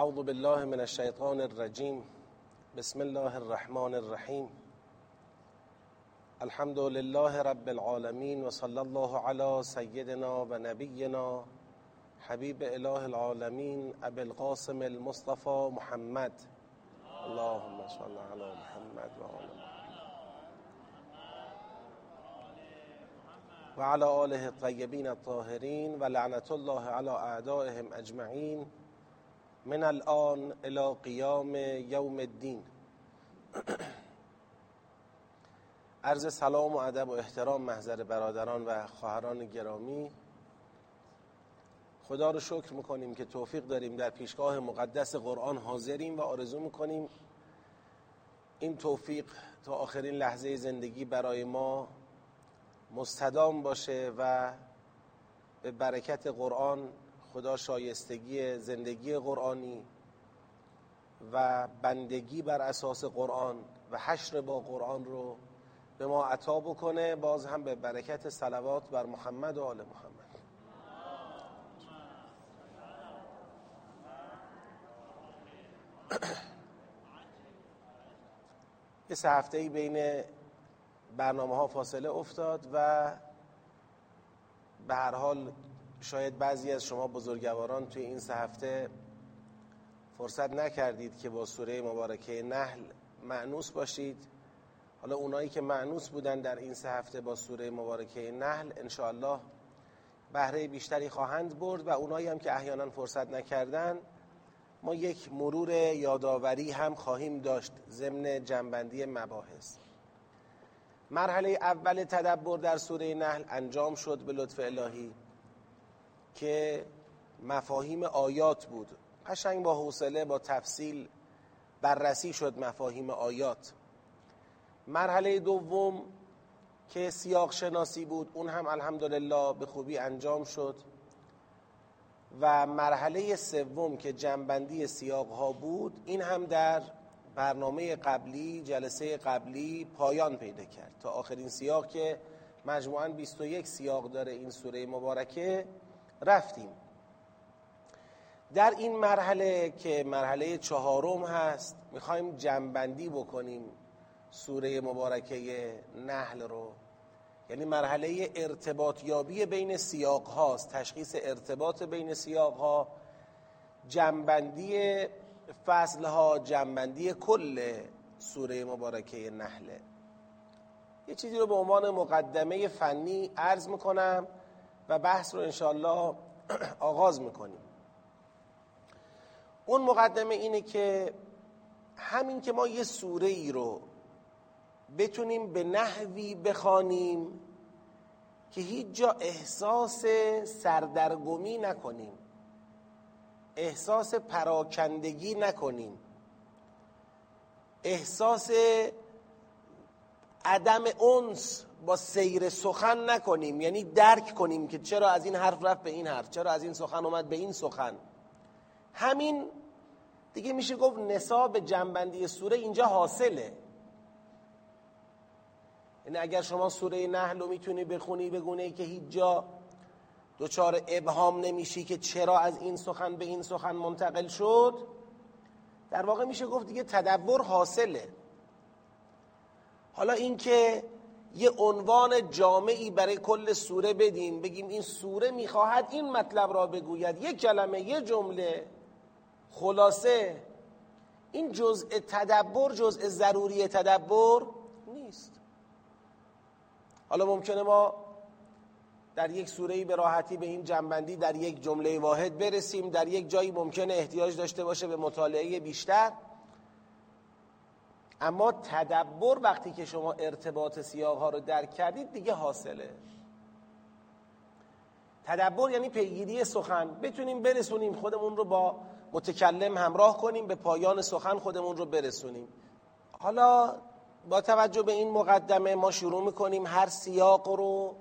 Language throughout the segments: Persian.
اعوذ بالله من الشیطان الرجیم بسم الله الرحمن الرحیم الحمد لله رب العالمین و صلی الله علی سیدنا و نبینا حبیب اله العالمین ابی القاسم المصطفى محمد. اللهم صل علی محمد و آل محمد. و علی آله الطیبین الطاهرین و لعنت الله علی اعدائهم اجمعین من الان الى قیام یوم الدین. عرض سلام و ادب و احترام محضر برادران و خواهران گرامی. خدا رو شکر می‌کنیم که توفیق داریم در پیشگاه مقدس قرآن حاضریم و آرزو می‌کنیم این توفیق تا آخرین لحظه زندگی برای ما مستدام باشه و به برکت قرآن خدا شایستگی زندگی قرآنی و بندگی بر اساس قرآن و حشر با قرآن رو به ما عطا بکنه باز هم به برکت صلوات بر محمد و آل محمد. یه سه هفته ای بین برنامه ها فاصله افتاد و به هر حال شاید بعضی از شما بزرگواران توی این سه هفته فرصت نکردید که با سوره مبارکه نحل معنوس باشید. حالا اونایی که معنوس بودن در این سه هفته با سوره مبارکه نحل انشاءالله بهره بیشتری خواهند برد و اونایی هم که احیانا فرصت نکردن ما یک مرور یادآوری هم خواهیم داشت ضمن جنبندی مباحث. مرحله اول تدبر در سوره نحل انجام شد به لطف الهی. که مفاهیم آیات بود. قشنگ با حوصله با تفصیل بررسی شد مفاهیم آیات. مرحله دوم که سیاق شناسی بود اون هم الحمدلله به خوبی انجام شد. و مرحله سوم که جنبندی سیاق ها بود این هم در برنامه قبلی جلسه قبلی پایان پیدا کرد. تا آخرین سیاق که مجموعاً 21 سیاق داره این سوره مبارکه رفتیم. در این مرحله که مرحله چهارم هست می‌خوایم جنبندی بکنیم سوره مبارکه نحل رو. یعنی مرحله ارتباط یابی بین سیاق هاست تشخیص ارتباط بین سیاق ها جنبندی فصل ها جنبندی کل سوره مبارکه نحله یه چیزی رو به عنوان مقدمه فنی عرض می‌کنم. و بحث رو انشاءالله آغاز می‌کنیم. اون مقدمه اینه که همین که ما یه سوره ای رو بتونیم به نحوی بخوانیم که هیچ جا احساس سردرگمی نکنیم احساس پراکندگی نکنیم احساس عدم انس با سیر سخن نکنیم. یعنی درک کنیم که چرا از این حرف رفت به این حرف چرا از این سخن اومد به این سخن. همین دیگه میشه گفت نصاب جنبندی سوره اینجا حاصله. یعنی اگر شما سوره نحل رو می‌تونی بخونی بگونه که هیچ جا دچار ابهام نمیشی که چرا از این سخن به این سخن منتقل شد در واقع میشه گفت دیگه تدبر حاصله. حالا اینکه یه عنوان جامعی برای کل سوره بدیم بگیم این سوره می‌خواهد این مطلب را بگوید. یک کلمه یه جمله. خلاصه این جزء تدبر جزء ضروری تدبر نیست. حالا ممکنه ما در یک سوره به راحتی به این جنبندی در یک جمله واحد برسیم. در یک جایی ممکنه احتیاج داشته باشه به مطالعه بیشتر. اما تدبر وقتی که شما ارتباط سیاق ها رو درک کردید دیگه حاصله. تدبر یعنی پیگیری سخن. بتونیم برسونیم خودمون رو با متکلم همراه کنیم به پایان سخن خودمون رو برسونیم. حالا با توجه به این مقدمه ما شروع می‌کنیم. هر سیاق رو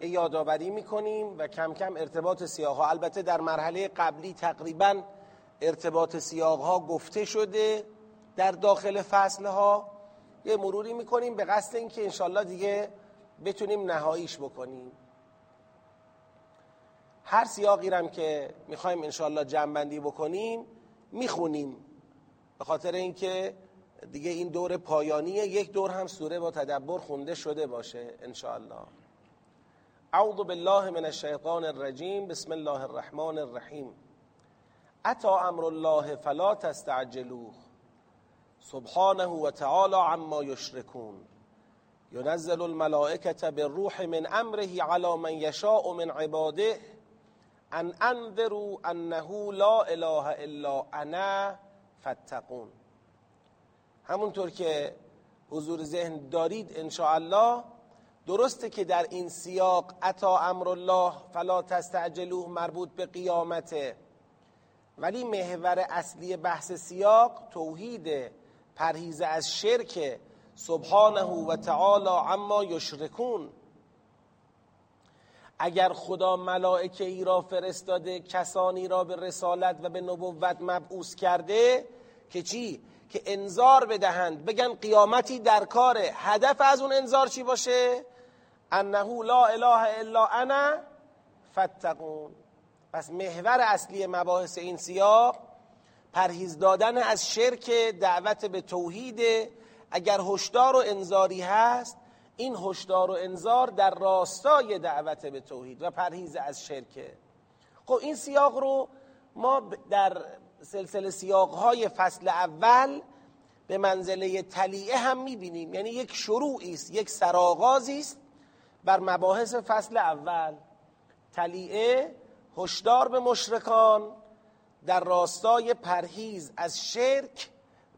یادآوری می‌کنیم و کم کم ارتباط سیاق ها البته در مرحله قبلی تقریبا ارتباط سیاق ها گفته شده. در داخل فصل ها یه مروری می‌کنیم به قصد اینکه انشالله دیگه بتونیم نهاییش بکنیم. هر سیاقی رم که می‌خوایم انشالله جنبندی بکنیم می‌خونیم. به خاطر اینکه دیگه این دور پایانیه یک دور هم سوره با تدبر خونده شده باشه الله اعوذ بالله من الشیطان الرجیم. بسم الله الرحمن الرحیم. اتا امر الله فلا تستعجلوه. سبحانه و تعالی عما یشرکون. ينزل الملائكة بالروح من امره على من يشاء من عباده ان انذروا انه لا اله الا انا فاتقون. همونطور که حضور ذهن دارید الله درسته که در این سیاق اتا امر الله فلا تستعجلوه مربوط به قیامته ولی محور اصلی بحث سیاق توحید پرهیز از شرک سبحانه و تعالی عما یشرکون اگر خدا ملائکه ای را فرستاده کسانی را به رسالت و به نبوت مبعوث کرده که چی؟ که انذار بدهند بگن قیامتی در کاره هدف از اون انذار چی باشه؟ انه لا اله الا انا فتقون پس محور اصلی مباحث این سیاق پرهیز دادن از شرک دعوت به توحید اگر هشدار و انذاری هست این هشدار و انذار در راستای دعوت به توحید و پرهیز از شرکه. خب این سیاق رو ما در سلسله سیاقهای فصل اول به منزله تلیعه هم می‌بینیم. یعنی یک شروعی است یک سرآغازی است بر مباحث فصل اول. تلیعه هشدار به مشرکان در راستای پرهیز از شرک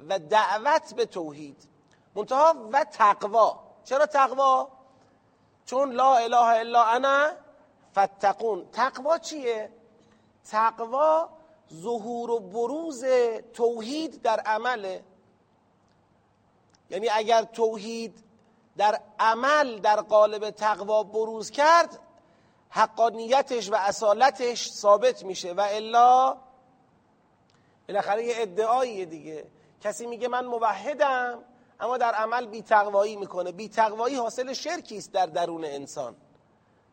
و دعوت به توحید. منتها و تقوا. چرا تقوا؟ چون لا اله الا انا فتقون تقوا چیه؟ تقوا ظهور و بروز توحید در عمله. یعنی اگر توحید در عمل در قالب تقوا بروز کرد حقانیتش و اصالتش ثابت میشه. و الا بالاخره یه ادعاییه دیگه. کسی میگه من موحدم اما در عمل بیتقوایی می‌کنه. بیتقوایی حاصل شرکی است در درون انسان.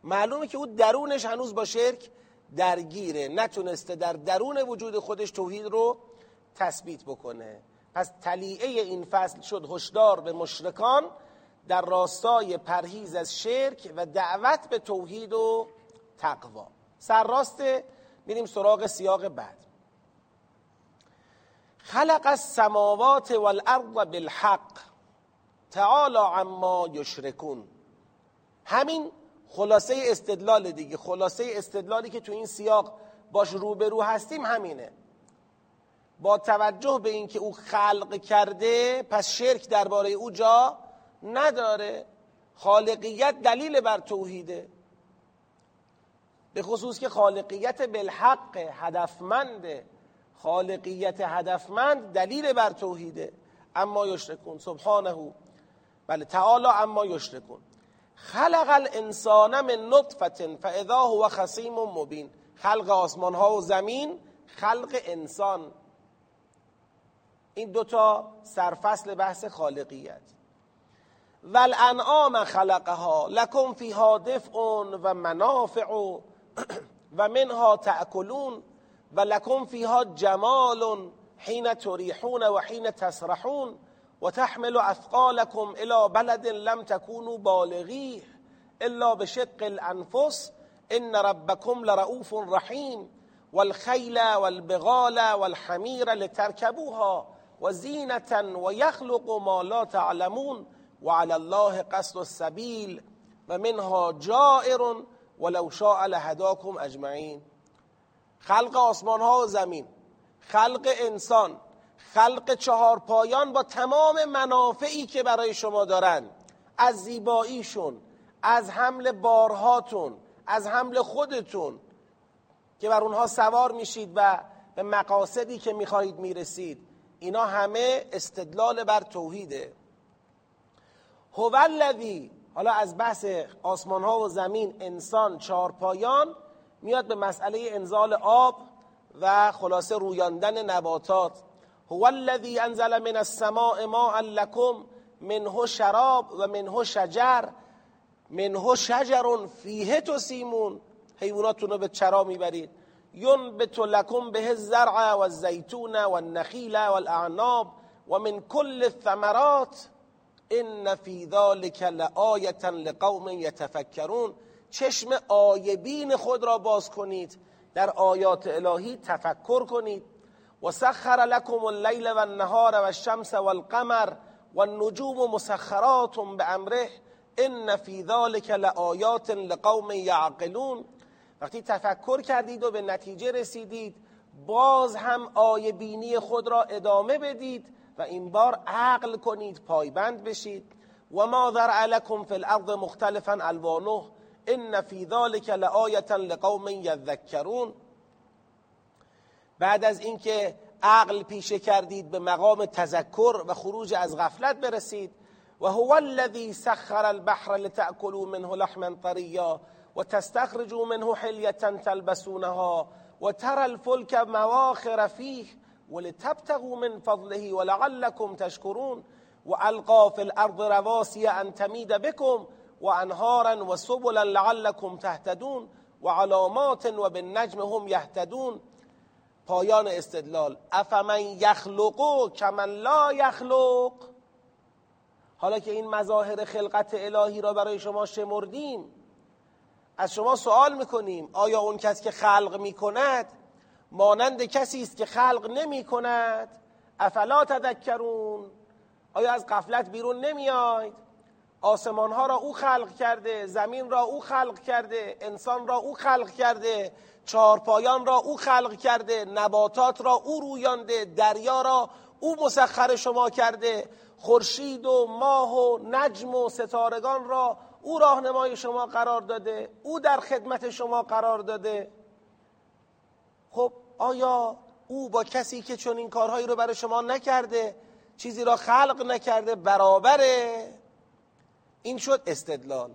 معلومه که او درونش هنوز با شرک درگیره. نتونسته در درون وجود خودش توحید رو تثبیت بکنه. پس تلیعه این فصل شد هشدار به مشرکان در راستای پرهیز از شرک و دعوت به توحید و تقوا. سرراست میریم سراغ سیاق بعد. خلق السماوات والارض بالحق. تعالی عما یشرکون. همین خلاصه استدلال دیگه. خلاصه استدلالی که تو این سیاق باش روبرو هستیم همینه. با توجه به اینکه او خلق کرده پس شرک درباره او جا نداره. خالقیت دلیل بر توحیده. به خصوص که خالقیت بالحق هدفمنده. خالقیت هدفمند دلیل بر توحیده. اما یشرکون سبحانه بله تعالی اما یشرکون. خلق الانسان من نطفه فاذا هو خصیم مبین. خلق آسمان ها و زمین خلق انسان. این دوتا سرفصل بحث خالقیت. والانعام خلقها لکم فیها دفع و منافع و منها تأکلون. و لکم فیها جمال حین تریحون و حین تسرحون و تحمل اثقالكم إلى بلد لم تكونوا بالغیه الا بشق الانفس ان ربكم لرؤوف رحیم والخیل والبغال والحمیر لتركبوها وزینة ويخلق ما لا تعلمون وعلى الله قصد السبيل ومنها جائر ولو شاء لهداكم اجمعین خلق آسمان ها و زمین خلق انسان خلق چهار پایان با تمام منافعی که برای شما دارن. از زیباییشون از حمل بارهاتون از حمل خودتون که بر اونها سوار میشید و به مقاصدی که می‌خواهید می‌رسید. اینا همه استدلال بر توحیده. هو الذی حالا از بحث آسمان ها و زمین انسان چهارپایان میاد به مسئله انزال آب و خلاصه رویاندن نباتات. هو الذی انزل من السماء ماء لکم منه شراب و منه شجر. منه شجر فیه تسیمون. حیواناتون رو به چرا می‌برید. ینبت لکم به الزرع و الزیتون و النخیل و الاعناب و من کل الثمرات. ان فی ذلک لآیه لقوم یتفکرون. چشم آیبین خود را باز کنید. در آیات الهی تفکر کنید. و سخر لکم اللیل و النهار و الشمس و القمر و النجوم مسخرات به امره ان فی ذلک لآیات لقوم یعقلون. وقتی تفکر کردید و به نتیجه رسیدید باز هم آیه بینی خود را ادامه بدید و این بار عقل کنید پایبند بشید. و ما ذرع لکم فی الارض مختلفا الوانه ان فی ذلک لآیه لقوم یذکرون بعد از اینکه عقل پیشه کردید به مقام تذکر و خروج از غفلت برسید و هو الذی سخر البحر لتأكلوا منه لحما طریا و تستخرجوا منه حلیه تلبسونها و ترى الفلك مواخر فیه ولتبتغوا من فضله ولعلكم تشكرون والقى في الارض رواسي ان تميد بكم وانهارا وسبلا لعلكم تهتدون وعلامات وبالنجم هم يهتدون پایان استدلال. افمن یخلقو کمن لا یخلق. حالا که این مظاهر خلقت الهی را برای شما شمردیم از شما سوال می‌کنیم آیا اون کس که خلق می‌کند مانند کسی است که خلق نمی کند افلا تذکرون؟ آیا از قفلت بیرون نمیاید آسمان ها را او خلق کرده زمین را او خلق کرده انسان را او خلق کرده چهارپایان را او خلق کرده نباتات را او رویانده دریا را او مسخر شما کرده. خورشید و ماه و نجم و ستارگان را او راهنمای شما قرار داده او در خدمت شما قرار داده. خب آیا او با کسی که چون این کارهایی رو برای شما نکرده چیزی را خلق نکرده برابره؟ این شد استدلال.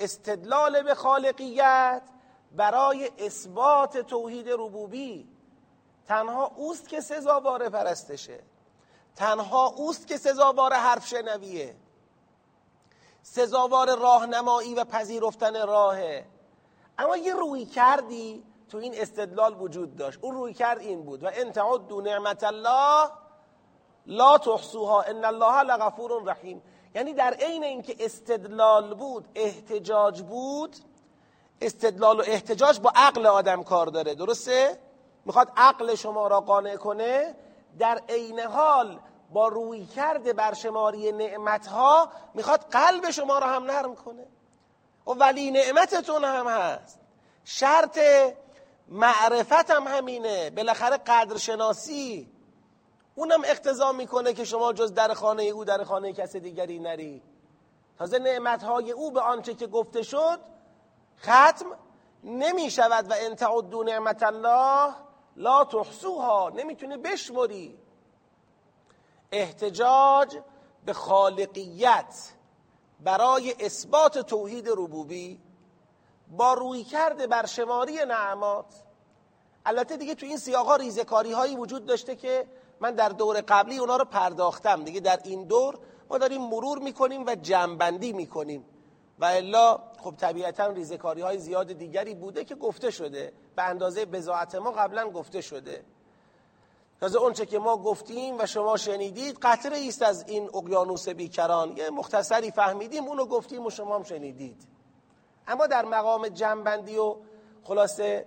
استدلال به خالقیت برای اثبات توحید ربوبی. تنها اوست که سزاوار پرستشه. تنها اوست که سزاوار حرف شنویه. سزاوار راهنمایی و پذیرفتن راهه. اما یه روی کردی تو این استدلال وجود داشت. اون روی کرد این بود. و ان تعدوا نعمت الله لا تحصوها. ان الله لغفور رحیم. یعنی در عین اینکه استدلال بود احتجاج بود استدلال و احتجاج با عقل آدم کار داره درسته؟ می‌خواد عقل شما را قانع کنه در عین حال با روی کرده برشماری نعمتها می‌خواد قلب شما را هم نرم کنه. و ولی نعمتتون هم هست. شرط معرفت هم همینه. بالاخره قدرشناسی اونم اقتضا می‌کنه که شما جز در خانه او در خانه کس دیگری نری. تازه نعمتهای او به آنچه که گفته شد ختم نمی شود و ان تعدوا نعمت الله لا تحصوها. نمی‌تونه بشمری. احتجاج به خالقیت برای اثبات توحید ربوبی با روی کرده بر شماری نعمات. البته دیگه تو این سیاقا ریزکاری هایی وجود داشته که من در دور قبلی اونا رو پرداختم. دیگه در این دور ما داریم مرور می‌کنیم و جنبندی می‌کنیم. و الا خب طبیعتا ریزکاری های زیاد دیگری بوده که گفته شده. به اندازه بزاعت ما قبلا گفته شده. تازه اونچه که ما گفتیم و شما شنیدید قطره است از این اقیانوس بیکران. یه مختصری فهمیدیم اونو گفتیم و شما هم شنیدید. اما در مقام جنبندی و خلاصه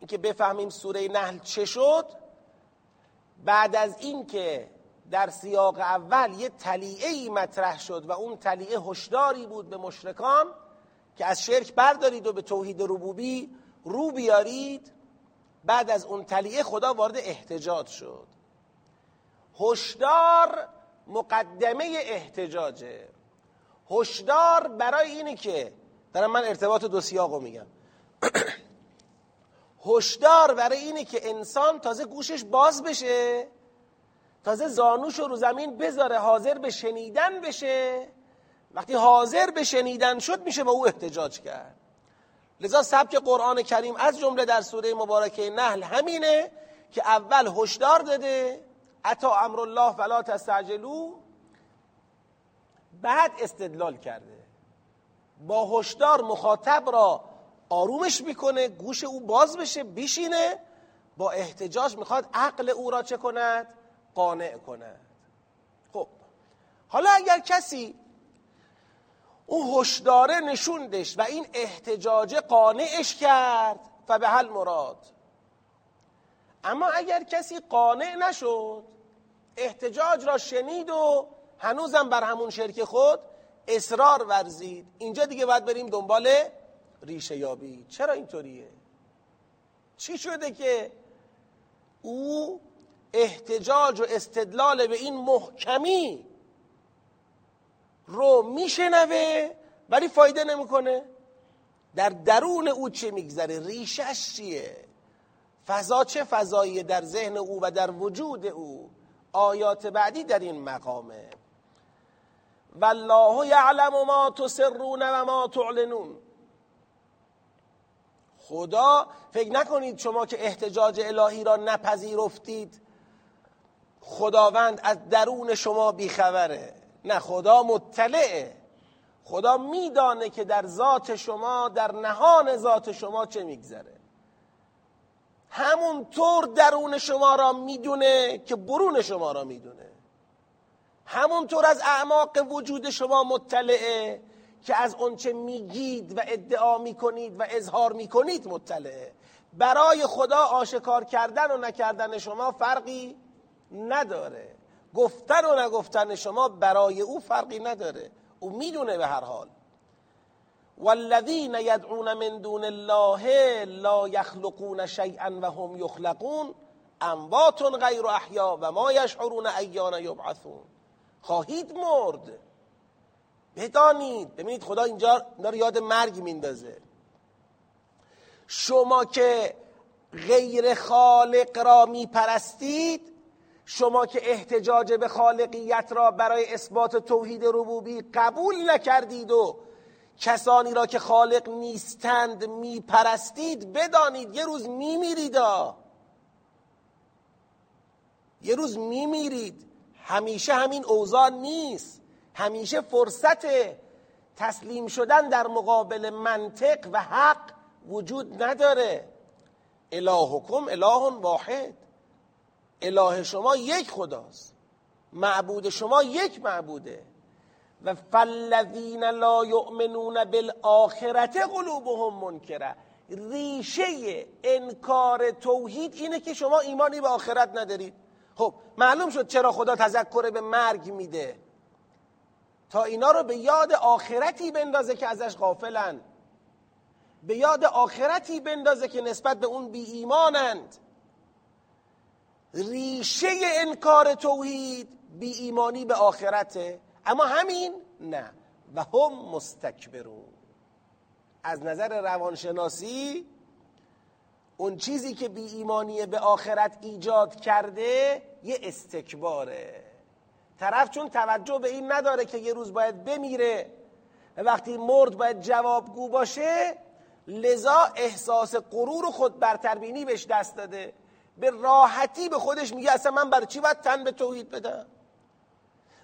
اینکه بفهمیم سوره نحل چه شد بعد از اینکه در سیاق اول یه تلیعه ای مطرح شد و اون تلیعه هشداری بود به مشرکان که از شرک بردارید و به توحید ربوبی رو بیارید بعد از اون تلیعه خدا وارد احتجاج شد. هشدار مقدمه احتجاجه. هشدار برای اینه که دارم من ارتباط دو سیاقو میگم. هشدار برای اینه که انسان تازه گوشش باز بشه تازه زانوش رو زمین بذاره حاضر به شنیدن بشه. وقتی حاضر به شنیدن شد میشه با او احتجاج کرد. لذا سبک قرآن کریم از جمله در سوره مبارکه نحل همینه که اول هشدار داده اتا امر الله فلا تستعجلو بعد استدلال کرده. با هشدار مخاطب را آرومش می‌کنه گوش او باز بشه بشینه با احتجاج می‌خواد عقل او را چه کند؟ قانع کند. خب حالا اگر کسی او هشداره نشوندش و این احتجاج قانعش کرد فبه حل مراد. اما اگر کسی قانع نشد احتجاج را شنید و هنوزم بر همون شرک خود اصرار ورزید اینجا دیگه باید بریم دنبال ریشه یابی. چرا اینطوریه؟ چی شده که او احتجاج و استدلال به این محکمی رو میشنوه ولی فایده نمی‌کنه. در درون او چه میگذره؟ ریشش چیه؟ فضا چه فضایی در ذهن او و در وجود او؟ آیات بعدی در این مقامه. والله یعلم ما تسرون و ما تعلنون. خدا فکر نکنید شما که احتجاج الهی را نپذیرفتید. خداوند از درون شما بیخبره. نه خدا مطلعه. خدا میدانه که در ذات شما در نهان ذات شما چه میگذره. همونطور درون شما را می‌دونه که برون شما را می‌دونه. همونطور از اعماق وجود شما مطلعه. که از اونچه میگید و ادعا می‌کنید و اظهار می‌کنید مطلعه. برای خدا آشکار کردن و نکردن شما فرقی نداره. گفتن و نگفتن شما برای او فرقی نداره. او می‌دونه به هر حال. والذین یدعون من دون الله لا یخلقون شیئا و هم یخلقون اموات غیر احیا و ما یشعرون ایان یبعثون. خواهید مرد بدانید. ببینید خدا اینجا اینا یاد مرگ میندازه. شما که غیر خالق را میپرستید شما که احتجاج به خالقیت را برای اثبات توحید ربوبی قبول نکردید و کسانی را که خالق نیستند میپرستید بدانید. یه روز میمیرید یه روز میمیرید. همیشه همین اوضاع نیست. همیشه فرصت تسلیم شدن در مقابل منطق و حق وجود نداره. الهکم اله واحد. اله شما یک خداست. معبود شما یک معبوده. و فالذین لا یؤمنون بالآخرت قلوبهم منکره. ریشه انکار توحید اینه که شما ایمانی به آخرت ندارید. خب معلوم شد چرا خدا تذکر به مرگ میده. تا اینا رو به یاد آخرتی بندازه که ازش غافلن. به یاد آخرتی بندازه که نسبت به اون بی ایمانند. ریشه انکار توحید بی ایمانی به آخرته. اما همین نه. و هم مستکبرون. از نظر روانشناسی اون چیزی که بی ایمانی به آخرت ایجاد کرده یه استکباره. طرف چون توجه به این نداره که یه روز باید بمیره و وقتی مرد باید جوابگو باشه لذا احساس غرور و خود برتربینی بهش دست داده. به راحتی به خودش میگه اصلا من برای چی باید تن به توحید بدم؟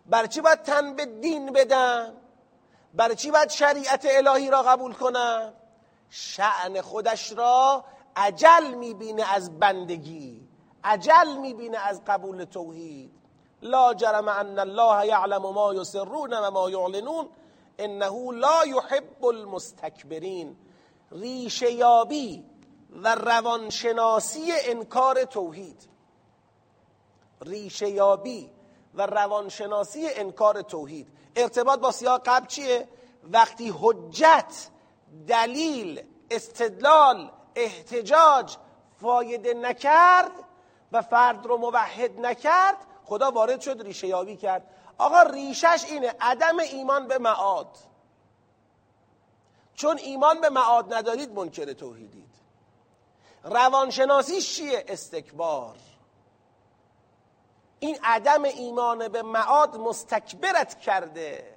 برای چی باید تن به دین بدم؟ برای چی باید شریعت الهی را قبول کنم؟ شعن خودش را عجل می‌بینه از بندگی عجل می‌بینه از قبول توحید. لا جرم ان الله یعلم ما یسرون و ما یعلنون انه لا یحب المستکبرین ریشه یابی و روانشناسی انکار توحید. ریشه یابی و روانشناسی انکار توحید. ارتباط با سیاق قبل چیه؟ وقتی حجت دلیل استدلال احتجاج فایده نکرد و فرد رو موحد نکرد خدا وارد شد ریشه یابی کرد. آقا ریشش اینه عدم ایمان به معاد. چون ایمان به معاد ندارید منکر توحیدید. روانشناسی چیه؟ استکبار. این عدم ایمان به معاد مستکبرت کرده.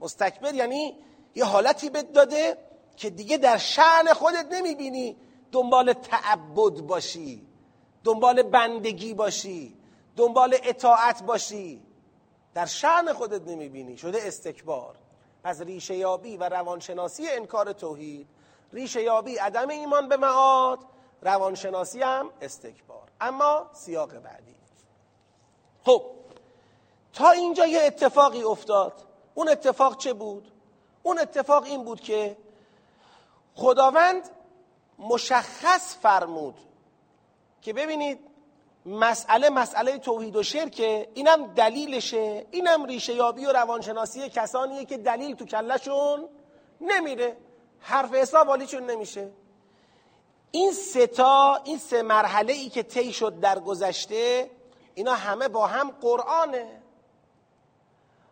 مستکبر یعنی یه حالتی بد داده که دیگه در شعن خودت نمی‌بینی. دنبال تعبد باشی دنبال بندگی باشی. دنبال اطاعت باشی. در شعن خودت نمی‌بینی. شده استکبار. پس ریشه یابی و روانشناسی انکار توحید. ریشه یابی عدم ایمان به معاد. روانشناسی هم استکبار. اما سیاق بعدی. خب تا اینجا یه اتفاقی افتاد. اون اتفاق چه بود؟ اون اتفاق این بود که خداوند مشخص فرمود که ببینید مسئله مسئله توحید و شرکه. اینم دلیلشه. اینم ریشه یابی و روانشناسی کسانیه که دلیل تو کلشون نمیره. حرف حساب والیشون نمیشه. این سه تا این سه مرحله ای که طی شد در گذشته اینا همه با هم قرآنه.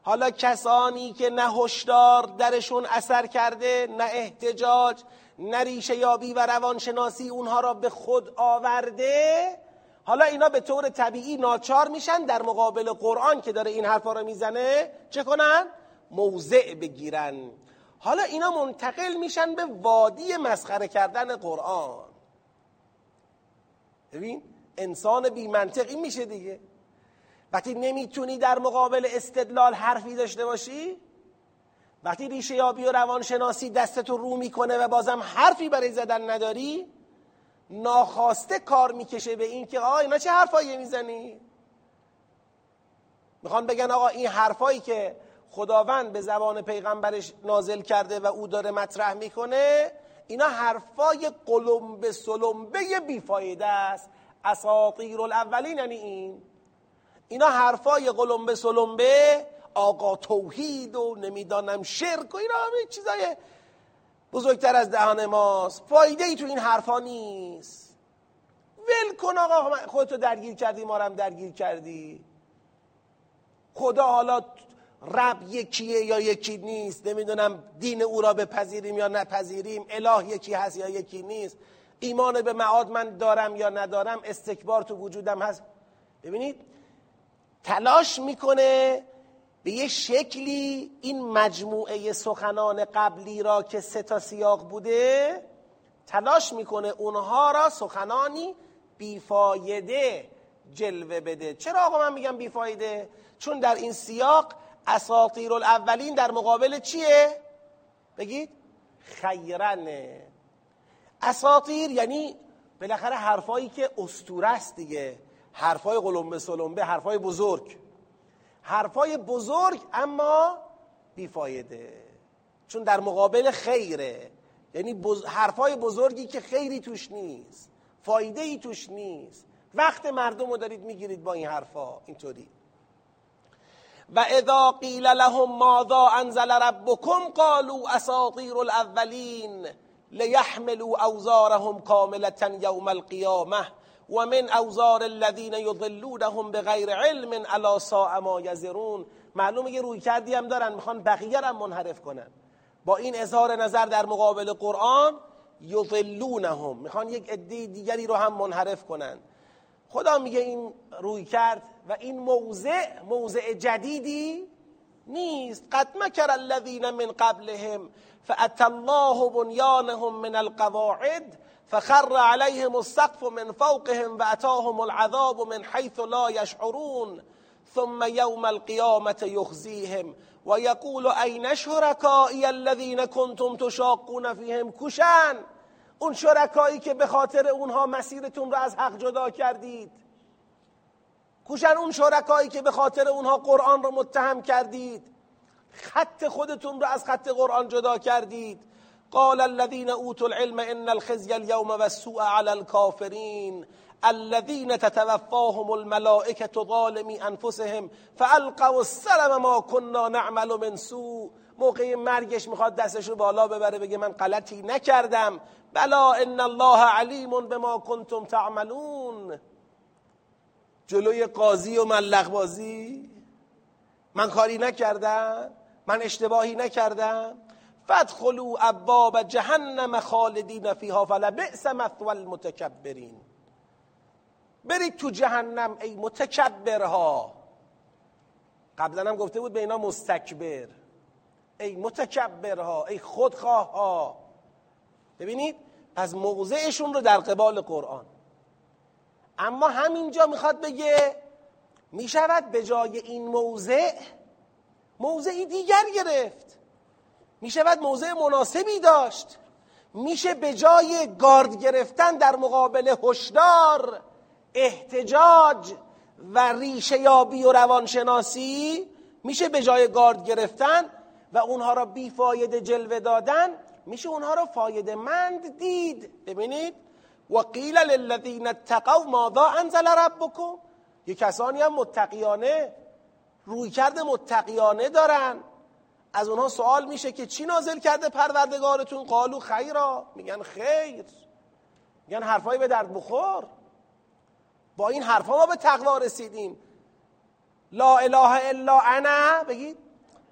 حالا کسانی که نه هشدار درشون اثر کرده نه احتجاج نه ریشه یابی و روانشناسی اونها را به خود آورده حالا اینا به طور طبیعی ناچار میشن در مقابل قرآن که داره این حرفا رو می‌زنه. چه کنن؟ موضع بگیرن. حالا اینا منتقل میشن به وادی مسخره کردن قرآن. ببین انسان بی منطقی میشه دیگه. وقتی نمی‌تونی در مقابل استدلال حرفی داشته باشی وقتی ریشه یابی و روانشناسی دستتو رو می‌کنه و بازم حرفی برای زدن نداری ناخواسته کار می‌کشه به این که آقا اینا چه حرفایی می‌زنی؟ می‌خوان بگن آقا این حرفایی که خداوند به زبان پیغمبرش نازل کرده و او داره مطرح می‌کنه اینا حرفای قلمبه سلمبه بیفایده است. اساطیر الاولین یعنی این. اینا حرفای قلمبه سلمبه آقا توحید و نمی‌دانم شرک و اینا همه چیزای بزرگتر از دهان ماست. فایده ای تو این حرفا نیست. ول کن آقا خودتو درگیر کردی ما هم درگیر کردی. خدا حالا رب یکیه یا یکی نیست. نمی‌دونم دین او را بپذیریم یا نپذیریم. اله یکی هست یا یکی نیست. ایمان به معاد من دارم یا ندارم؟ استکبار تو وجودم هست. ببینید تلاش می‌کنه به یه شکلی این مجموعه سخنان قبلی را که سه تا سیاق بوده تلاش می‌کنه اونها را سخنانی بیفایده جلوه بده. چرا آقا من میگم بیفایده؟ چون در این سیاق اساطیر الاولین در مقابل چیه؟ بگید خیرنه. اساطیر یعنی بالاخره حرفایی که استوره است دیگه. حرفای قلمبه سلمبه حرفای بزرگ. حرفای بزرگ اما بیفایده. چون در مقابل خیره. یعنی بز... حرفای بزرگی که خیری توش نیست. فایده ای توش نیست. وقت مردم رو دارید می‌گیرید با این حرفا. اینطوری. و اذا قیل لهم ماذا انزل ربکم قالوا اساطیر الاولین لیحملوا اوزارهم کاملة یوم القیامه و من اوزار الذین یضلونهم بغیر علم الا ساء ما یزرون. معلومه یه روی کردی هم دارن می‌خوان بقیه هم منحرف کنن. با این اظهار نظر در مقابل قرآن یضلونهم. می‌خوان یک عده دیگری رو هم منحرف کنن. خدا میگه این روی کرد و این موضع موضع جدیدی نیست. قد مکر الذین من قبلهم فأتى الله بنیانهم من القواعد فخر عليهم السقف من فوقهم واتاهم العذاب من حيث لا يشعرون. ثم يوم القيامة يخزيهم ويقول أين شركائي الذين كنتم تشاقون فيهم؟ کشن اون شرکایی که به خاطر اونها مسیرتون رو از حق جدا کردید. کشن اون شرکایی که به خاطر اونها قرآن رو متهم کردید. خط خودتون رو از خط قرآن جدا کردید. قال الذين اوتوا العلم ان الخزي اليوم والسوء على الكافرين. الذين تتوفاهم الملائكة ظالمي انفسهم فالقوا السلم ما كنا نعمل من سوء. موقع مرگش می‌خواد دستش رو بالا ببره بگه من غلطی نکردم. بلا ان الله علیم بما کنتم تعملون. جلوی قاضی و ملق بازی من کاری نکردم من اشتباهی نکردم. فادخلوا ابواب جهنم خالدین فیها فلبئس مثوى المتکبرین. برید تو جهنم ای متکبرها. قبلا هم گفته بود به اینا مستکبر. ای متکبرها ای خودخواه ها ببینید پس موضعشون رو در قبال قرآن. اما همینجا می‌خواد بگه می‌شود به جای این موضع موضعی دیگر گرفت. می شود موضع مناسبی داشت. میشه به جای گارد گرفتن در مقابل هشدار احتجاج و ریشه یابی و روانشناسی میشه به جای گارد گرفتن و اونها را بیفایده جلوه دادن میشه اونها را فایده مند دید. ببینید. و قیل للذین اتقوا ماذا انزل ربکم؟ یه کسانی هم متقیانه روی کرده متقیانه دارن. از اونها سوال میشه که چی نازل کرده پروردگارتون؟ قالو خیرا. میگن خیر. میگن حرفایی به درد بخور. با این حرفا ما به تقوا رسیدیم. لا اله الا انا. بگید.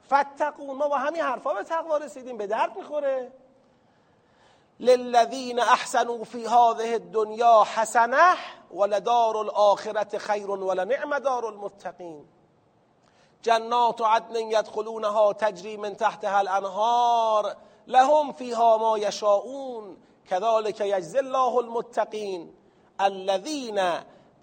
فتقون ما با همین حرفا به تقوا رسیدیم. به درد می‌خوره. للذین احسنوا فی هذه الدنیا حسنه ولدار الاخرة خیر ولنعم دار المتقین. جنات عدن یدخلونها تجری من تحتها الانهار لهم فیها ما یشاءون كذلك یجزی الله المتقین. الذين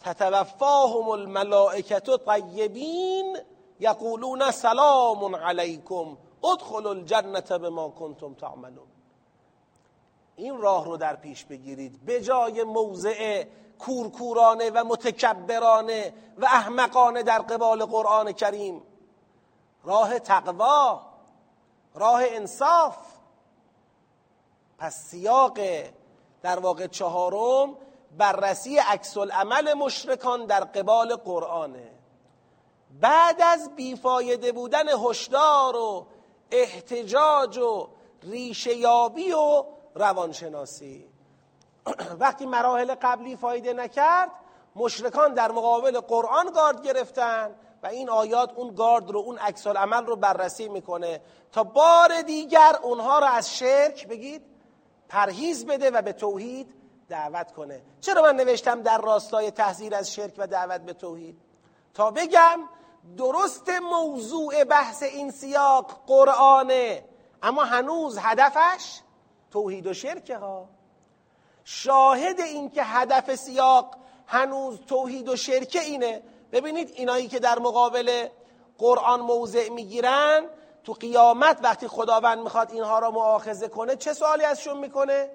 تتوفاهم الملائكة طیبین یقولون سلام علیکم ادخلوا الجنة بما کنتم تعملون. این راه رو در پیش بگیرید. به جای موضع کورکورانه و متکبرانه و احمقانه در قبال قرآن کریم راه تقوا راه انصاف. پس سیاق در واقع چهارم بررسی عکس عمل مشرکان در قبال قرآنه بعد از بیفایده بودن هشدار و احتجاج و ریشهیابی و روانشناسی. وقتی مراحل قبلی فایده نکرد مشرکان در مقابل قرآن گارد گرفتن. و این آیات اون گارد رو اون عکس عمل رو بررسی می‌کنه تا بار دیگر اونها رو از شرک بگید پرهیز بده و به توحید دعوت کنه. چرا من نوشتم در راستای تحذیر از شرک و دعوت به توحید؟ تا بگم درست موضوع بحث این سیاق قرآنه اما هنوز هدفش توحید و شرکه ها. شاهد این که هدف سیاق هنوز توحید و شرکه اینه. ببینید اینایی که در مقابل قرآن موضع می‌گیرن تو قیامت وقتی خداوند می‌خواد اینها را معاخذه کنه چه سوالی ازشون می‌کنه؟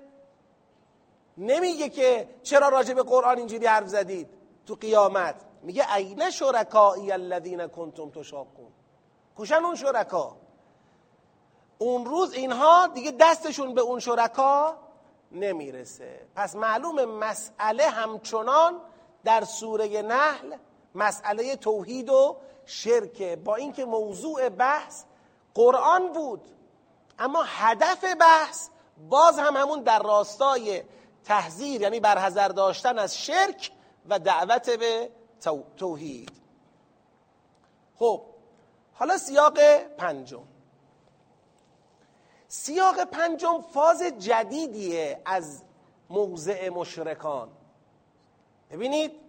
نمیگه که چرا راجع به قرآن اینجوری حرف زدید تو قیامت. میگه عین شرکایی الذین کنتم تشاقون. کشن اون شرکا؟ اون روز اینها دیگه دستشون به اون شرکا نمی‌رسه. پس معلوم مسئله همچنان در سوره نحل مسئله توحید و شرکه. با اینکه موضوع بحث قرآن بود اما هدف بحث باز هم همون در راستای تحذیر یعنی برحضر داشتن از شرک و دعوت به توحید. خب حالا سیاق پنجم. سیاق پنجم فاز جدیدیه از موضع مشرکان. ببینید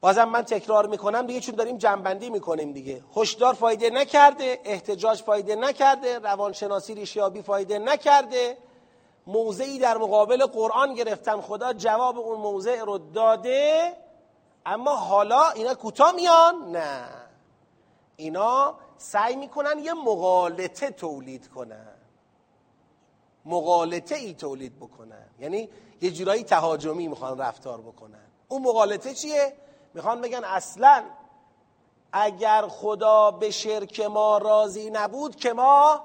بازم من تکرار می‌کنم دیگه چون داریم جنبندی می‌کنیم دیگه. هشدار فایده نکرده احتجاج فایده نکرده روانشناسی ریشیابی فایده نکرده. موضعی در مقابل قرآن گرفتن خدا جواب اون موضع رو داده. اما حالا اینا کوتاه میان؟ نه. اینا سعی می‌کنن یه مغالطه تولید کنن. مغالطه ای تولید بکنن. یعنی یه جورایی تهاجمی می‌خوان رفتار بکنن. اون مغالطه چیه؟ می‌خوان بگن اصلا اگر خدا به شرک ما راضی نبود که ما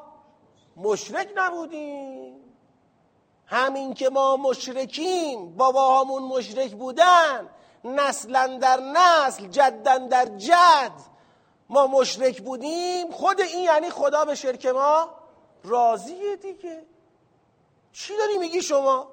مشرک نبودیم. همین که ما مشرکیم باباهامون مشرک بودن نسلا در نسل جدا در جد ما مشرک بودیم. خود این یعنی خدا به شرک ما راضیه دیگه. چی داری میگی شما؟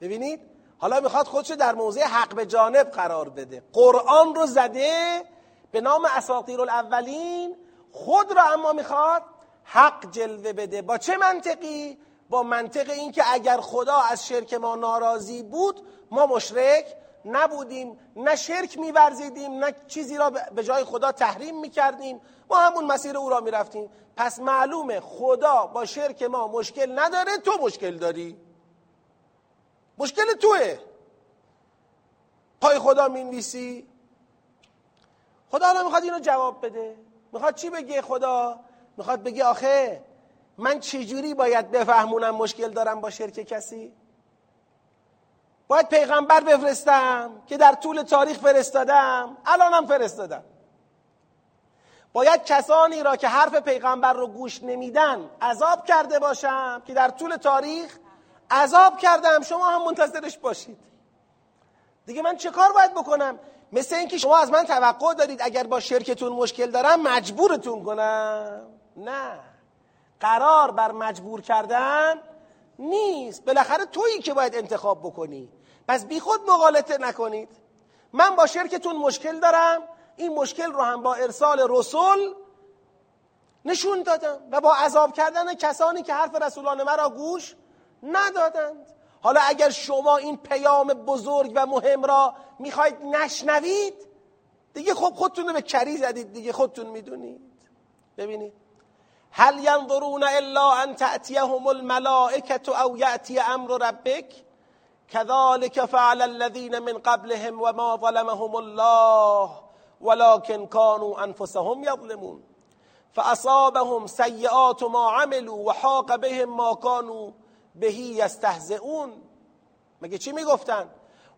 ببینید حالا می‌خواد خودشو در موضع حق به جانب قرار بده. قرآن رو زده به نام اساطیر الاولین. خود را اما می‌خواد حق جلوه بده. با چه منطقی؟ با منطق این که اگر خدا از شرک ما ناراضی بود ما مشرک نبودیم. نه شرک میورزیدیم نه چیزی را به جای خدا تحریم می‌کردیم. ما همون مسیر او را می‌رفتیم. پس معلومه خدا با شرک ما مشکل نداره تو مشکل داری. مشکل توه پای خدا می‌نویسی. خدا الان می‌خواد اینو جواب بده. می‌خواد چی بگه خدا؟ می‌خواد بگه آخه من چجوری باید بفهمونم مشکل دارم با شرک کسی؟ باید پیغمبر بفرستم که در طول تاریخ فرستادم. الانم فرستادم. باید کسانی را که حرف پیغمبر رو گوش نمیدن عذاب کرده باشم که در طول تاریخ عذاب کردم شما هم منتظرش باشید. دیگه من چه کار باید بکنم؟ مثل اینکه شما از من توقع دارید اگر با شرکتون مشکل دارم مجبورتون کنم. نه. قرار بر مجبور کردن نیست. بالاخره تویی که باید انتخاب بکنی. پس بی خود مغالطه نکنید. من با شرکتون مشکل دارم. این مشکل رو هم با ارسال رسول نشون دادم و با عذاب کردن کسانی که حرف رسولان مرا گوش ندادند. حالا اگر شما این پیام بزرگ و مهم را می‌خواید نشنوید دیگه خب خودتون رو به کری زدید دیگه خودتون می‌دونید. ببینید. هل ینظرون الا ان تأتیهم الملائکه او یأتی امر ربک؟ كذلك فعل الذين من قبلهم وما ظلمهم الله ولكن كانوا انفسهم يظلمون فاصابهم سيئات ما عملوا وحاق بهم ما كانوا به یستهزئون. مگه چی می‌گفتن؟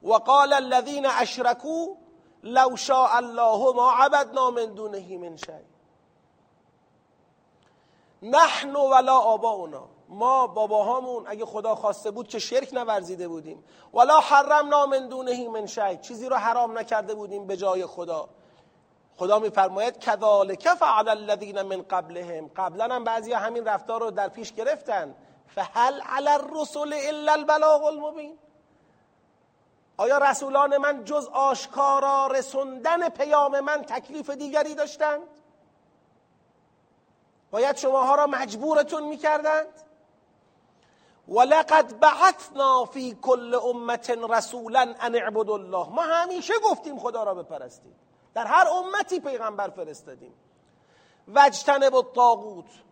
وقال الذين اشركوا لو شاء الله ما عبدنا من دونه من شيء نحن ولا آباؤنا. ما باباهامون اگه خدا خواسته بود که شرک نورزیده بودیم. ولا حرمنا من دونه من شیء چیزی رو حرام نکرده بودیم به جای خدا. خدا میفرماید کذالک فعل الذین من قبلهم. قبلا هم بعضی همین رفتار رو در پیش گرفتن. فهل علی الرسل الا البلاغ المبین آیا رسولان من جز آشکارا رسوندن پیام من تکلیف دیگری داشتند؟ باید شماها را مجبورتون می‌کردند؟ ولقد بعثنا فی کل امت رسولا ان اعبدوا الله. ما همیشه گفتیم خدا را بپرستید. در هر امتی پیغمبر فرستادیم. وجتنب الطاغوت.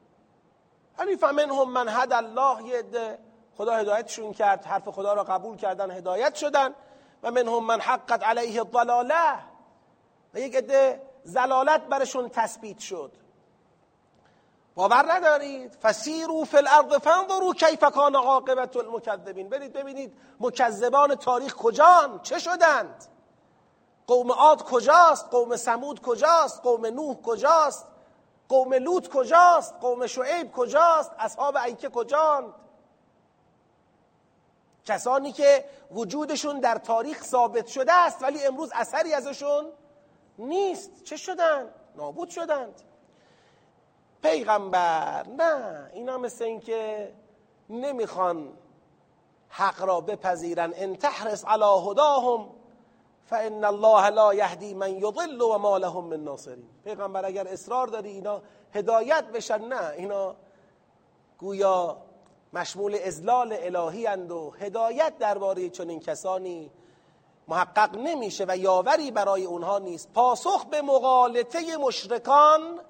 ولی فمنهم من هد الله یه عده خدا هدایتشون کرد حرف خدا را قبول کردن هدایت شدن. و منهم من حقت علیه الضلاله. و یک عده زلالت برشون تثبیت شد. باور ندارید؟ فسیرو فی الارض فانظروا کیف کان عاقبت المکذبین. برید ببینید مکذبان تاریخ کجان؟ چه شدند؟ قوم عاد کجاست؟ قوم سمود کجاست؟ قوم نوح کجاست؟ قوم لوط کجاست؟ قوم شعیب کجاست؟ اصحاب ایکه کجاند کسانی که وجودشون در تاریخ ثابت شده است ولی امروز اثری ازشون نیست. چه شدن؟ نابود شدند. پیغمبر نه اینا مثل این که نمی‌خوان حق را بپذیرن. ان تحرس علی هداهم. فان الله لا یهدی من یضل و ما لهم من ناصرین پیغمبر اگر اصرار داری اینا هدایت بشن نه. اینا گویا مشمول ازلال الهی اند و هدایت درباره چنین کسانی محقق نمیشه و یاوری برای اونها نیست. پاسخ به مغالطه مشرکان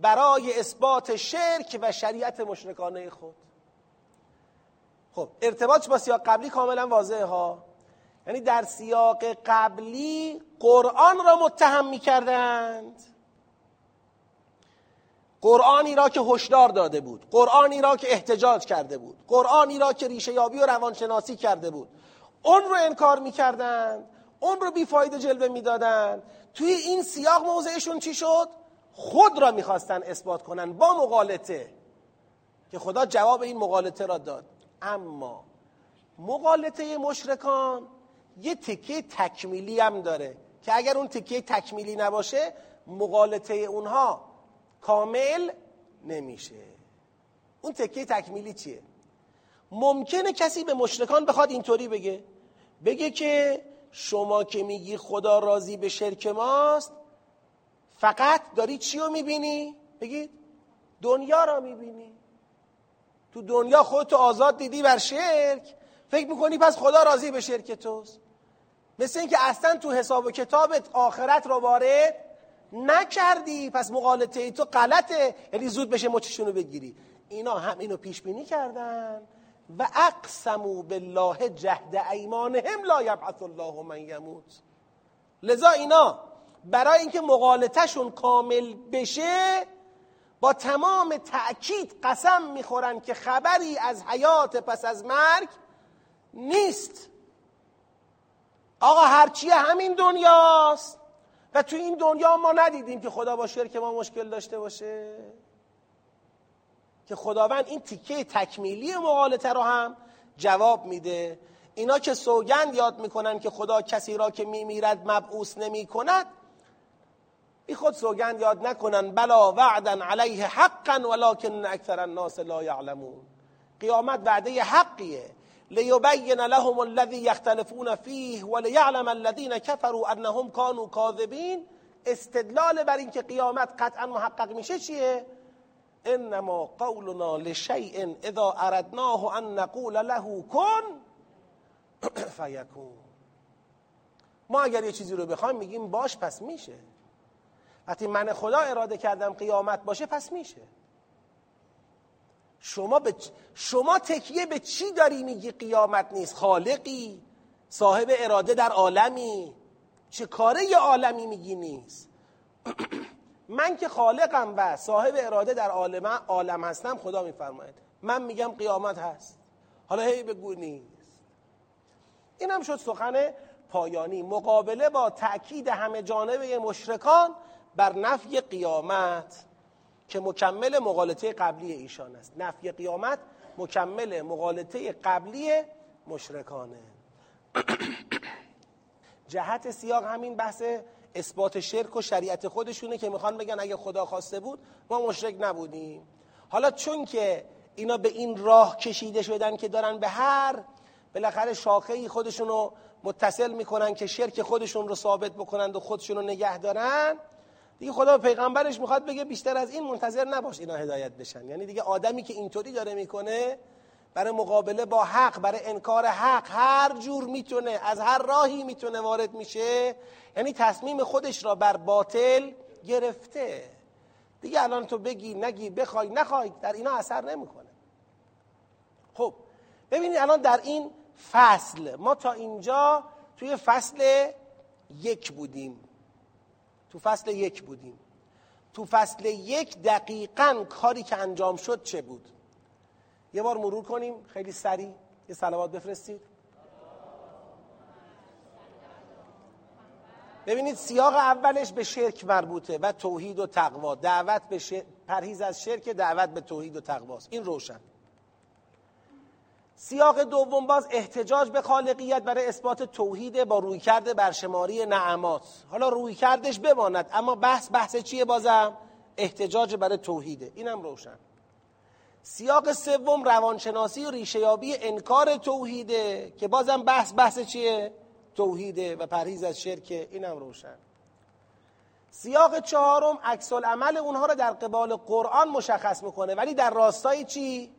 برای اثبات شرک و شریعت مشرکانه خود. خب ارتباط با سیاق قبلی کاملا واضحه ها. یعنی در سیاق قبلی قرآن را متهم می کردند قرآنی را که هشدار داده بود قرآنی را که احتجاج کرده بود قرآنی را که ریشه یابی و روانشناسی کرده بود اون رو انکار می‌کردند اون رو بیفایده جلوه می‌دادند. توی این سیاق موضعشون چی شد؟ خود را می‌خواستن اثبات کنن با مقالطه. که خدا جواب این مقالطه را داد. اما مقالطه مشرکان یه تکه تکمیلی هم داره که اگر اون تکه تکمیلی نباشه مقالطه اونها کامل نمیشه. اون تکه تکمیلی چیه؟ ممکنه کسی به مشرکان بخواد اینطوری بگه. بگه که شما که میگی خدا راضی به شرک ماست فقط داری چی رو می‌بینی؟ بگید دنیا را می‌بینی. تو دنیا خودتو آزاد دیدی بر شرک. فکر می‌کنی پس خدا راضی به شرک توست. مثل اینکه اصلا تو حساب و کتابت آخرت را وارد نکردی. پس مقالطه تو غلطه. یعنی زود بشه مچشونو بگیری. اینا هم اینو پیش بینی کردن. و اقسمو بالله جهد ایمانهم لا یبعث الله من یموت. لذا اینا برای اینکه مقالطهشون کامل بشه با تمام تأکید قسم می‌خورن که خبری از حیات پس از مرگ نیست. آقا هرچی همین دنیاست. و تو این دنیا ما ندیدیم که خدا با شرک ما مشکل داشته باشه. که خداوند این تیکه تکمیلی مقالطه رو هم جواب میده. اینا که سوگند یاد می‌کنن که خدا کسی را که میمیرد مبعوث نمی کند بی خود سوگند یاد نکنن. بلا وعدا علیه حقا ولکن اکثر الناس لا یعلمون. قیامت وعده حقیه. لیبین لهم الذی یختلفون فیه ولیعلم الذین کفروا انهم كانوا کاذبین استدلال بر اینکه قیامت قطعا محقق میشه چیه؟ انما قولنا لشیء اذا اردناه ان نقول له کن فیکون. ما اگر یه چیزی رو بخوایم میگیم باش پس میشه. وقتی من خدا اراده کردم قیامت باشه پس میشه. شما, به شما تکیه به چی داری میگی قیامت نیست؟ خالقی صاحب اراده در عالمی. چه کاره یه عالمی میگی نیست؟ من که خالقم و صاحب اراده در عالم, عالم هستم خدا میفرماید. من میگم قیامت هست. حالا هی بگو نیست. این هم شد سخن پایانی. مقابله با تأکید همه جانبه مشرکان بر نفی قیامت. که مکمل مقالطه قبلی ایشان است. نفی قیامت مکمل مقالطه قبلی مشرکانه. جهت سیاق همین بحث اثبات شرک و شریعت خودشونه که می‌خوان بگن اگه خدا خواسته بود ما مشرک نبودیم. حالا چون که اینا به این راه کشیده شدن که دارن به هر بالاخره شاخه خودشون رو متصل می‌کنن که شرک خودشون رو ثابت بکنند و خودشون رو نگه دارن دیگه خدا به پیغمبرش می‌خواد بگه بیشتر از این منتظر نباش اینا هدایت بشن. یعنی دیگه آدمی که اینطوری داره می‌کنه برای مقابله با حق برای انکار حق هر جور می‌تونه از هر راهی می‌تونه وارد میشه. یعنی تصمیم خودش را بر باطل گرفته. دیگه الان تو بگی نگی بخوای نخوای در اینا اثر نمی‌کنه. خب ببینید الان در این فصل ما تا اینجا توی فصل یک بودیم. تو فصل یک بودیم. تو فصل یک دقیقا کاری که انجام شد چه بود؟ یه بار مرور کنیم خیلی سریع. یه سلوات بفرستید. ببینید سیاق اولش به شرک مربوطه و توحید و تقوا. دعوت به پرهیز از شرک دعوت به توحید و تقواست. این روشن. سیاق دوم باز احتجاج به خالقیت برای اثبات توحید با رویکرد برشماری نعمات. حالا رویکردش بماند اما بحث بحث چیه بازم؟ احتجاج برای توحیده. اینم روشن. سیاق سوم روانشناسی و ریشهیابی انکار توحیده که بازم بحث بحث چیه؟ توحیده و پرهیز از شرک. اینم روشن. سیاق چهارم عکس عمل اونها رو در قبال قرآن مشخص می‌کنه. ولی در راستای چی؟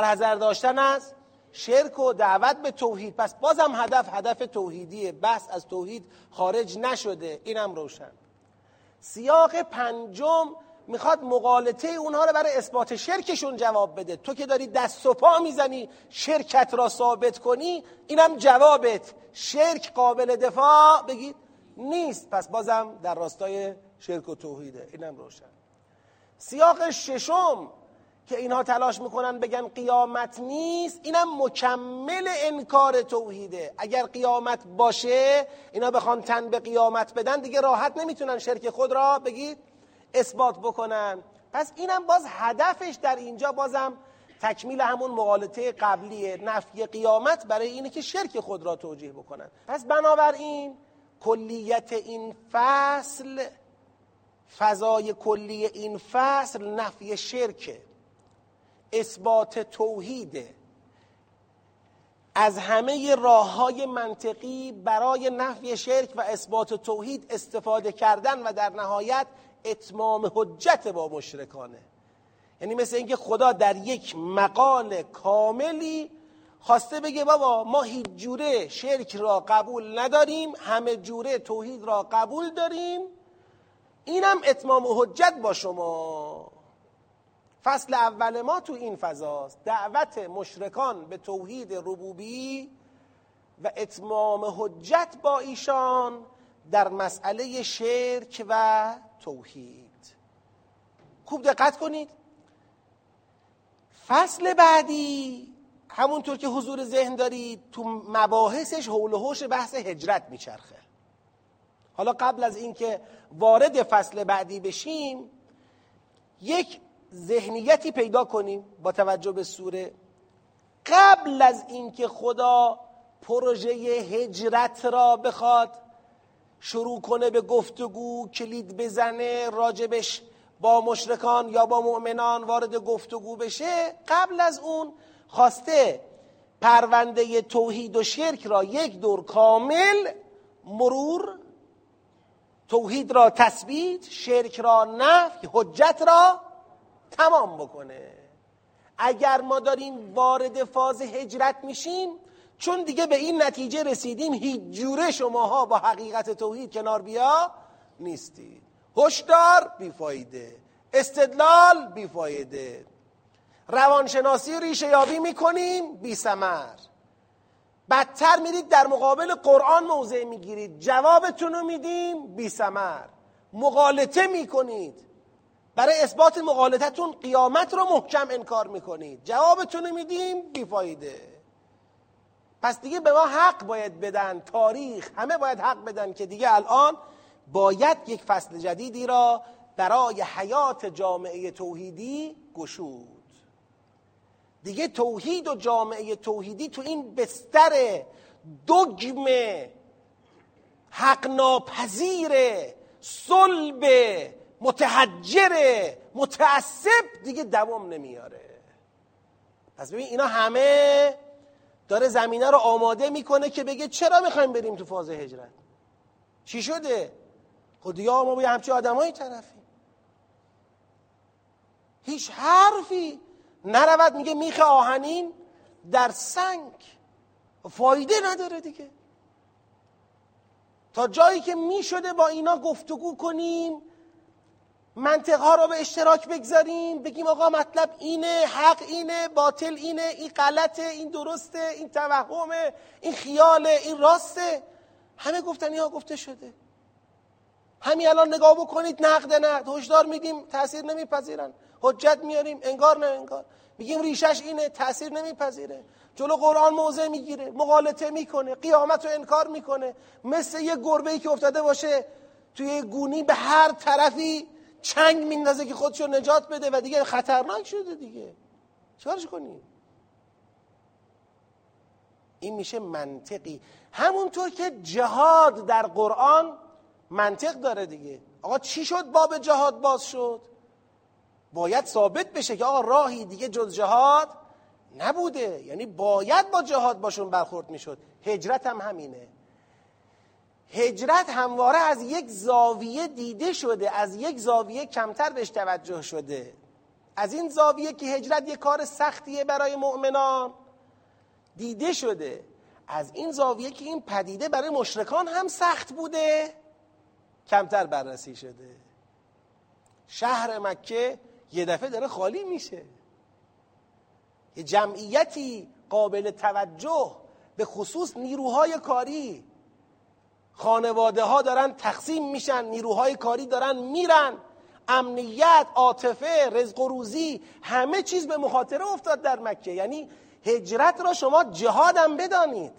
حضر داشتن از شرک و دعوت به توحید. پس بازم هدف هدف توحیدیه. بس از توحید خارج نشده. اینم روشن. سیاق پنجم می‌خواد مقالطه اونها رو برای اثبات شرکشون جواب بده. تو که داری دست و پا می‌زنی شرکت را ثابت کنی اینم جوابت. شرک قابل دفاع بگید نیست. پس بازم در راستای شرک و توحیده. اینم روشن. سیاق ششم که اینها تلاش می‌کنن بگن قیامت نیست اینم مکمل انکار توحیده. اگر قیامت باشه اینا بخوان تن به قیامت بدن دیگه راحت نمی‌تونن شرک خود را بگید اثبات بکنن. پس اینم باز هدفش در اینجا بازم تکمیل همون مقالطه قبلی نفی قیامت برای اینه که شرک خود را توجیه بکنن. پس بنابراین کلیت این فصل فضای کلی این فصل نفی شرکه. اثبات توحیده از همه راه های منطقی برای نفی شرک و اثبات توحید استفاده کردن و در نهایت اتمام حجت با مشرکانه. یعنی مثل اینکه خدا در یک مقال کاملی خواسته بگه بابا ما هیچ جوره شرک را قبول نداریم همه جوره توحید را قبول داریم. اینم اتمام حجت با شما. فصل اول ما تو این فضاست دعوت مشرکان به توحید ربوبی و اتمام حجت با ایشان در مسئله شرک و توحید. خوب دقت کنید. فصل بعدی همونطور که حضور ذهن دارید تو مباحثش حول و حوش بحث هجرت میچرخه. حالا قبل از اینکه وارد فصل بعدی بشیم یک ذهنیتی پیدا کنیم با توجه به سوره. قبل از اینکه خدا پروژه هجرت را بخواد شروع کنه به گفتگو کلید بزنه راجبش با مشرکان یا با مؤمنان وارد گفتگو بشه قبل از اون خواسته پرونده توحید و شرک را یک دور کامل مرور توحید را تثبیت شرک را نفی حجت را تمام بکنه. اگر ما داریم وارد فاز هجرت میشیم چون دیگه به این نتیجه رسیدیم هیچ جوره شماها با حقیقت توحید کنار بیا نیستید. هشدار بیفایده. استدلال بیفایده. روانشناسی ریشه یابی می‌کنیم بی سمر بدتر میرید در مقابل قرآن موضع می‌گیرید. جوابتون رو میدیم بی سمر مقالطه می‌کنید. برای اثبات مقالطتون قیامت رو محکم انکار می‌کنید. جوابتون میدیم بیفایده. پس دیگه به ما حق باید بدن تاریخ همه باید حق بدن که دیگه الان باید یک فصل جدیدی را برای حیات جامعه توحیدی گشود. دیگه توحید و جامعه توحیدی تو این بستر دگم حق ناپذیر صلب متحجر متعصب دیگه دوام نمیاره. پس ببین اینا همه داره زمینه رو آماده می‌کنه که بگه چرا می‌خوایم بریم تو فاز هجرت؟ چی شده؟ خود خب یا ما با همچه آدمایی طرفیم. هیچ حرفی نرود میگه میخ آهنین در سنگ. فایده نداره دیگه. تا جایی که می‌شده با اینا گفتگو کنیم منطقه رو به اشتراک بگذاریم بگیم آقا مطلب اینه حق اینه باطل اینه این غلطه این درسته این توهمه این خیاله این راسته. همه گفتنی ها گفته شده. همین الان نگاه بکنید نقد نقد. هشدار میدیم تاثیر نمیپذیرن. حجت میاریم انگار نه انگار. میگیم ریشش اینه تاثیر نمیپذیره. جلو قرآن موضع می‌گیره مقالطه می‌کنه قیامت رو انکار می‌کنه. مثل یه گربه ای که افتاده باشه توی گونی به هر طرفی چنگ میندازه که خودشو نجات بده و دیگه خطرناک شده دیگه. چیکارش کنیم؟ این میشه منطقی. همونطور که جهاد در قرآن منطق داره دیگه. آقا چی شد باب جهاد باز شد؟ باید ثابت بشه که آقا راهی دیگه جز جهاد نبوده. یعنی باید با جهاد باشون برخورد می‌شد. هجرت هم همینه. هجرت همواره از یک زاویه دیده شده از یک زاویه کمتر بهش توجه شده. از این زاویه که هجرت یک کار سختیه برای مؤمنان دیده شده. از این زاویه که این پدیده برای مشرکان هم سخت بوده کمتر بررسی شده. شهر مکه یه دفعه داره خالی میشه. یه جمعیتی قابل توجه به خصوص نیروهای کاری خانواده ها دارن تقسیم میشن نیروهای کاری دارن میرن. امنیت عاطفه رزق و روزی همه چیز به مخاطره افتاد در مکه. یعنی هجرت را شما جهادم بدانید.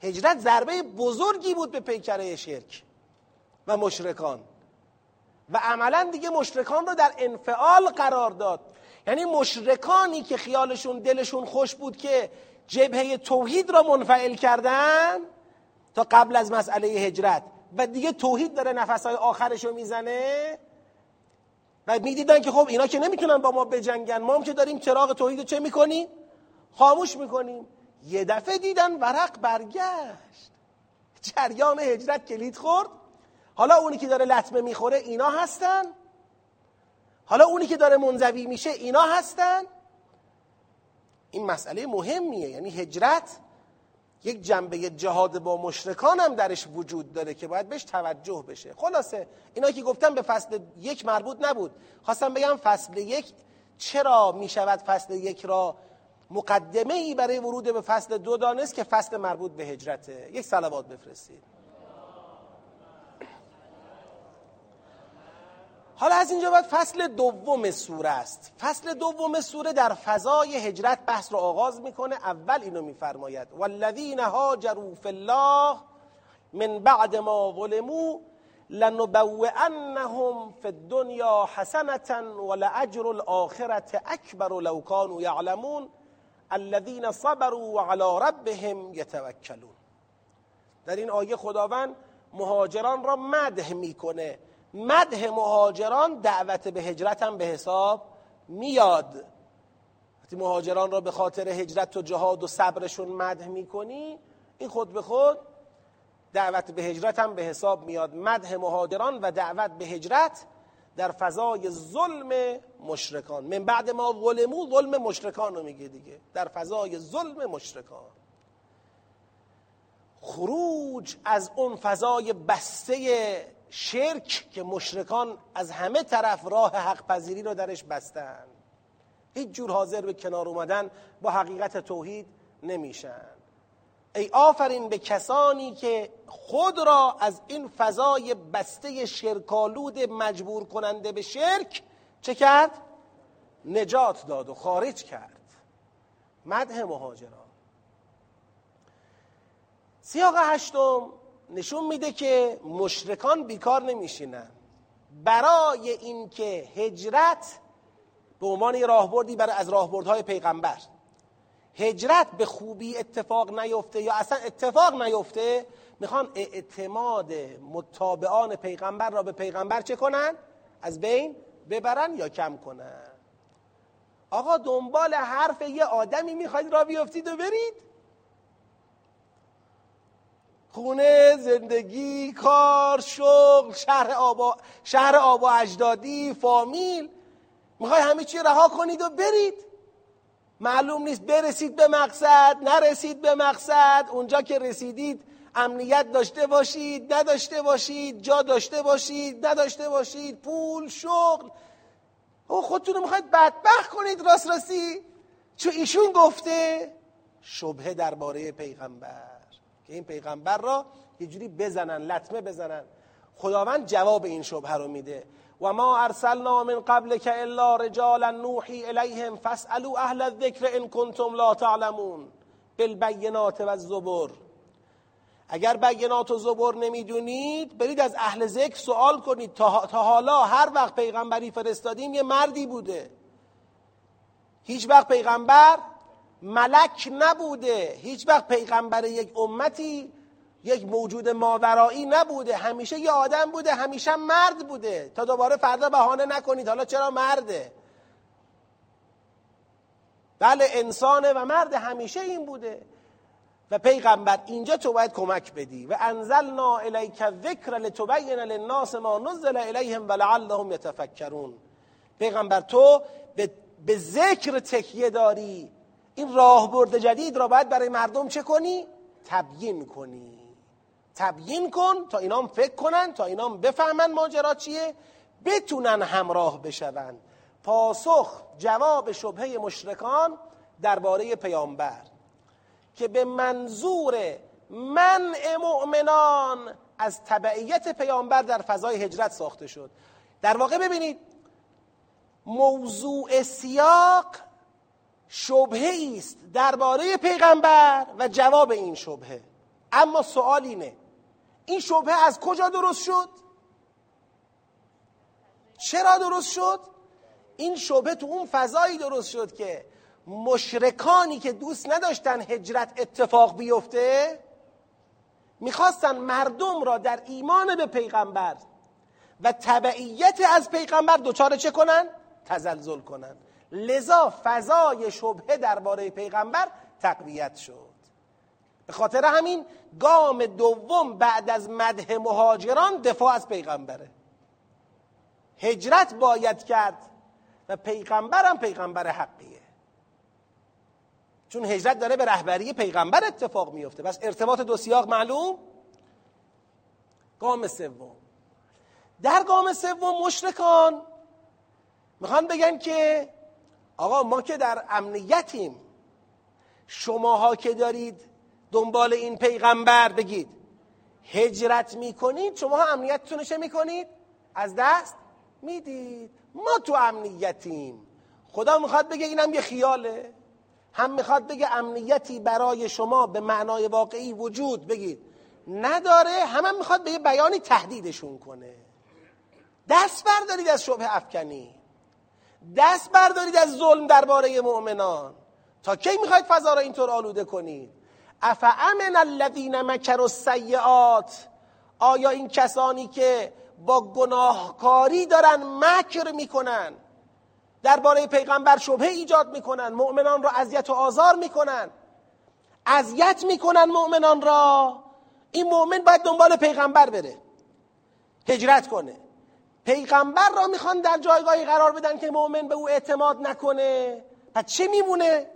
هجرت ضربه بزرگی بود به پیکره شرک و مشرکان. و عملا دیگه مشرکان رو در انفعال قرار داد. یعنی مشرکانی که خیالشون دلشون خوش بود که جبهه توحید را منفعل کردن تا قبل از مسئله هجرت. و دیگه توحید داره نفسهای آخرش رو می‌زنه. و می‌دیدن که خب اینا که نمی‌تونن با ما بجنگن. ما هم که داریم چراغ توحید رو چه می‌کنیم؟ خاموش می‌کنیم. یه دفعه دیدن ورق برگشت. جریان هجرت کلید خورد. حالا اونی که داره لطمه می‌خوره اینا هستن. حالا اونی که داره منزوی میشه اینا هستن. این مسئله مهمیه. یعنی هجرت یک جنبه جهاد با مشرکان هم درش وجود داره که باید بهش توجه بشه. خلاصه اینا که گفتم به فصل یک مربوط نبود. خواستم بگم فصل یک چرا می‌شود فصل یک را مقدمه ای برای ورود به فصل دو دانست که فصل مربوط به هجرته؟ یک صلوات بفرستید. حالا از اینجا باید فصل دوم سوره است. فصل دوم سوره در فضای هجرت بحث رو آغاز می‌کنه. اول اینو میفرماید. والذین هاجروا فی الله من بعد ما ظلموا لنبوئنهم فی الدنیا حسنة ولأجر الآخرة اکبر لو كانوا یعلمون الذين صبروا وعلى ربهم یتوکلون در این آیه خداوند مهاجران را مدح می‌کنه. مدح مهاجران دعوت به هجرت هم به حساب میاد. وقتی مهاجران را به خاطر هجرت و جهاد و صبرشون مدح می‌کنی این خود به خود دعوت به هجرت هم به حساب میاد. مدح مهاجران و دعوت به هجرت در فضای ظلم مشرکان. من بعد ما ظلمو ظلم مشرکان رو میگه دیگه. در فضای ظلم مشرکان. خروج از اون فضای بسته شرک که مشرکان از همه طرف راه حق پذیری رو درش بستن. هیچ جور حاضر به کنار اومدن با حقیقت توحید نمیشن. ای آفرین به کسانی که خود را از این فضای بسته شرکالود مجبور کننده به شرک چه کرد؟ نجات داد و خارج کرد. مدح مهاجران. سیاق هشتم نشون میده که مشرکان بیکار نمیشینن. برای اینکه هجرت به عنوان راهبردی برای از راهبردهای پیغمبر. هجرت به خوبی اتفاق نیفته یا اصلا اتفاق نیفته می‌خوان اعتماد متابعان پیغمبر را به پیغمبر چه کنن؟ از بین ببرن یا کم کنن؟ آقا دنبال حرف یه آدمی می‌خواید را بیفتید و برید؟ خونه زندگی کار شغل شهر آبا شهر آبا اجدادی فامیل. می‌خوای همه چی رها کنید و برید. معلوم نیست برسید به مقصد نرسید به مقصد. اونجا که رسیدید امنیت داشته باشید نداشته باشید جا داشته باشید نداشته باشید پول شغل. او خودتون رو می‌خواید بدبخت کنید راست راستی. چون ایشون گفته شبهه درباره پیغمبر. که این پیغمبر را یه جوری بزنن لطمه بزنن. خداوند جواب این شبهه رو میده. و ما ارسلنا من قبل که الا رجالا نوحی الیهم فاسالوا اهل الذکر ان کنتم لا تعلمون. بالبینات و الزبر اگر بینات و زبر نمی‌دونید برید از اهل ذکر سوال کنید. تا حالا هر وقت پیغمبری فرستادیم یه مردی بوده. هیچ وقت پیغمبر ملک نبوده. هیچ وقت پیغمبر یک امتی یک موجود ماورایی نبوده. همیشه یه آدم بوده همیشه مرد بوده. تا دوباره فردا بهانه نکنید. حالا چرا مرده؟ بله انسانه و مرد همیشه این بوده. و پیغمبر اینجا تو باید کمک بدی. و انزلنا الیک ذکر لتبین للناس ما نزل الیهم ولعلهم یتفکرون. پیغمبر تو به ذکر تکیه داری. این راهبرد جدید را باید برای مردم چه کنی؟ تبیین کنی. تبیین کن تا اینام فکر کنن تا اینام بفهمن ماجرا چیه. بتونن همراه بشون. پاسخ جواب شبهه مشرکان درباره پیامبر. که به منظور منع مؤمنان از تبعیت پیامبر در فضای هجرت ساخته شد. در واقع ببینید موضوع سیاق شبهه است درباره پیغمبر و جواب این شبهه. اما سوال اینه این شبهه از کجا درست شد؟ چرا درست شد؟ این شبهه تو اون فضایی درست شد که مشرکانی که دوست نداشتن هجرت اتفاق بیفته می‌خواستن مردم را در ایمان به پیغمبر و تبعیت از پیغمبر دوچاره چه کنن؟ تزلزل کنن. لذا فضای شبهه درباره پیغمبر تقویت شد. به خاطر همین گام دوم بعد از مده مهاجران دفاع از پیغمبره. هجرت باید کرد و پیغمبرم پیغمبر حقیه. چون هجرت داره به رهبری پیغمبر اتفاق میفته. بس ارتباط دو سیاق معلوم؟ گام سوم. در گام سوم مشرکان می‌خوان بگن که آقا ما که در امنیتیم. شماها که دارید دنبال این پیغمبر بگید. هجرت می‌کنید شما امنیتتون چه می‌کنید؟ از دست می‌دید. ما تو امنیتیم. خدا می‌خواد بگه اینم یه خیاله. هم می‌خواد بگه امنیتی برای شما به معنای واقعی وجود. بگید. نداره هم, هم می‌خواد به یه بیانی تهدیدشون کنه. دست بردارید از شبه افکنی. دست بردارید از ظلم درباره مؤمنان. تا کی می‌خواید فضا را اینطور آلوده کنید؟ افامن الذین مکروا السیئات؟ آیا این کسانی که با گناهکاری دارن مکر می‌کنن؟ درباره پیغمبر شبهه ایجاد می‌کنن مؤمنان را اذیت و آزار می‌کنن. اذیت می‌کنن مؤمنان را. این مؤمن باید دنبال پیغمبر بره. هجرت کنه. پیغمبر را می‌خوان در جایگاهی قرار بدن که مؤمن به او اعتماد نکنه. پس چه میمونه؟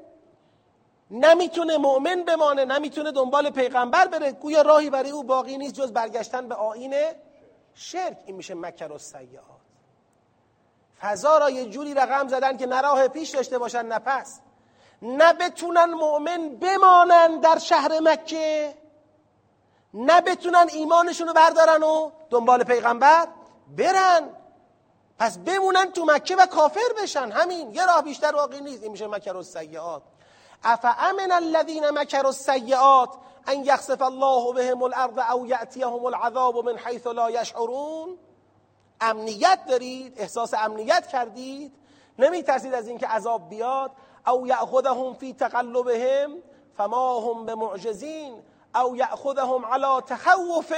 نمی‌تونه مؤمن بمانه نمی‌تونه دنبال پیغمبر بره. گویا راهی برای او باقی نیست جز برگشتن به آین شرک. این میشه مکر و سیعات فضا را یه جوری رقم زدن که نه راه پیش داشته باشن نه پس. نه بتونن مؤمن بمانن در شهر مکه. نه بتونن ایمانشون رو بردارن و دنبال پیغمبر. برن. پس بمونن تو مکه و کافر بشن. همین یه راه بیشتر واقعی نیست. این میشه مکر السیئات. افامن الذین مکروا السیئات ان یخسف الله بهم الارض او یاتیهم العذاب من حیث لا یشعرون؟ امنیت دارید؟ احساس امنیت کردید؟ نمی ترسید از اینکه عذاب بیاد؟ او یاخذهم فی تقلبهم فما هم بمعجزین؟ او یاخذهم على تخوف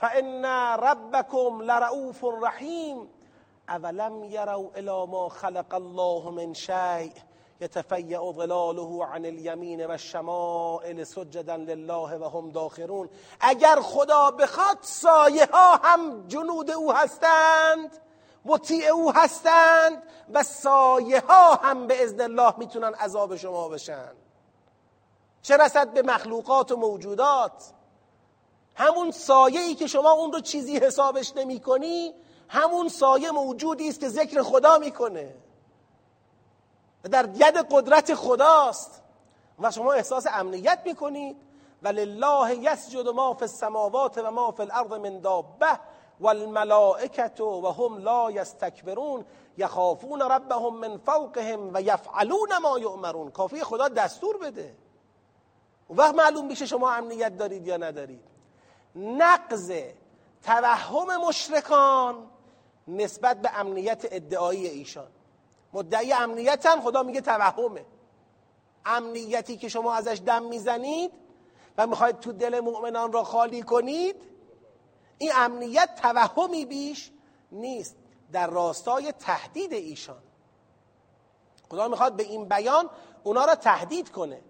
فان ربكم لرؤوف رحیم اولم يروا الى ما خلق الله من شيء يتفيأ ظلاله عن اليمين و الشمائل سجدا لله و هم داخرون. اگر خدا بخواد سایه ها هم جنود او هستند مطیع او هستند و سایه ها هم به اذن الله می‌تونن عذاب شما بشن. چه رسد به مخلوقات و موجودات؟ همون سایه ای که شما اون رو چیزی حسابش نمی کنی همون سایه موجودی است که ذکر خدا می‌کنه. و در ید قدرت خداست. و شما احساس امنیت می‌کنید. و لله یسجد ما فی السماوات و ما فی الارض من دابه والملائکت و هم لا یستکبرون یخافون ربهم من فوقهم و یفعلون ما یؤمرون. کافی خدا دستور بده. و وقت معلوم میشه شما امنیت دارید یا ندارید. نقض توهم مشرکان نسبت به امنیت ادعایی ایشان. مدعی امنیتن خدا میگه توهمه. امنیتی که شما ازش دم می‌زنید و می‌خواید تو دل مؤمنان را خالی کنید این امنیت توهمی بیش نیست در راستای تهدید ایشان. خدا می‌خواد به این بیان اونا را تهدید کنه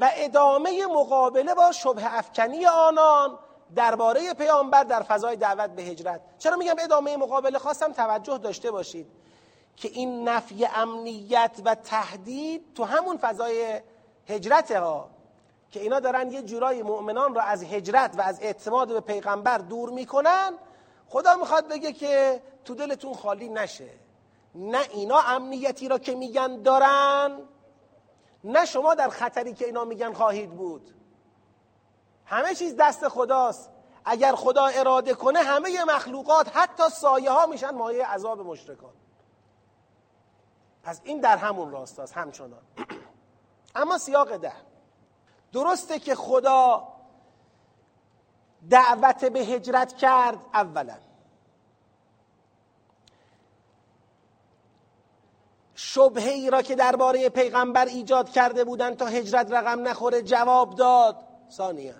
و ادامه مقابله با شبه افکنی آنان درباره پیامبر در فضای دعوت به هجرت. چرا میگم ادامه مقابله خواستم توجه داشته باشید که این نفی امنیت و تهدید تو همون فضای هجرت ها که اینا دارن یه جورای مؤمنان را از هجرت و از اعتماد به پیغمبر دور می‌کنن. خدا می‌خواد بگه که تو دلتون خالی نشه. نه اینا امنیتی را که میگن دارن نه شما در خطری که اینا میگن خواهید بود. همه چیز دست خداست. اگر خدا اراده کنه همه مخلوقات حتی سایه ها میشن مایه عذاب مشرکان. پس این در همون راستاست همچنان. اما سیاق ده. درسته که خدا دعوت به هجرت کرد اولا. شبهه ای را که درباره پیغمبر ایجاد کرده بودند تا هجرت رقم نخوره جواب داد. ثانیا.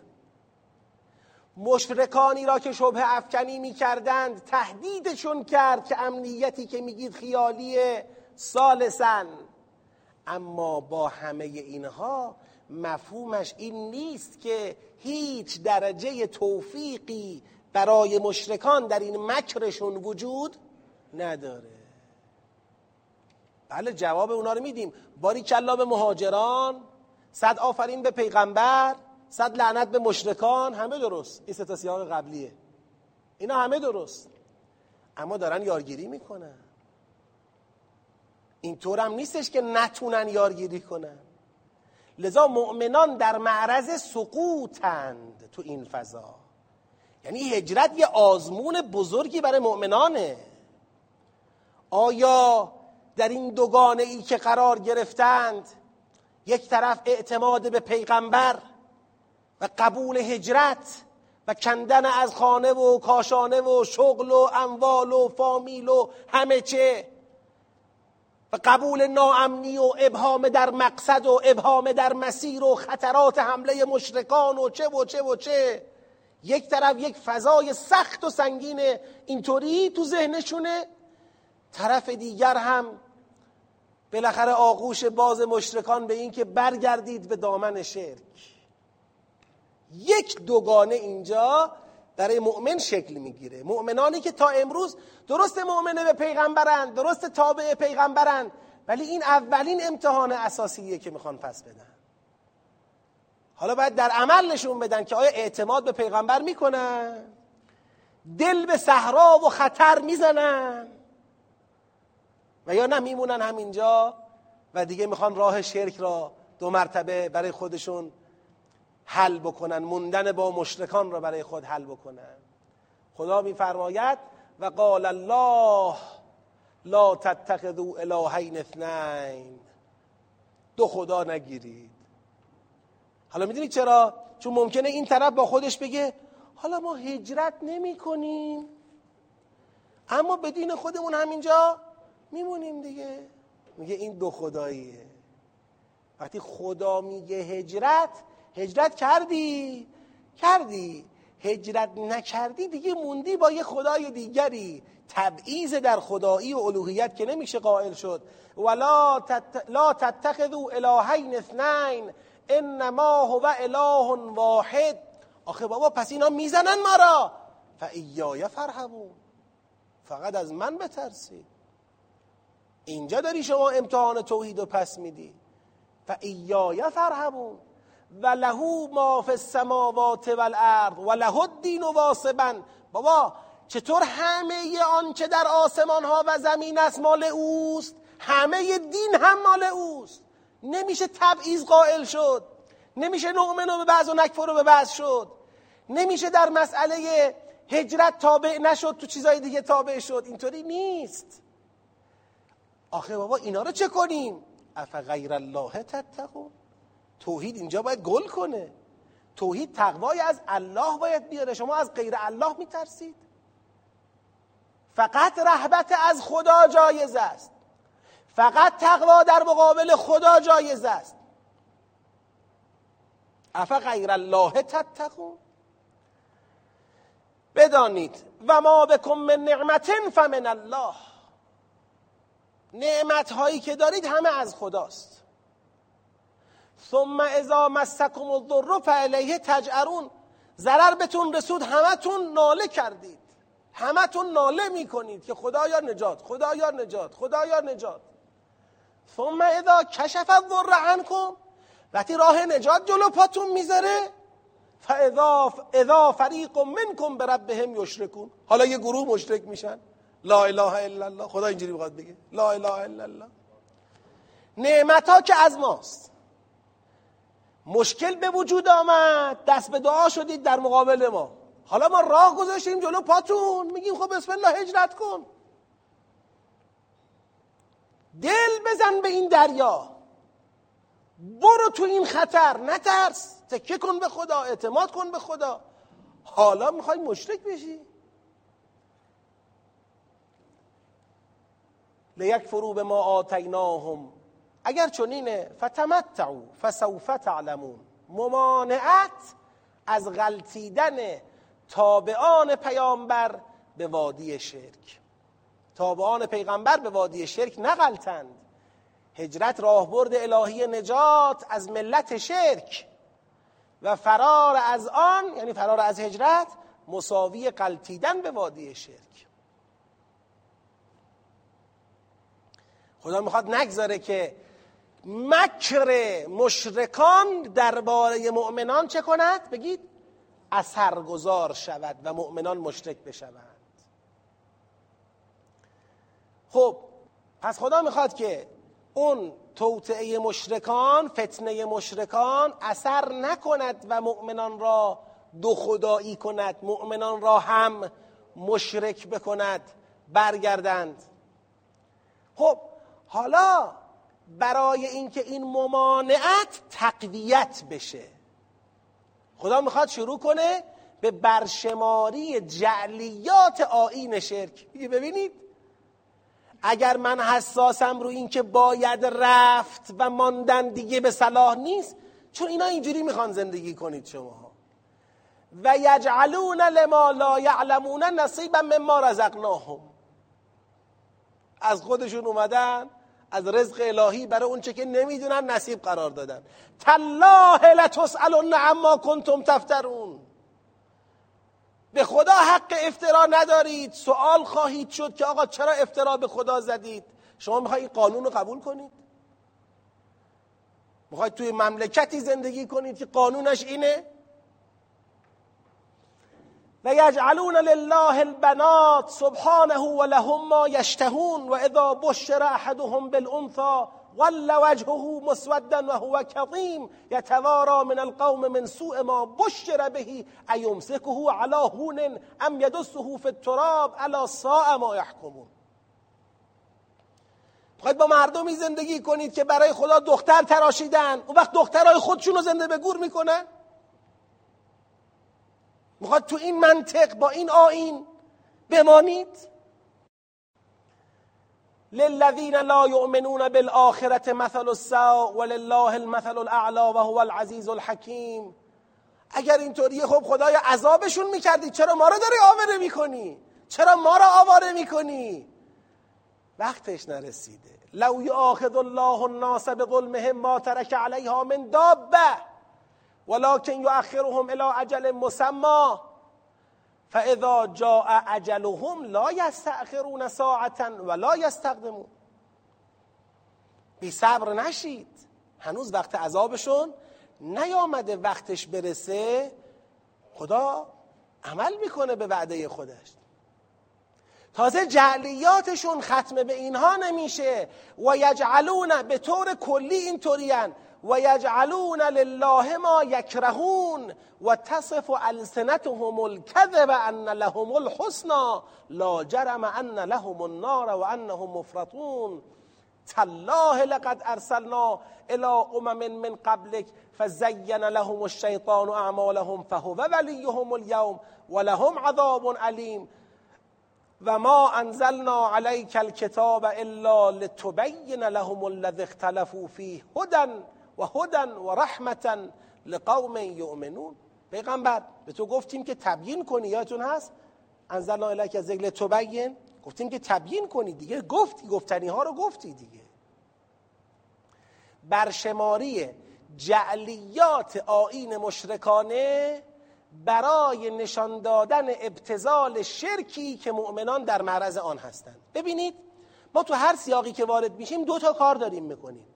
مشرکانی را که شبه افکنی می کردند تهدیدشون کرد که امنیتی که میگید خیالیه سالسن اما با همه اینها مفهومش این نیست که هیچ درجه توفیقی برای مشرکان در این مکرشون وجود نداره. بله جواب اونا رو میدیم. باری کلا به مهاجران صد آفرین به پیغمبر. صد لعنت به مشرکان همه درست. این ستا سیاق قبلیه. اینا همه درست. اما دارن یارگیری می‌کنن. اینطور هم نیستش که نتونن یارگیری کنن. لذا مؤمنان در معرض سقوطند تو این فضا. یعنی هجرت یه آزمون بزرگی برای مؤمنانه. آیا در این دوگانه ای که قرار گرفتند یک طرف اعتماد به پیغمبر و قبول هجرت و کندن از خانه و کاشانه و شغل و اموال و فامیل و همه چه. و قبول ناامنی و ابهام در مقصد و ابهام در مسیر و خطرات حمله مشرکان و چه و چه و چه. یک طرف یک فضای سخت و سنگین اینطوری تو ذهنشونه. طرف دیگر هم بالاخره آغوش باز مشرکان به اینکه برگردید به دامن شرک. یک دوگانه اینجا برای مؤمن شکل می‌گیره. مؤمنانی که تا امروز درست مؤمنه به پیغمبرند درست تابع پیغمبرند ولی این اولین امتحان اساسیه که می‌خوان پس بدن. حالا باید در عمل نشون بدن که آیا اعتماد به پیغمبر می‌کنن؟ دل به صحرا و خطر می‌زنن. و یا نه میمونن همینجا و دیگه می‌خوان راه شرک را دو مرتبه برای خودشون حل بکنن موندن با مشرکان را برای خود حل بکنن. خدا میفرماید و قال الله لا تتخذوا الهین اثنین. دو خدا نگیرید. حالا می‌دونید چرا؟ چون ممکنه این طرف با خودش بگه حالا ما هجرت نمی کنیم اما به دین خودمون همینجا میمونیم دیگه. میگه این دو خداییه. وقتی خدا میگه هجرت هجرت کردی؟ کردی. هجرت نکردی دیگه موندی با یه خدای دیگری. تبعیض در خدایی و الوهیت که نمیشه قائل شد. ولا. لا تتخذوا الهین اثنین انما هو اله واحد. آخه بابا پس اینا می‌زنن ما را. فایای فرحمون. فقط از من بترسید. اینجا داری شما امتحان توحید رو پس میدی. فایای فرحمون. و لهو ما فی السماوات والارض و له الدین واسبا. بابا چطور همه آنچه در آسمان ها و زمین است مال اوست؟ همه دین هم مال اوست. نمیشه تبعیض قائل شد. نمیشه نؤمن به بعض و نکفر رو به بعض شد. نمیشه در مسئله هجرت تابع نشد تو چیزای دیگه تابع شد. اینطوری نیست. آخه بابا اینا رو چه کنیم؟ اف غیر الله تتقون؟ توحید اینجا باید گل کنه. توحید تقوای از الله باید بیاره. شما از غیر الله میترسید. فقط رهبت از خدا جایز است. فقط تقوا در مقابل خدا جایز است. اف غیر الله تتقون؟ بدانید و ما بکن من نعمت فمن الله. نعمت هایی که دارید همه از خداست. ثم اذا مسکم الضر فالیه تجعرون. ضرر بهتون رسود همتون ناله کردید. همتون ناله می‌کنید که خدایا نجات خدایا نجات خدایا نجات. ثم اذا کشف الضر عنکم وقتی راه نجات جلو پاتون می‌ذاره فاذا اذا فریق منکم بربهم یشرکون. حالا یه گروه مشرک میشن. لا اله الا الله. خدا اینجوری می‌خواد بگه. لا اله الا الله. نعمت ها که از ماست. مشکل به وجود آمد. دست به دعا شدید در مقابل ما. حالا ما راه گذاشتیم جلو پاتون. میگیم خب بسم الله هجرت کن. دل بزن به این دریا. برو تو این خطر. نترس. تکه کن به خدا. اعتماد کن به خدا. حالا می‌خوای مشرک بشی. فرو به ما آتیناهم. اگر چنینه فتمتعو فسوف تعلمون. ممانعت از غلطیدن تابعان پیامبر به وادی شرک. تابعان پیغمبر به وادی شرک نغلطند هجرت راهبرد الهی نجات از ملت شرک و فرار از آن یعنی فرار از هجرت مساوی قلتیدن به وادی شرک. خدا می‌خواد نگذاره که مکر مشرکان درباره مؤمنان چه کند؟ بگید اثرگذار شود و مؤمنان مشرک بشوند. خب پس خدا می‌خواد که اون توطعه مشرکان فتنه مشرکان اثر نکند و مؤمنان را دو خدایی کند مؤمنان را هم مشرک بکند برگردند. خب حالا برای اینکه این ممانعت تقویت بشه. خدا می‌خواد شروع کنه به برشماری جعلیات آین شرک. میگه ببینید اگر من حساسم رو اینکه باید رفت و ماندن دیگه به صلاح نیست چون اینا اینجوری می‌خوان زندگی کنید شما. و یجعلون لما لا یعلمون نصیبا مما رزقناهم. از خودشون اومدن از رزق الهی برای اونچه که نمی‌دونن نصیب قرار دادن. تالله لتسالن عما کنتم تفترون. به خدا حق افترا ندارید. سوال خواهید شد که آقا چرا افترا به خدا زدید؟ شما می‌خواید این قانون رو قبول کنید؟ می‌خواید توی مملکتی زندگی کنید که قانونش اینه؟ و یجعلون لله البنات سبحانه و لهم ما یشتهون و اذا بشر احدهم بالانثى ول وجهه مسودا وهو كظيم يتوارى من القوم من سوء ما بشر به ايمسكه على هون ام يدسه في التراب الا ساء ما يحكمون خواهید با مردمی زندگی کنید که برای خدا دختر تراشیدن. اون وقت دخترای خودشون رو زنده به گور می‌کنن؟ می‌خواد تو این منطق با این آین بمانید. للذین لا یؤمنون بالآخرة مثل السوء ولله المثل الاعلى وهو العزیز الحکیم. اگر اینطوریه خب خدای عذابشون می‌کردی چرا ما رو داری آواره می‌کنی؟ چرا ما رو آواره می‌کنی؟ وقتش نرسیده. لو یاخذ الله الناس بظلمهم ما ترک علیها من دابه ولكن یؤخرهم الى اجل مسمى فاذا جاء اجلهم لا یستأخرون ساعتا ولا یستقدمون. بی صبر نشید. هنوز وقت عذابشون نیامده وقتش برسه. خدا عمل می‌کنه به وعده خودش. تازه جعلیاتشون ختم به اینها نمیشه. و یجعلون به طور کلی اینطورین و یجعلون لله ما یکرهون و تصف السنتهم الكذب ان لهم الحسنا لا جرم ان لهم النار و انهم مفرطون. تالله لقد ارسلنا الى امم من قبلك فزين لهم الشيطان اعمالهم فهو وليهم اليوم ولهم عذاب علیم و ما انزلنا عليك الكتاب الا لتبين لهم الذي اختلفوا فيه هدى. و هدن و رحمتا لقوم یؤمنون. پیغمبر به تو گفتیم که تبیین کنی یادتون هست؟ انزلنا الیک از تو تبین گفتیم که تبیین کنی دیگه. گفتی گفتنی ها رو گفتی دیگه. برشماری جعلیات آین مشرکانه برای نشان دادن ابتزال شرکی که مؤمنان در معرض آن هستند. ببینید ما تو هر سیاقی که وارد میشیم دو تا کار داریم می‌کنیم.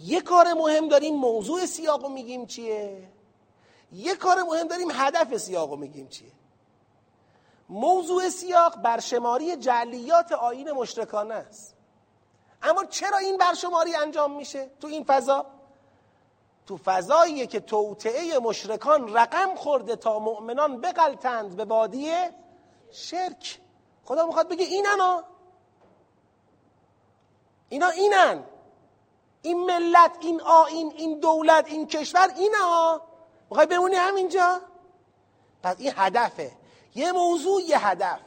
یه کار مهم داریم موضوع سیاق میگیم چیه؟ یه کار مهم داریم هدف سیاق میگیم چیه؟ موضوع سیاق برشماری جلیات آین مشرکانه است. اما چرا این برشماری انجام میشه تو این فضا؟ تو فضاییه که توطعه مشرکان رقم خورده تا مؤمنان بقلتند به بادی شرک. خدا می‌خواد بگه اینن اینا اینن. این ملت این آین این دولت این کشور اینه ها می‌خوای بمونی همینجا؟ پس این هدفه. یه موضوع یه هدف.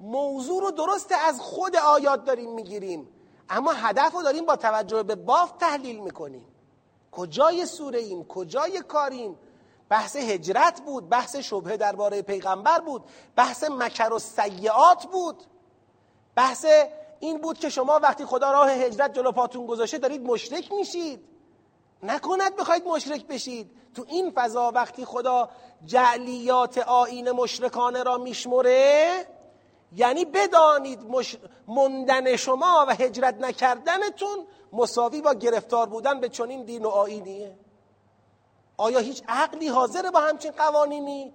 موضوع رو درست از خود آیات داریم می‌گیریم. اما هدف رو داریم با توجه به باف تحلیل می‌کنیم. کجای سوره ایم؟ کجای کاریم بحث هجرت بود بحث شبهه درباره پیغمبر بود بحث مکر و سیعات بود بحث این بود که شما وقتی خدا راه هجرت جلو پاتون گذاشته دارید مشرک میشید. نکند بخواید مشرک بشید. تو این فضا وقتی خدا جعلیات آین مشرکانه را میشمره یعنی بدانید مش... مندن شما و هجرت نکردنتون مساوی با گرفتار بودن به چنین دین و آینیه آیا هیچ عقلی حاضره با همچین قوانینی؟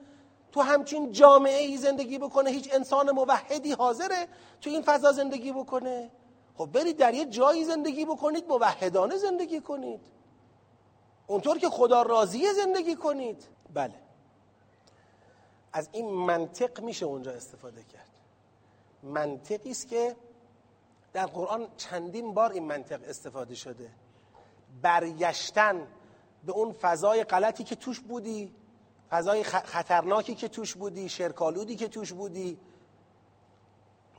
تو همچین جامعه ای زندگی بکنه هیچ انسان موحدی حاضره تو این فضا زندگی بکنه؟ خب برید در یه جایی زندگی بکنید موحدانه زندگی کنید. اونطور که خدا راضیه زندگی کنید. بله. از این منطق میشه اونجا استفاده کرد. منطقی است که در قرآن چندین بار این منطق استفاده شده. برگشتن به اون فضای غلطی که توش بودی فضای خطرناکی که توش بودی شرکالودی که توش بودی.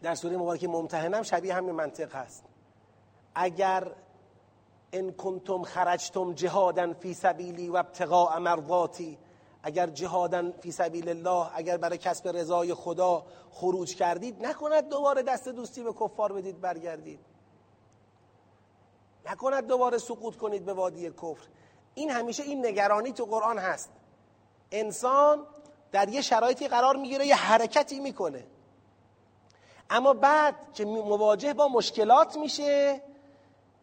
در سوره مبارکه ممتحنم شبیه همین منطق هست. اگر ان کنتم خرجتم جهادا فی سبیلی و ابتغاء مرضاتی اگر جهادا فی سبیل الله اگر برای کسب رضای خدا خروج کردید نکند دوباره دست دوستی به کفار بدید برگردید. نکند دوباره سقوط کنید به وادی کفر. این همیشه این نگرانی تو قرآن هست. انسان در یه شرایطی قرار می‌گیره یه حرکتی می‌کنه. اما بعد که مواجه با مشکلات میشه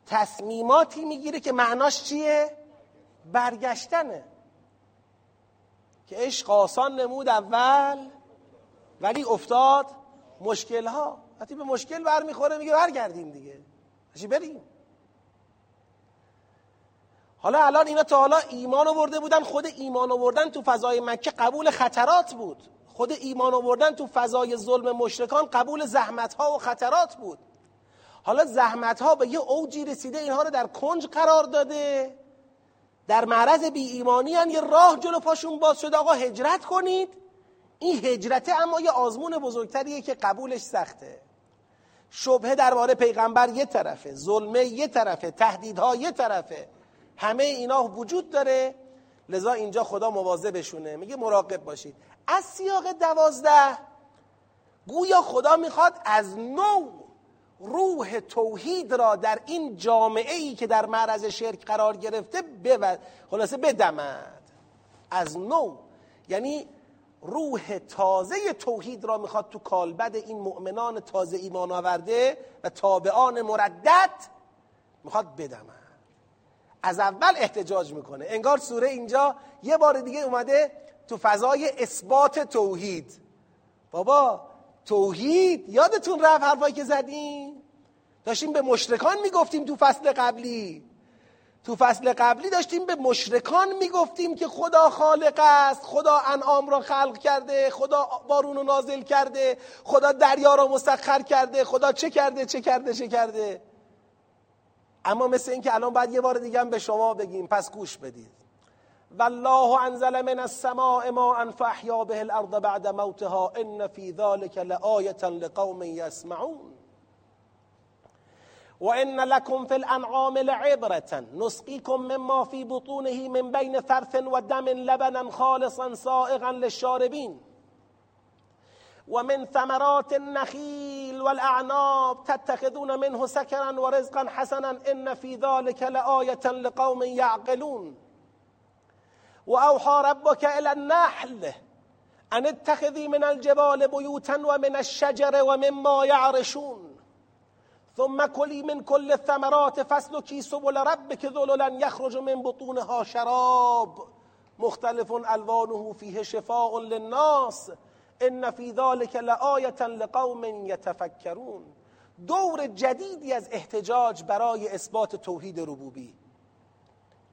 تصمیماتی می‌گیره که معناش چیه؟ برگشتنه. که عشق آسان نمود اول ولی افتاد مشکل ها وقتی به مشکل برمیخوره میگه برگردیم دیگه. بریم. حالا الان اینا تا حالا ایمان آورده بودن خود ایمان آوردن تو فضای مکه قبول خطرات بود. خود ایمان آوردن تو فضای ظلم مشرکان قبول زحمت ها و خطرات بود. حالا زحمت ها به یه اوجی رسیده اینها رو در کنج قرار داده. در معرض بی ایمانی هن یه راه جلو پاشون باز شده آقا هجرت کنید. این هجرته اما یه آزمون بزرگتریه که قبولش سخته. شبهه درباره پیغمبر یه طرفه ظلمه یه طرفه تهدیدها یه طرفه. همه اینا وجود داره. لذا اینجا خدا بشونه. میگه مراقب باشید. از سیاق دوازده گویا خدا می‌خواد از نو روح توحید را در این جامعه ای که در معرض شرک قرار گرفته بو... خلاصه بدمد. از نو. یعنی روح تازه توحید را می‌خواد تو کالبد این مؤمنان تازه ایمان آورده و تابعان مردد می‌خواد بدمد. از اول احتجاج می‌کنه. انگار سوره اینجا یه بار دیگه اومده تو فضای اثبات توحید. بابا توحید؟ یادتون رفت حرفایی که زدیم داشتیم به مشرکان می‌گفتیم تو فصل قبلی. تو فصل قبلی داشتیم به مشرکان می‌گفتیم که خدا خالق است خدا انعام را خلق کرده خدا بارون رو نازل کرده خدا دریا را مسخر کرده خدا چه کرده چه کرده چه کرده؟ اما مثل اینکه الان باید یه بار دیگه هم به شما بگیم پس گوش بدید. والله انزل من السماء ماء فاحیا به الارض بعد موتها ان في ذلك لآیه لقوم يسمعون وان لكم في الانعام لعبرة نسقيكم مما في بطونه من بين ثرث ودم لبنا خالصا سائغا للشاربين ومن ثمرات النخيل والأعناب تتخذون منه سكرا ورزقا حسنا إن في ذلك لآية لقوم يعقلون. وأوحى ربك إلى النحل أن اتخذي من الجبال بيوتا ومن الشجر ومما يعرشون. ثم كلي من كل الثمرات فاسلكي سبل ربك ذللا يخرج من بطونها شراب. مختلف ألوانه فيه شفاء للناس. ان فی ذلک لآیه لقوم یتفکرون دور جدیدی از احتجاج برای اثبات توحید ربوبی.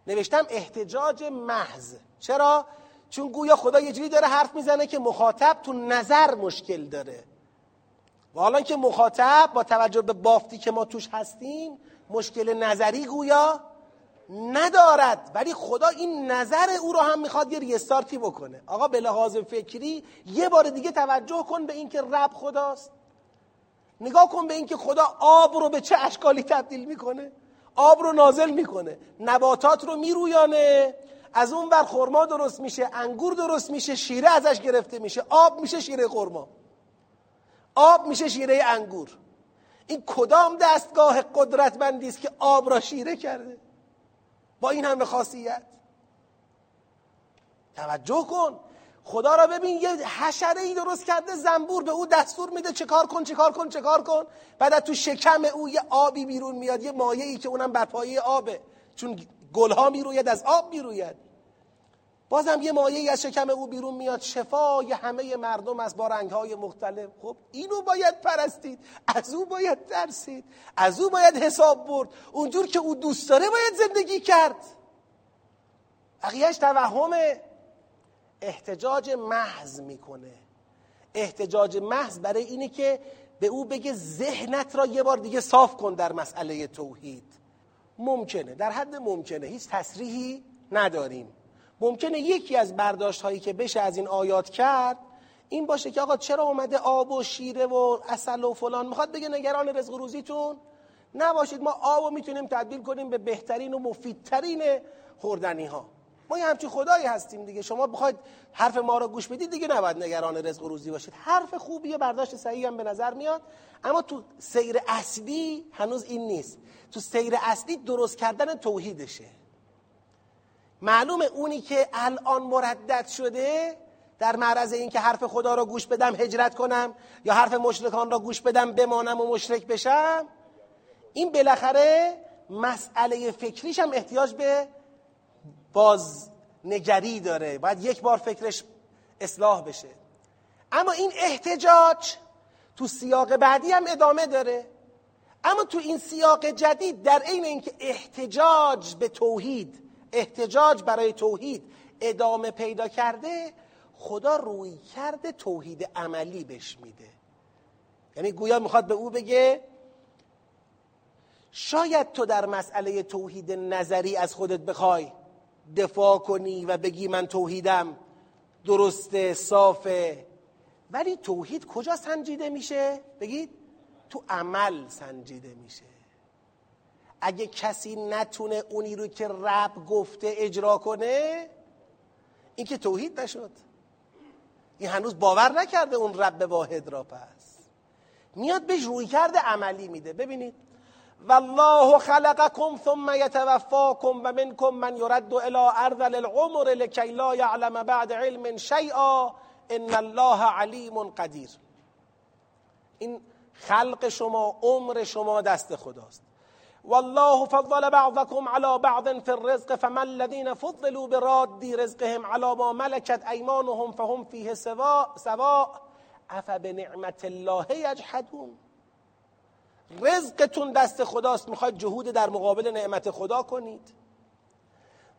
نوشتم احتجاج محض. چرا؟ چون گویا خدا یه جوری داره حرف می‌زنه که مخاطب تو نظر مشکل داره. و حالا که مخاطب با توجه به بافتی که ما توش هستیم مشکل نظری گویا ندارد. ولی خدا این نظر او رو هم می‌خواد یه ریستارتی بکنه. آقا به لحاظ فکری یه بار دیگه توجه کن به اینکه رب خداست. نگاه کن به اینکه خدا آب رو به چه اشکالی تبدیل می‌کنه. آب رو نازل می‌کنه. نباتات رو میرویانه. از اون ور خرما درست میشه انگور درست میشه شیره ازش گرفته میشه. آب میشه شیره خرما. آب میشه شیره انگور. این کدام دستگاه قدرتمندی است که آب را شیره کرده؟ با این همه خاصیت. توجه کن. خدا را ببین یه حشره ای درست کرده زنبور به او دستور میده چه کار کن چه کار کن چه کار کن. بعد تو شکم او یه آبی بیرون میاد یه مایه ای که اونم بر پایه آبه. چون گلها می‌روید از آب می‌روید. بازم یه مایه ای از شکم او بیرون میاد. شفای همه مردم از با رنگ های مختلف. خب اینو باید پرستید. از او باید ترسید. از او باید حساب برد. اونجور که او دوست داره باید زندگی کرد. بقیهش توهم احتجاج محض می‌کنه. احتجاج محض برای اینه که به او بگه ذهنت را یه بار دیگه صاف کن در مسئله توحید. ممکنه. در حد ممکنه. هیچ تصریحی نداریم. ممکنه یکی از برداشت هایی که بشه از این آیات کرد این باشه که آقا چرا اومده آب و شیره و اصل و فلان؟ می‌خواد بگه نگران رزق روزیتون؟ نباشید ما آب رو می‌تونیم تبدیل کنیم به بهترین و مفیدترین خوردنی ها ما یه همچین خدایی هستیم دیگه. شما بخواید حرف ما رو گوش بدید دیگه نباید نگران رزق و روزی باشید. حرف خوبیه برداشت صحیح هم به نظر میاد. اما تو سیر اصلی هنوز این نیست. تو سیر اصلی درست کردن توحیدشه. معلومه اونی که الان مردد شده در معرض این که حرف خدا را گوش بدم هجرت کنم یا حرف مشرکان را گوش بدم بمانم و مشرک بشم. این بالاخره مسئله فکریش هم احتیاج به بازنگری داره. باید یک بار فکرش اصلاح بشه. اما این احتجاج تو سیاق بعدی هم ادامه داره. اما تو این سیاق جدید در عین اینکه احتجاج به توحید احتجاج برای توحید ادامه پیدا کرده خدا روی کرده توحید عملی بش میده. یعنی گویا می‌خواد به او بگه شاید تو در مسئله توحید نظری از خودت بخوای دفاع کنی و بگی من توحیدم درسته صافه. ولی توحید کجا سنجیده میشه؟ بگید تو عمل سنجیده میشه. اگه کسی نتونه اونی رو که رب گفته اجرا کنه این که توحید نشد. این هنوز باور نکرده اون رب واحد را پس. میاد بهش روی کرده عملی میده. ببینید. والله خلقكم ثم يتوفاكم و منكم من يرد الى ارذل العمر لكي لا يعلم بعد علم شيئا ان الله علیم قدیر. این خلق شما عمر شما دست خداست. والله فضل بعضكم على بعض في الرزق فما الذين فضلوا براد رزقهم على ما ملكت ايمانهم فهم فيه سواء سواء افبنعمت الله يجحدون. رزقتون دست خداست می‌خواید جهود در مقابل نعمت خدا کنید.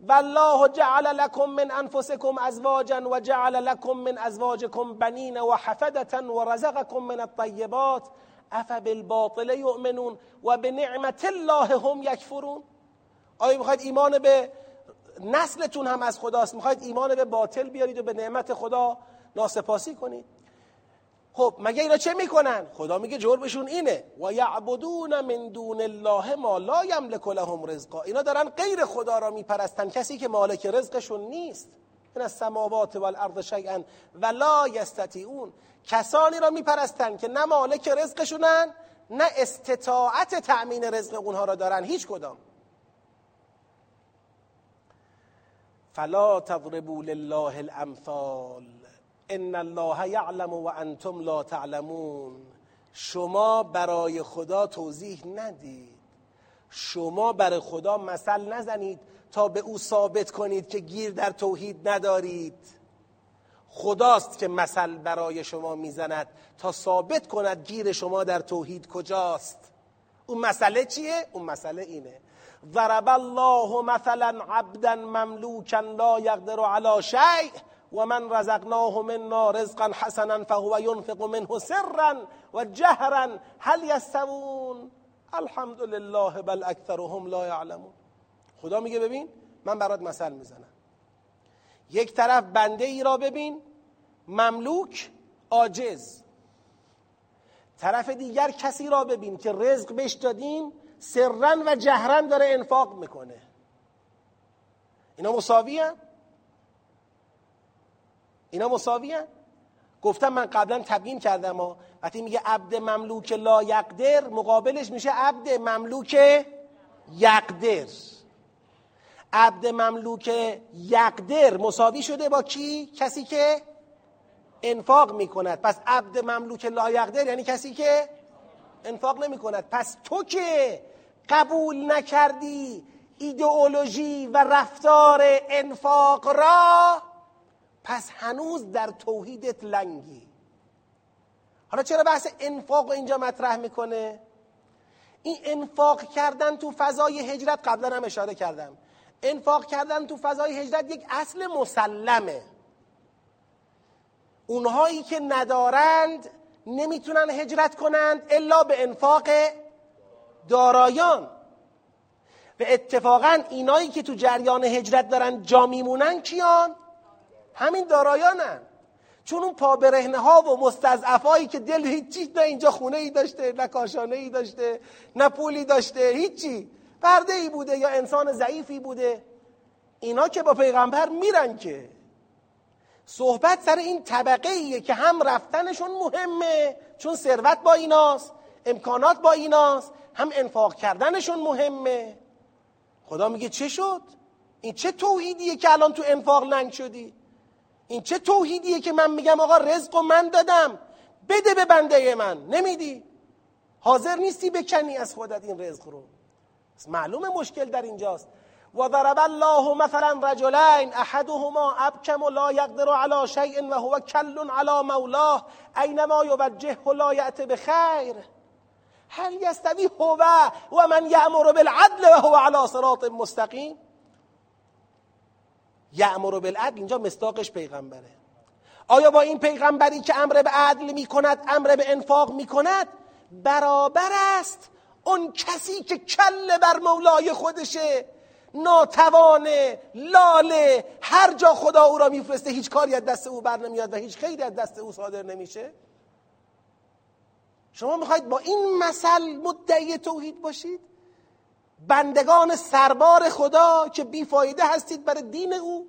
والله جعل لكم من انفسكم ازواجا و جعل لكم من ازواجكم بنین و حفدة و رزقكم من الطیبات اف بالباطل یؤمنون و به نعمت الله هم یکفرون؟ آیا می‌خواید ایمان به نسلتون هم از خداست؟ می‌خواید ایمان به باطل بیارید و به نعمت خدا ناسپاسی کنید؟ خب مگه اینا چه می‌کنن؟ خدا میگه جرمشون اینه. و یعبدون من دون الله ما لا یملک لهم رزقا. اینا دارن غیر خدا را میپرستن. کسی که مالک رزقشون نیست. این از سماوات و الارض شیئا و لا یستطیعون. کسانی را میپرستن که نه مالک رزقشونن نه استطاعت تأمین رزق اونها را دارن. هیچ کدام. فلا تضربوا لله الامثال ان الله یعلم و لا تعلمون. شما برای خدا توضیح ندید. شما برای خدا مثل نزنید تا به او ثابت کنید که گیر در توحید ندارید. خداست که مثل برای شما می‌زند تا ثابت کند گیر شما در توحید کجاست. اون مسئله چیه؟ اون مسئله اینه. ضرب الله مثلا عبدا مملوکا لا یقدر علی شیء و من رزقناه منا رزقا حسنا فهو ينفق منه سرا و جهرا. هل یستوون؟ الحمد لله بل اکثرهم لا یعلمون. خدا میگه ببین من برات مثل می‌زنم. یک طرف بنده ای را ببین مملوک عاجز طرف دیگر کسی را ببین که رزق بهش دادیم سرن و جهرن داره انفاق می‌کنه اینا مساوی هم؟ اینا مساوی هم؟ گفتم من قبلا تبیین کردم و وقتی میگه عبد مملوک لا یقدر مقابلش میشه عبد مملوک یقدر عبد مملوک یقدر مساوی شده با کی؟ کسی که انفاق می‌کند. پس عبد مملوک لا یقدر یعنی کسی که انفاق نمی کند پس تو که قبول نکردی ایدئولوژی و رفتار انفاق را پس هنوز در توحیدت لنگی. حالا چرا بحث انفاق اینجا مطرح می‌کنه؟ این انفاق کردن تو فضای هجرت قبلا هم اشاره کردم. انفاق کردن تو فضای هجرت یک اصل مسلمه. اونهایی که ندارند نمی‌تونن هجرت کنند الا به انفاق دارایان. و اتفاقا اینایی که تو جریان هجرت دارن جا میمونن کیان؟ همین دارایانن. چون اون پابرهنه ها و مستضعفایی که دل هیچی نه اینجا خونه ای داشته نه کاشانه ای داشته نه پولی داشته هیچی. برده ای بوده یا انسان ضعیفی بوده؟ اینا که با پیغمبر میرن که. صحبت سر این طبقه ایه که هم رفتنشون مهمه چون ثروت با ایناست امکانات با ایناست هم انفاق کردنشون مهمه. خدا میگه چه شد؟ این چه توحیدیه که الان تو انفاق لنگ شدی؟ این چه توحیدیه که من میگم آقا رزق و من دادم بده به بنده من نمیدی؟ حاضر نیستی بکنی از خودت این رزق رو. معلوم مشکل در اینجاست. و ضرب الله مثلا رجلین احدهما ابکم لا یقدر على شیء و هو کل على مولاه. اینما یوجه لا یأت بخیر. هل یستوی هو و من یأمر بالعدل و هو على صراط مستقیم؟ یأمر بالعدل اینجا مستاقش پیغمبره. آیا با این پیغمبری که امر به عدل می کند امر به انفاق می کند برابر است. اون کسی که کل بر مولای خودشه ناتوانه لاله هر جا خدا او را میفرسته هیچ کاری از دست او بر نمیاد و هیچ خیری از دست او صادر نمیشه. شما می‌خواید با این مثل مدعی توحید باشید؟ بندگان سربار خدا که بیفایده هستید برای دین او.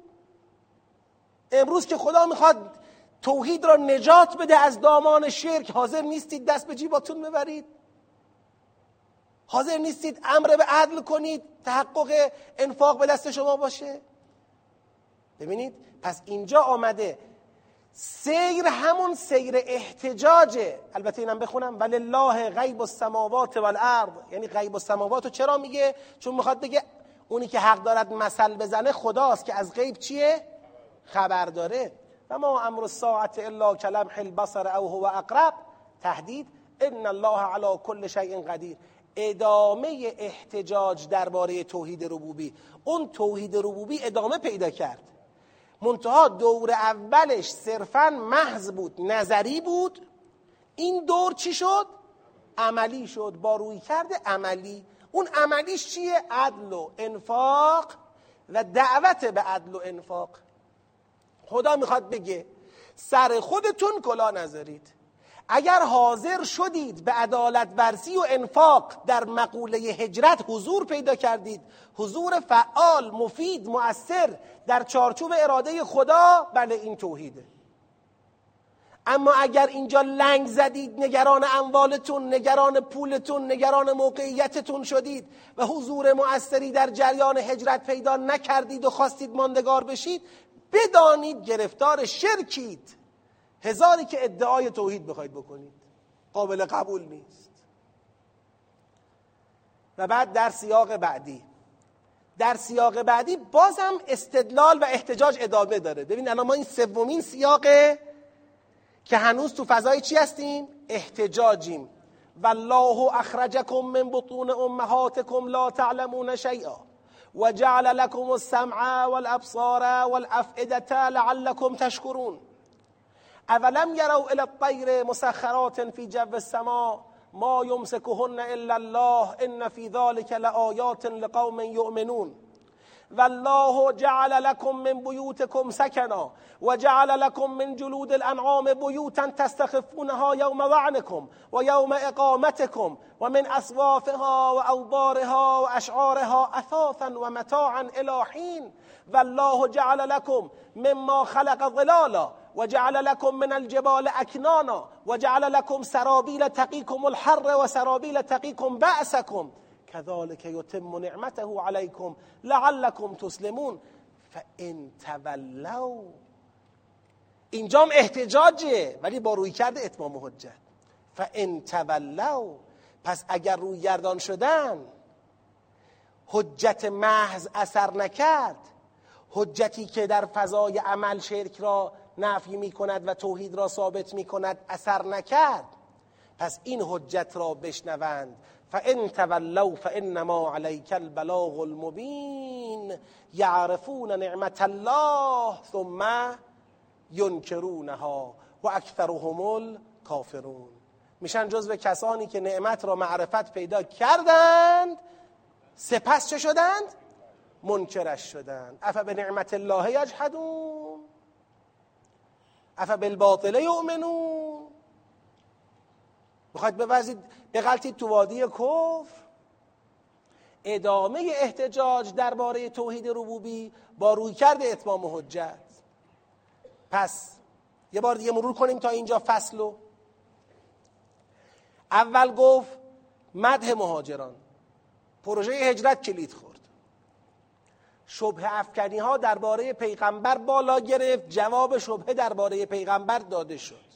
امروز که خدا می‌خواد توحید را نجات بده از دامان شرک حاضر نیستید دست به جیباتون ببرید. حاضر نیستید امر به عدل کنید تحقق انفاق به دست شما باشه. ببینید پس اینجا آمده سیر همون سیر احتجاجه البته اینم بخونم ولله غیب السماوات والارض. یعنی غیب السماوات رو چرا میگه؟ چون می‌خواد بگه اونی که حق دارد مثل بزنه خداست که از غیب چیه؟ خبر داره. و ما امر الساعت الا کلمح البصر او هو اقرب. تهدید ان الله علی کل شیء قدیر. ادامه احتجاج درباره توحید ربوبی. اون توحید ربوبی ادامه پیدا کرد. منتها دور اولش صرفا محض بود نظری بود. این دور چی شد؟ عملی شد با روی کرده عملی. اون عملیش چیه؟ عدل و انفاق و دعوت به عدل و انفاق. خدا می‌خواد بگه سر خودتون کلا نذارید. اگر حاضر شدید به عدالت ورزی و انفاق در مقوله هجرت حضور پیدا کردید حضور فعال مفید مؤثر در چارچوب اراده خدا بله این توحیده. اما اگر اینجا لنگ زدید نگران اموالتون نگران پولتون نگران موقعیتتون شدید و حضور مؤثری در جریان هجرت پیدا نکردید و خواستید ماندگار بشید بدانید گرفتار شرکید. هزاری که ادعای توحید بخواید بکنید. قابل قبول نیست. و بعد در سیاق بعدی. در سیاق بعدی بازم استدلال و احتجاج ادامه داره. ببین الان ما این سومین سیاقه که هنوز تو فضای چی هستیم؟ احتجاجیم. والله اخرجکم من بطون امهاتکم لا تعلمون شیئا. و جعل لكم السمع والابصار والافئده لعلكم تشکرون. اولم یرو الى الطیر مسخرات فی جو السما ما یمسکهن الا الله ان فی ذلك لآیات لقوم یؤمنون والله جعل لكم من بيوتكم سكنا وجعل لكم من جلود الأنعام بيوتا تستخفونها يوم ظعنكم ويوم إقامتكم ومن أصوافها وأوبارها وأشعارها أثاثا ومتاعا إلى حين. والله جعل لكم مما خلق ظلالا وجعل لكم من الجبال اکنانا وجعل لكم سرابیل تقیكم الحر و سرابیل تقیكم بأسكم. كذلك يتم نعمته عليكم لعلكم تسلمون. فان تولوا اینجام احتجاجه ولی با روی کرده اتمام حجت. فان تولوا پس اگر روی گردان شدن حجت محض اثر نکرد. حجتی که در فضای عمل شرک را نفی می کند و توحید را ثابت می کند اثر نکرد. پس این حجت را بشنوند. فان تولوا فانما عليك البلاغ المبین یعرفون نعمت الله ثم ينكرونها و اکثرهم کافرون میشن جزو کسانی که نعمت را معرفت پیدا کردند سپس چه شدند؟ منکرش شدند. اف به نعمت الله یجحدون. اف بالباطل یؤمنون. می‌خواید بوزید؟ بغلطید تو وادی کفر. ادامه احتجاج درباره توحید ربوبی با رویکرد اتمام حجت. پس یه بار دیگه مرور کنیم تا اینجا فصلو اول گفت مدح مهاجران. پروژه هجرت کلید خورد. شبه افکنی ها درباره پیغمبر بالا گرفت جواب شبهه درباره پیغمبر داده شد.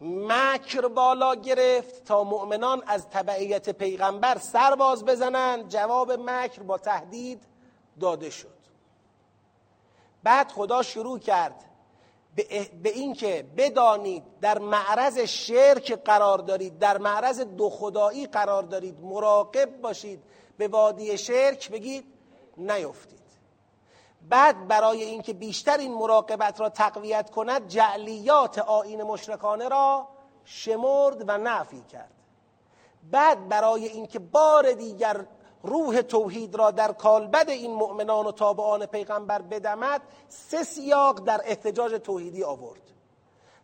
مکر بالا گرفت تا مؤمنان از تبعیت پیغمبر سر باز بزنند جواب مکر با تهدید داده شد. بعد خدا شروع کرد به اینکه بدانید در معرض شرک قرار دارید در معرض دو خدایی قرار دارید مراقب باشید به وادی شرک بگید. نیفتید. بعد برای اینکه بیشتر این مراقبت را تقویت کند جعلیات آین مشرکانه را شمرد و نفی کرد. بعد برای اینکه بار دیگر روح توحید را در کالبد این مؤمنان و تابعان پیغمبر بدمد سه سیاق در احتجاج توحیدی آورد.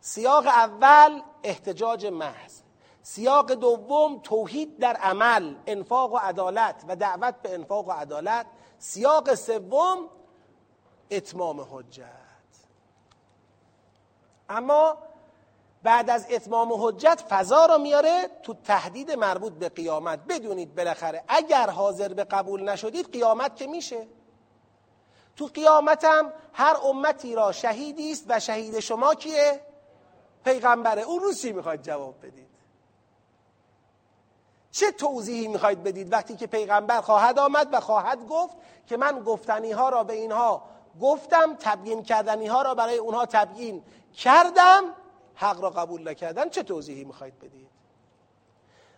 سیاق اول احتجاج محض. سیاق دوم توحید در عمل انفاق و عدالت و دعوت به انفاق و عدالت. سیاق سوم اتمام حجت. اما بعد از اتمام حجت فضا را میاره تو تهدید مربوط به قیامت. بدونید بالاخره اگر حاضر به قبول نشدید قیامت که میشه؟ تو قیامت هم هر امتی را شهیدی است و شهید شما کیه؟ پیغمبره. اون روز چی می‌خواید جواب بدید؟ چه توضیحی می‌خواید بدید وقتی که پیغمبر خواهد آمد و خواهد گفت که من گفتنی ها را به اینها گفتم تبیین کردنی ها را برای اونها تبیین کردم حق را قبول نکردن چه توضیحی می‌خواید بدید؟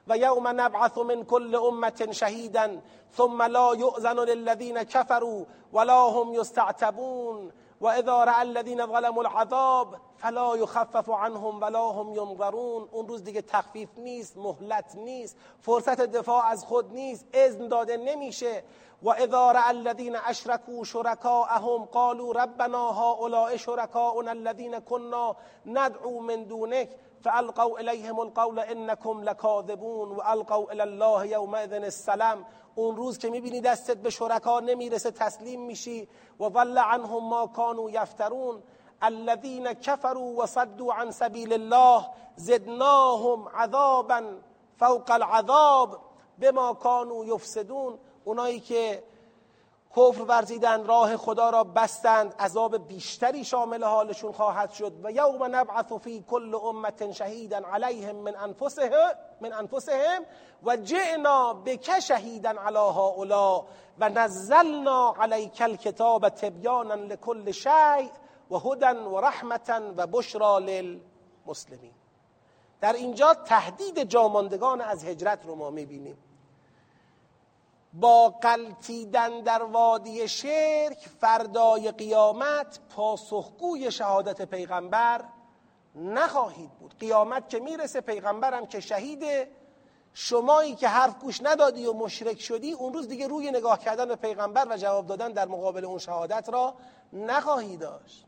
و یوم نبعث من کل امت شهیدا ثم لا یؤذن للذین كفروا ولا هم یستعتبون. و اذا رأى الذین ظلموا العذاب فلا یخفف عنهم ولا هم ینظرون اون روز دیگه تخفیف نیست مهلت نیست فرصت دفاع از خود نیست اذن داده نمیشه. و اذا رأى الذين اشركوا شركاءهم قالوا ربنا هؤلاء شركاؤنا الذين كنا ندعو من دونك فالقوا اليهم القول انكم لكاذبون والقوا الى الله يومئذ السلام. اون روز که می‌بینی دستت به شرکا نمی‌رسه تسلیم میشی. و ظل عنهم ما كانوا يفترون الذين كفروا وصدوا عن سبيل الله زدناهم عذابا فوق العذاب بما كانوا يفسدون اونایی که کفر ورزیدن راه خدا را بستند عذاب بیشتری شامل حالشون خواهد شد. و یوم نبعث فی کل امت شهیدا علیهم من انفسهم من انفسهم و جئنا بک شهیدا علی هؤلاء و نزلنا علیک الکتاب تبیانا لكل شیء و هدى و رحمتا و بشرا للمسلمین. در اینجا تهدید جاماندگان از هجرت رو ما می‌بینیم. با قلتیدن در وادی شرک فردای قیامت پاسخگوی شهادت پیغمبر نخواهید بود. قیامت که می‌رسه پیغمبرم که شهیده. شمایی که حرف گوش ندادی و مشرک شدی اون روز دیگه روی نگاه کردن به پیغمبر و جواب دادن در مقابل اون شهادت را نخواهی داشت.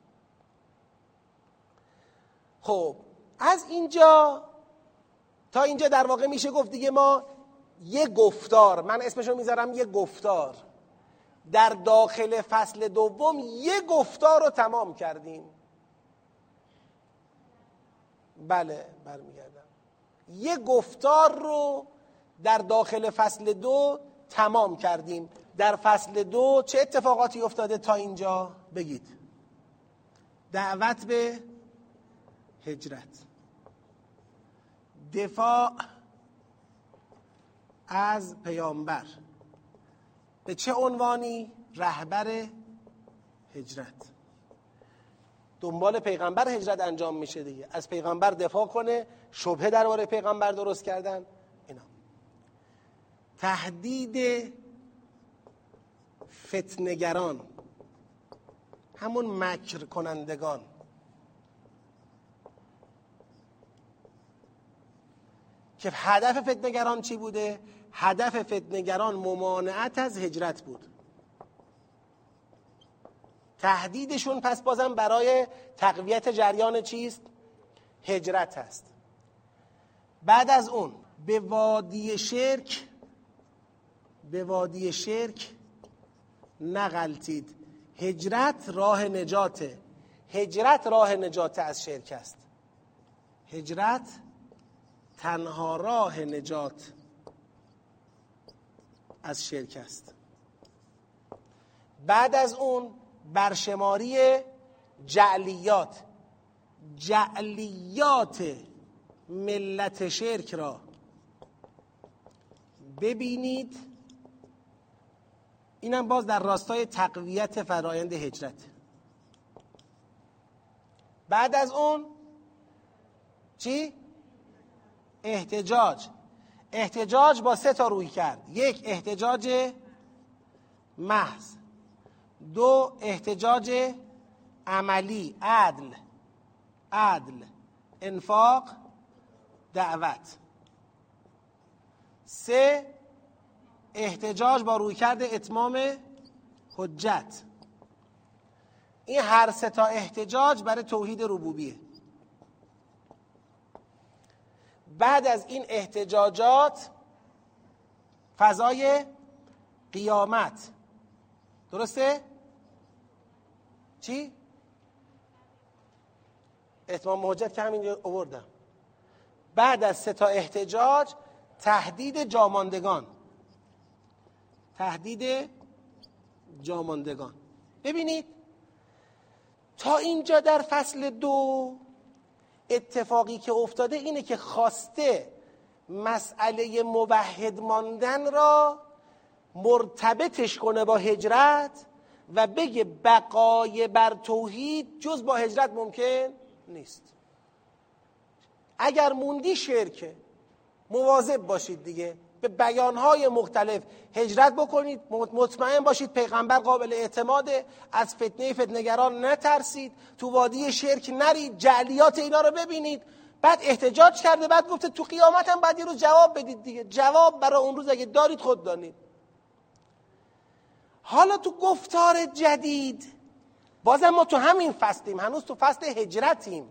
خب از اینجا تا اینجا در واقع میشه گفت دیگه ما یه گفتار من اسمشو می‌ذارم یه گفتار. در داخل فصل دوم یه گفتار رو تمام کردیم. بله برمیگردم. یه گفتار رو در داخل فصل دو تمام کردیم. در فصل دو چه اتفاقاتی افتاده تا اینجا؟ بگید. دعوت به هجرت. دفاع از پیامبر. به چه عنوانی رهبر هجرت؟ دنبال پیغمبر هجرت انجام میشه دیگه. از پیغمبر دفاع کنه شبهه درباره پیغمبر درست کردن اینا. تهدید فتنگران همون مکر کنندگان. که هدف فتنگران چی بوده؟ هدف فتنگران ممانعت از هجرت بود. تهدیدشون پس بازم برای تقویت جریان چیست؟ هجرت هست بعد از اون به وادی شرک به وادی شرک نغلطید. هجرت راه نجاته هجرت راه نجات از شرک است. هجرت تنها راه نجات از شرک است. بعد از اون برشماری جعلیات جعلیات ملت شرک را ببینید. اینم باز در راستای تقویت فرایند هجرت. بعد از اون چی؟ احتجاج. احتجاج با سه تا روی کرد. یک احتجاج محض. دو احتجاج عملی عدل. عدل انفاق دعوت. سه احتجاج با رویکرد اتمام حجت. این هر سه تا احتجاج برای توحید ربوبیه. بعد از این احتجاجات فضای قیامت درسته؟ چی؟ اتمام حجت که همین آوردم بعد از سه تا احتجاج تهدید جاماندگان تهدید جاماندگان ببینید تا اینجا در فصل دو اتفاقی که افتاده اینه که خواسته مسئله موحد ماندن را مرتبطش کنه با هجرت و بگه بقای بر توحید جز با هجرت ممکن نیست. اگر موندی شرکه مواظب باشید دیگه. به بیانهای مختلف هجرت بکنید. مطمئن باشید پیغمبر قابل اعتماده. از فتنه فتنگران نترسید. تو وادی شرک نرید. جعلیات اینا رو ببینید. بعد احتجاج کرده. بعد گفته تو قیامت هم بعد یه روز جواب بدید دیگه. جواب برای اون روز اگه دارید خود دانید. حالا تو گفتار جدید بازم ما تو همین فصلیم. هنوز تو فصل هجرتیم.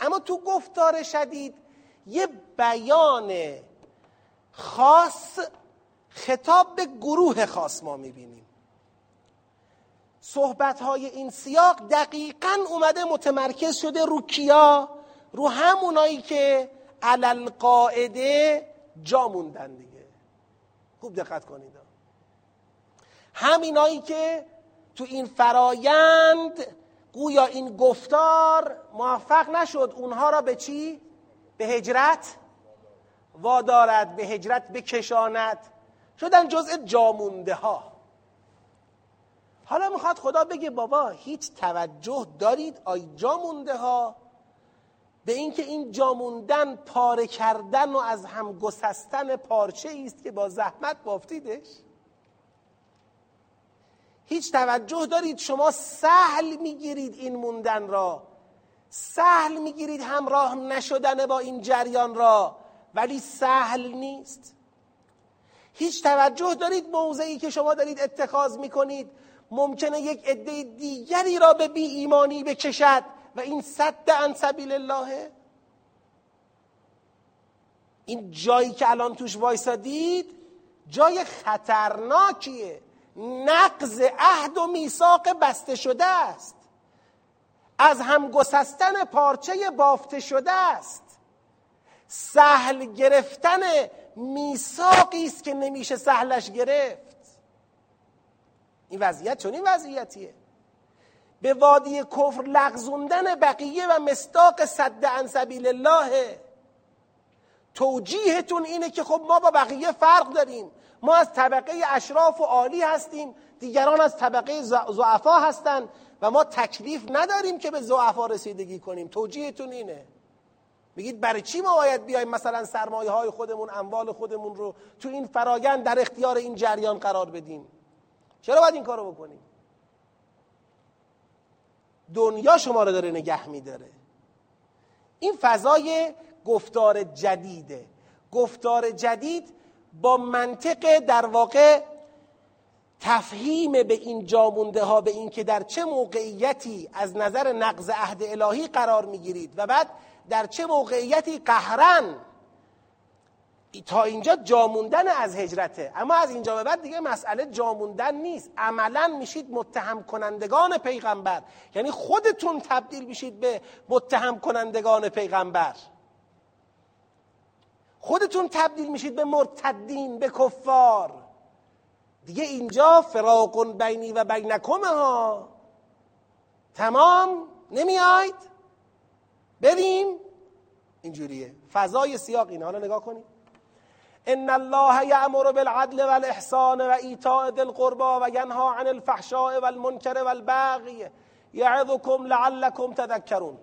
اما تو گفتار شدید یه بیان خاص خطاب به گروه خاص ما می‌بینیم. صحبت های این سیاق دقیقا اومده متمرکز شده رو کیا؟ رو همونایی که علل قاعده جا موندن دیگه. خوب دقت کنید. همینایی که تو این فرایند گویا این گفتار موفق نشد اونها را به چی؟ به هجرت وادارد به هجرت بکشاند. شدن جزء جامونده ها حالا می‌خواد خدا بگه بابا هیچ توجه دارید؟ آی جامونده ها به اینکه این جاموندن پاره کردن و از هم گسستن پارچه است که با زحمت بافتیدش. هیچ توجه دارید؟ شما سهل می‌گیرید این موندن را. سهل می‌گیرید همراه نشدن با این جریان را. ولی سهل نیست. هیچ توجه دارید موضعی که شما دارید اتخاذ می‌کنید؟ ممکنه یک عده دیگری را به بی ایمانی بکشد و این صد عن سبیل الله؟ این جایی که الان توش وایسادید جای خطرناکیه. نقض عهد و میثاق بسته شده است. از هم گسستن پارچه بافته شده است. سهل گرفتن میثاقی است که نمیشه سهلش گرفت. این وضعیت چون این وضعیتیه. به وادی کفر لغزوندن بقیه و مستاق صد عن سبیل الله. توجیهتون اینه که خب ما با بقیه فرق داریم. ما از طبقه اشراف و عالی هستیم دیگران از طبقه زعفا هستند و ما تکلیف نداریم که به زعفا رسیدگی کنیم. توجیهتون اینه. میگید برای چی ما باید بیایم مثلا سرمایه های خودمون اموال خودمون رو تو این فرایند در اختیار این جریان قرار بدیم؟ چرا باید این کارو بکنیم؟ دنیا شما رو داره نگه میداره. این فضای گفتار جدیده. گفتار جدید با منطق در واقع تفهیم به این جامونده ها به این که در چه موقعیتی از نظر نقض عهد الهی قرار می‌گیرید. و بعد در چه موقعیتی قهرن؟ تا اینجا جاموندن از هجرته. اما از اینجا به بعد دیگه مسئله جاموندن نیست. عملا میشید متهم کنندگان پیغمبر. یعنی خودتون تبدیل میشید به متهم کنندگان پیغمبر. خودتون تبدیل میشید به مرتدین به کفار. دیگه اینجا فراق بینی و بینکم ها تمام؟ نمیاید بریم اینجوریه. فضای سیاق اینه. حالا نگاه کنید ان الله یأمر بالعدل والاحسان و ایتاء ذی القربى و ینها عن الفحشاء والمنکر والبغی. یعظکم لعلکم تذکرون.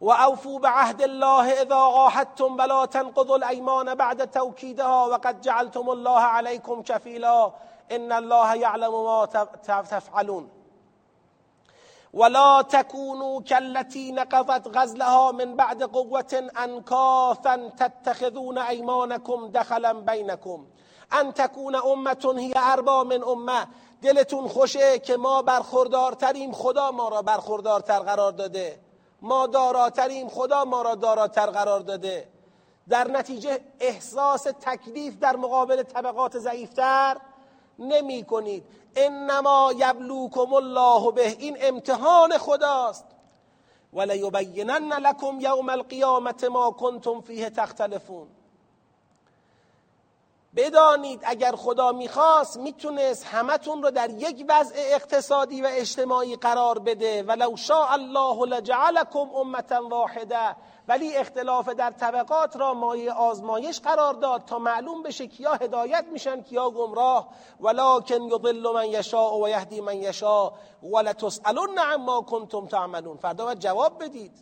و اوفوا بعهد الله اذا عاهدتم ولا تنقضوا الايمان بعد توكيدها وقد جعلتم الله عليكم كفيلا. ان الله يعلم ما تفعلون. ولا تكونوا كالتي نقضت غزلها من بعد قوة أنكاثا تتخذون أيمانكم دخلا بينكم. ان تكون امة هي اربا من امه دلتون خوشه که ما برخوردارتریم خدا ما را برخوردارتر قرار داده. ما داراتریم خدا ما را داراتر قرار داده. در نتیجه احساس تکلیف در مقابل طبقات ضعیفتر نمی کنید انما یبلوکم الله به این امتحان خداست. ولیبینن لکم یوم القیامت ما کنتم فیه تختلفون. بدانید اگر خدا می‌خواست می‌تونست همتون رو در یک وضع اقتصادی و اجتماعی قرار بده. ولو شاء الله لجعلکم امتا واحده ولی اختلاف در طبقات را مایه آزمایش قرار داد تا معلوم بشه کیا هدایت میشن کیا گمراه. ولکن یضل من یشاء و یهدی من یشاء ولتسالن عما کنتم تعملون. فردا باید جواب بدید.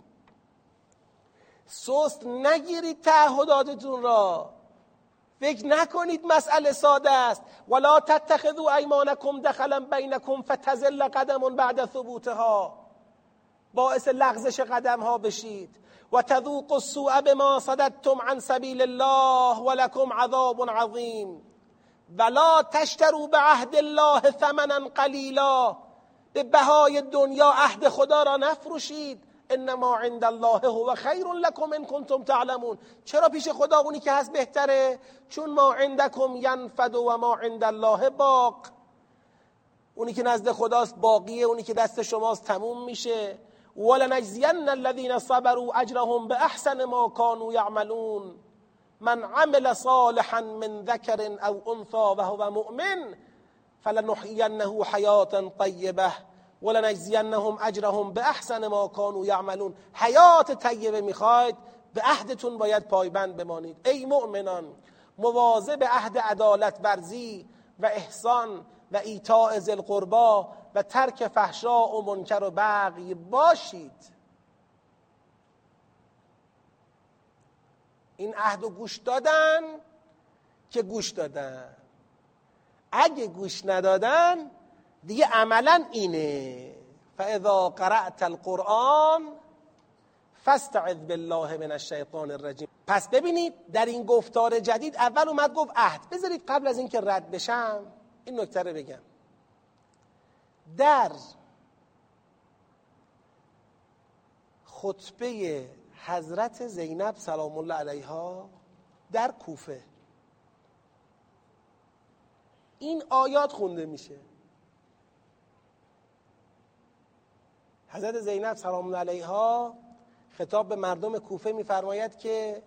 سست نگیرید تعهداتتون را. فکر نکنید مسئله ساده است. ولا تتخذوا ایمانکم دخلا بینکم فتزل قدم بعد ثبوتها. باعث لغزش قدم ها بشید. و تذوق السوء بما صددتم عن سبیل الله ولكم عذاب عظیم ولا تشتروا بعهد الله ثمنا قلیلا به بهای دنیا عهد خدا را نفروشید. انما عند الله هو خیر لكم ان کنتم تعلمون. چرا پیش خدا اونی که هست بهتره؟ چون ما عندکم ینفد و ما عند الله باق. اونی که نزد خداست باقیه اونی که دست شماست تموم میشه. ولنجزین الذين صبروا اجرهم باحسن ما كانوا يعملون. من عمل صالحا من ذكر او انثى وهو مؤمن فلنحيينه حياه طيبه ولنجزینهم اجرهم به احسن ما کانوا یعملون حیات طیبه می‌خواید به عهدتون باید پایبند بمانید. ای مؤمنان مواظب عهد عدالت ورزی و احسان و ایتاء ذی القربا و ترک فحشا و منکر و بغی باشید. این عهد و گوش دادن که گوش دادن. اگه گوش ندادن دیگه عملا اینه. فاذا قرأت القرآن فاستعذ بالله من الشیطان الرجیم پس ببینید در این گفتار جدید اول اومد گفت عهد. بذارید قبل از اینکه رد بشم این نکته رو بگم. در خطبه حضرت زینب سلام الله علیها در کوفه. این آیات خونده میشه. حضرت زینب سلام علیها خطاب به مردم کوفه میفرماید که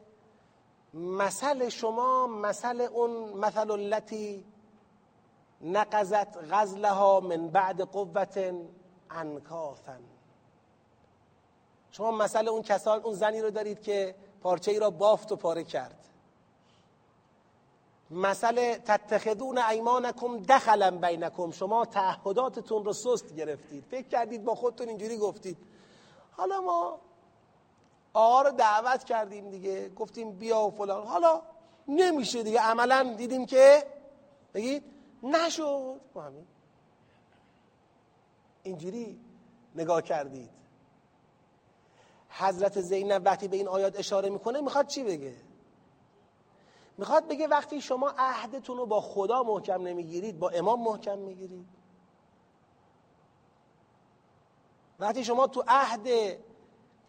مثل شما مثل اون مثل التي نقضت غزلها من بعد قوت انکاثا شما مثل اون کسان اون زنی رو دارید که پارچه ای را بافت و پاره کرد. مسئله تتخذون ایمانکم دخلا بینکم. شما تعهداتتون رو سست گرفتید. فکر کردید با خودتون اینجوری گفتید. حالا ما آقا رو دعوت کردیم دیگه. گفتیم بیا و فلان. حالا نمیشه دیگه. عملا دیدیم که بگید؟ نشد. با همین. اینجوری نگاه کردید. حضرت زینب وقتی به این آیات اشاره می‌کنه می‌خواد چی بگه؟ می‌خواد بگه وقتی شما عهدتون رو با خدا محکم نمی‌گیرید با امام محکم می‌گیرید. وقتی شما تو عهد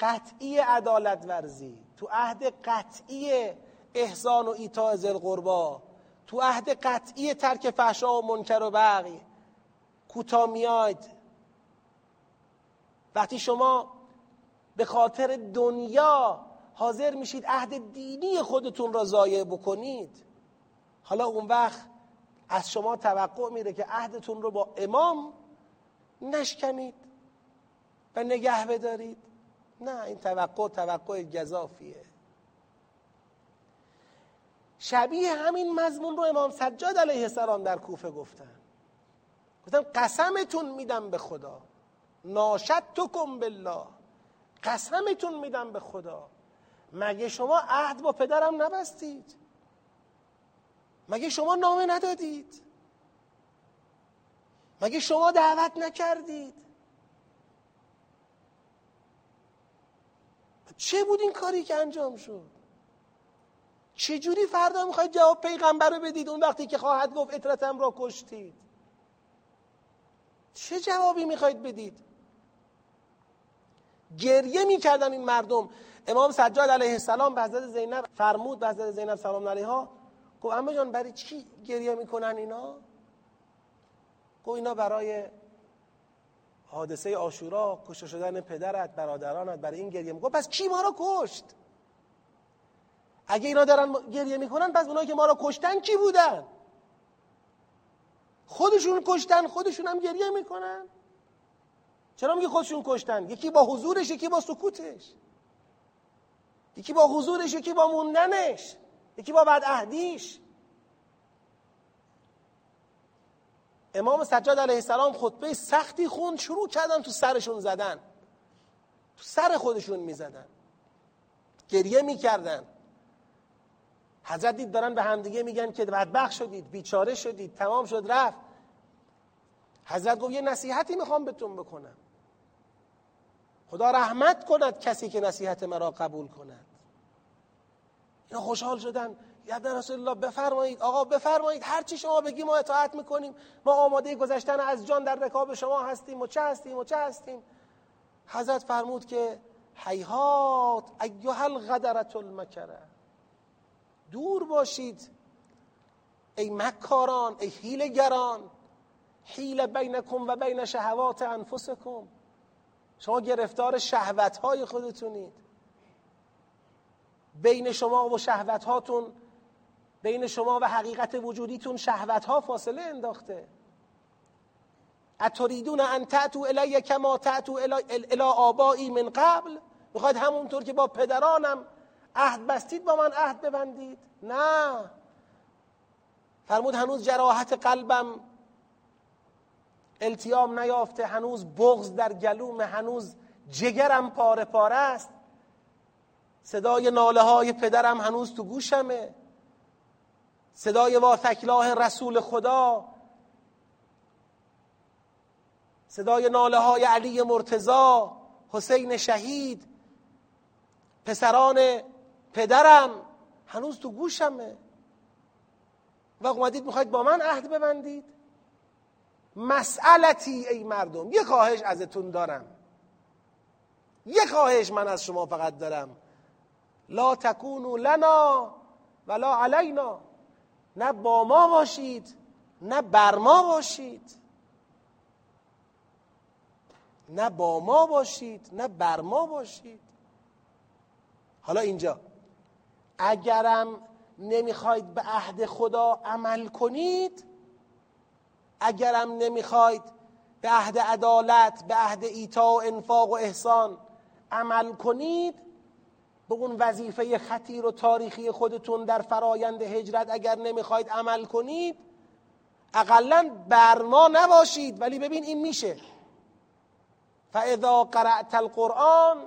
قطعی عدالت ورزی تو عهد قطعی احسان و ایتاء ذل قربا تو عهد قطعی ترک فحشا و منکر و بغی. کوتا میاید وقتی شما به خاطر دنیا حاضر میشید عهد دینی خودتون را ضایع بکنید حالا اون وقت از شما توقع میره که عهدتون رو با امام نشکنید و نگه بدارید. نه این توقع توقع گذافیه شبیه همین مضمون رو امام سجاد علیه السلام در کوفه گفتن. گفتن قسمتون میدم به خدا. ناشدتکم بالله. قسمتون میدم به خدا. مگه شما عهد با پدرم نبستید؟ مگه شما نامه ندادید؟ مگه شما دعوت نکردید؟ چه بود این کاری که انجام شد؟ چجوری فردا می‌خواید جواب پیغمبر رو بدید اون وقتی که خواهد گفت اطرتم را کشتید؟ چه جوابی می‌خواید بدید؟ گریه می‌کردن این مردم. امام سجاد علیه السلام به حضرت زینب فرمود به حضرت زینب سلام علیها گفت اما جان برای چی گریه می‌کنن اینا؟ گفت اینا برای حادثه آشورا کشته شدن پدرت برادرانت برای این گریه. می‌کنن پس کی ما رو کشت؟ اگه اینا دارن گریه می‌کنن پس اونایی که ما رو کشتن کی بودن؟ خودشون کشتن خودشون هم گریه می‌کنن. چرا میگه خودشون کشتن؟ یکی با حضورش یکی با سکوتش. یکی با حضورش یکی با موندنش. یکی با بعد اهدیش امام سجاد علیه السلام خطبه سختی خوند شروع کردن تو سرشون زدن. تو سر خودشون می‌زدن. گریه می‌کردن. حضرت دید دارن به همدیگه میگن که بدبخ شدید بیچاره شدید تمام شد رفت. حضرت گفت یه نصیحتی می‌خوام بهتون بکنم. خدا رحمت کند کسی که نصیحت مرا قبول کند. اینا خوشحال شدن. یا رسول الله بفرمایید. آقا بفرمایید. هر چی شما بگی ما اطاعت می‌کنیم. ما آماده گذشتن از جان در رکاب شما هستیم. و چه هستیم؟ و چه هستیم؟ حضرت فرمود که حیهات ایها الغدرت المکره. دور باشید. ای مکاران ای حیلگران حیل بینکم و بین شهوات انفسکم. شما گرفتار شهوت های خودتونید. بین شما و شهوت هاتون بین شما و حقیقت وجودیتون شهوت ها فاصله انداخته. اتریدون ان تأتو الی کما تأتو الی آبایی من قبل؟ می‌خواید همونطور که با پدرانم عهد بستید با من عهد ببندید. نه. فرمود هنوز جراحت قلبم التیام نیافته هنوز بغز در گلوم هنوز جگرم پاره پاره است. صدای ناله های پدرم هنوز تو گوشمه. صدای واتکلاه رسول خدا. صدای ناله های علی مرتزا حسین شهید پسران پدرم هنوز تو گوشمه. و اومدید می‌خواید با من عهد ببندید؟ مسئلتی ای مردم یه خواهش ازتون دارم. یه خواهش من از شما فقط دارم. لا تکونو لنا ولا علینا. نه با ما باشید نه بر ما باشید. نه با ما باشید نه بر ما باشید. حالا اینجا. اگرم نمی‌خواید به عهد خدا عمل کنید اگرم نمی‌خواید به عهد عدالت به عهد ایتا و انفاق و احسان عمل کنید به اون وظیفه خطیر و تاریخی خودتون در فرایند هجرت اگر نمی‌خواید عمل کنید اقلا بر ما نباشید. ولی ببین این میشه. فاذا قرأت القرآن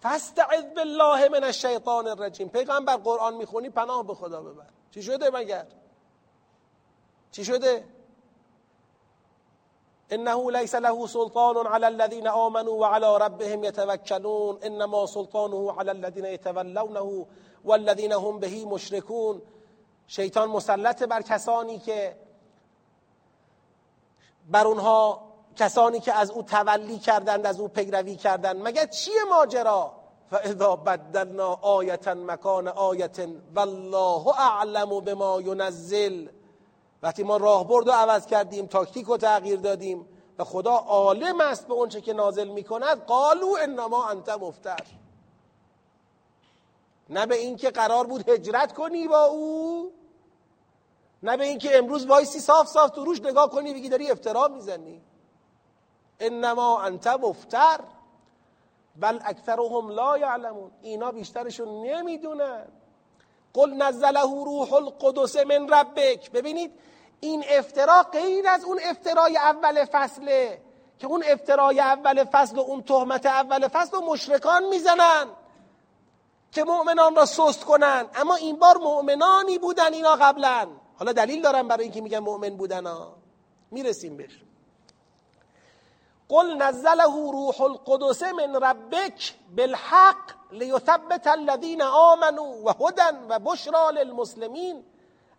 فاستعذ بالله من الشیطان الرجیم. پیغمبر قرآن می‌خونی پناه به خدا ببر. چی شده مگر؟ چی شده؟ انه ليس له سلطان على الذين آمنوا وعلى ربهم يتوكلون انما سلطانه على الذين يتولونه والذین هم بهی مشرکون. شیطان مسلط بر کسانی که بر اونها کسانی که از او تولی کردند از او پیروی کردند. مگر چیه ماجرا؟ فاذا بدلنا آیتا مکان آیت والله اعلم بما ینزل وقتی ما راهبرد رو عوض کردیم تاکتیک رو تغییر دادیم و خدا عالم است به اونچه که نازل می‌کند. قالو انما انت مفتر. نه به اینکه قرار بود هجرت کنی با او نه به اینکه امروز وایسی صاف صاف تو روش نگاه کنی بگی داری افترا می‌زنی. انما انت مفتر بل اکثرهم لا یعلمون. اینا بیشترشون نمی‌دونن. قل نزله روح القدس من ربک. ببینید این افترا غیر از اون افترای اول فصله که اون افترای اول فصل و اون تهمت اول فصل و مشرکان می‌زنن که مؤمنان را سست کنن. اما این بار مؤمنانی بودن اینا قبلا. حالا دلیل دارم برای اینکه میگن مؤمن بودن ها. می‌رسیم بهش قل نزله روح القدس من ربک بالحق لیثبت الذین آمنوا و هدن و بشرا للمسلمین.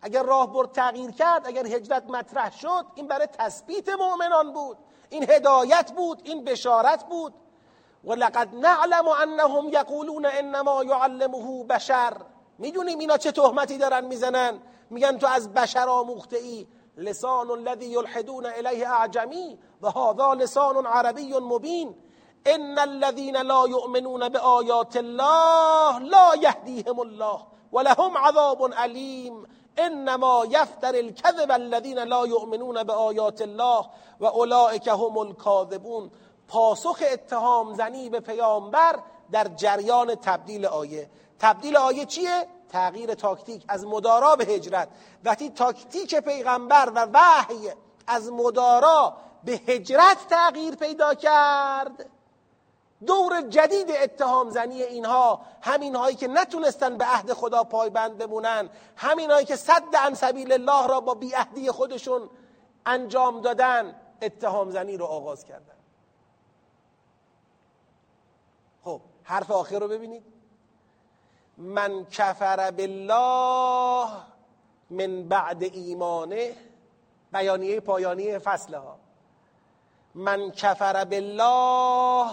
اگر راه تغییر کرد اگر هجرت مطرح شد این برای تثبیت مؤمنان بود. این هدایت بود این بشارت بود. ولقد نعلم انهم یقولون انما یعلمه بشر. می‌دونیم اینا چه تهمتی دارن می‌زنن؟ میگن تو از بشر آموخته ای. لسان الذي يلحدون الیه اعجمی و هذا لسان عربی مبین ان الذين لا يؤمنون بآیات الله لا يهديهم الله ولهم عذاب علیم انما يفتر الكذب الذين لا يؤمنون بآیات الله و هم الكاذبون. پاسخ اتهام زنی به پیامبر در جریان تبدیل آیه. تبدیل آیه چیه؟ تغییر تاکتیک از مدارا به هجرت. وقتی تاکتیک پیغمبر و وحی از مدارا به هجرت تغییر پیدا کرد دور جدید اتهام زنی اینها همین هایی که نتونستن به عهد خدا پایبند بمونن همین هایی که صد عن سبیل الله را با بیعهدی خودشون انجام دادن اتهام زنی رو آغاز کردن. خب حرف آخر رو ببینید. من کفر بالله من بعد ایمانه بیانیه پایانی فصله ها. من کفر بالله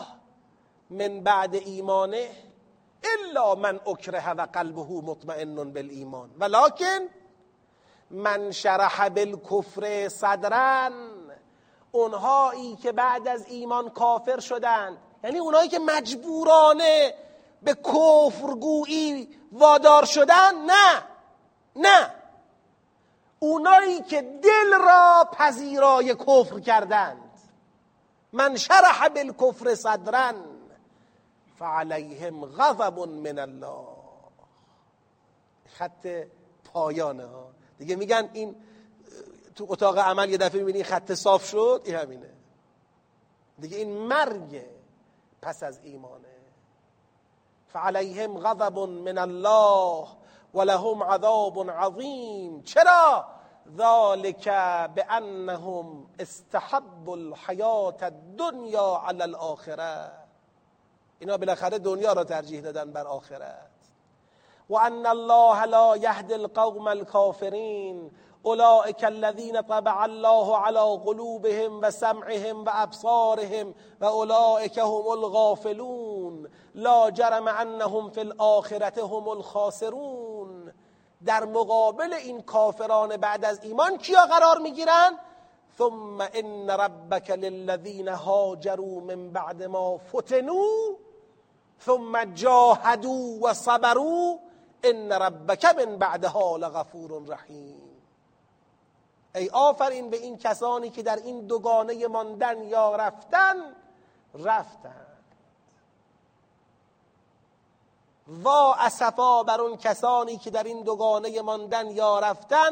من بعد ایمانه الا من اکره و قلبه مطمئن بالایمان. ولکن من شرح بالکفر صدرا اونهایی که بعد از ایمان کافر شدند. یعنی اونایی که مجبورانه به کفرگویی وادار شدن؟ نه. نه. اونایی که دل را پذیرای کفر کردند. من شرح بالکفر صدرا فعلیهم غضب من الله. خط پایانه ها. دیگه میگن این تو اتاق عمل یه دفعه می‌بینی خط صاف شد؟ این همینه. دیگه این مرگه پس از ایمانه. فعليهم غضب من الله ولهم عذاب عظیم. چرا؟ ذلك بانهم استحبوا الحیات الدنیا على الاخره اینا بالاخره دنیا را ترجیح دادن بر آخرت. و ان الله لا يهدي القوم الكافرين اولئك الذين طبع الله على قلوبهم و سمعهم و ابصارهم و اولئك هم الغافلون. لا جرم انهم في الاخره هم الخاسرون. در مقابل این کافران بعد از ایمان کیا قرار می‌گیرن؟ ثم ان ربك للذين هاجروا من بعد ما فتنوا ثم جاهدوا و صبروا ان ربك من بعدها لغفور رحیم ای آفرین به این کسانی که در این دوگانه ماندن یا رفتن رفتن. وا اسفا بر اون کسانی که در این دوگانه ماندن یا رفتن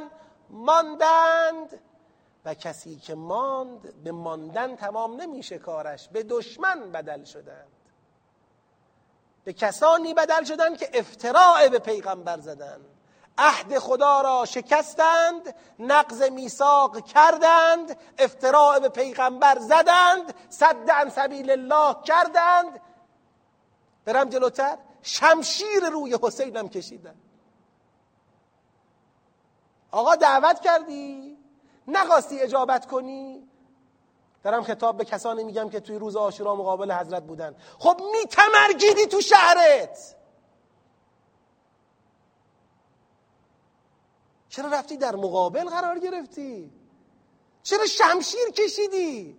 ماندند و کسی که ماند به ماندن تمام نمیشه کارش به دشمن بدل شدند. به کسانی بدل شدند که افتراع به پیغمبر زدند. عهد خدا را شکستند نقض میثاق کردند افتراع به پیغمبر زدند صد عن سبیل الله کردند. برم جلوتر شمشیر روی حسین هم کشیدن آقا دعوت کردی؟ نخواستی اجابت کنی؟ دارم خطاب به کسانی میگم که توی روز آشورا مقابل حضرت بودن. خب میتمرگیدی تو شهرت. چرا رفتی در مقابل قرار گرفتی؟ چرا شمشیر کشیدی؟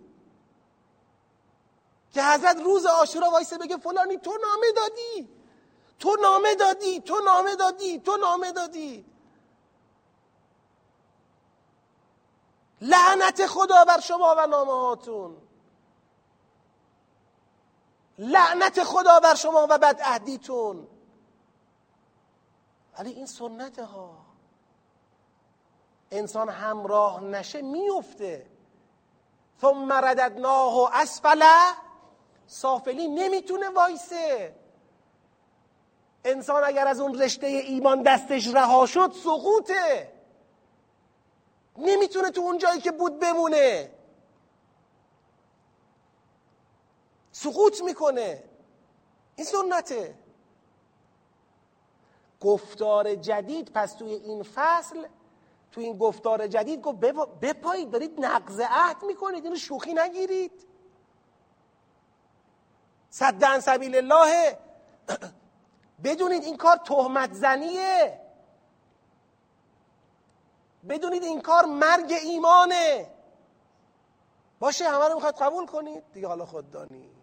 که حضرت روز آشورا وایسه بگه فلانی تو نامه دادی. تو نامه دادی تو نامه دادی تو نامه دادی. لعنت خدا بر شما و نامه هاتون لعنت خدا بر شما و بدعهدیتون. ولی این سنت ها انسان همراه نشه میفته. ثم رددناه اسفل. سافلی نمی‌تونه وایسه. انسان اگر از اون رشته ایمان دستش رها شد سقوطه. نمی‌تونه تو اون جایی که بود بمونه. سقوط می‌کنه. این سنته. گفتار جدید پس توی این فصل توی این گفتار جدید گفت بپایید دارید نقض عهد می‌کنید اینو شوخی نگیرید. صدن سبیل الله. بدونید این کار تهمت زنیه. بدونید این کار مرگ ایمانه. باشه همه رو می‌خواید قبول کنید. دیگه حالا خود دانید.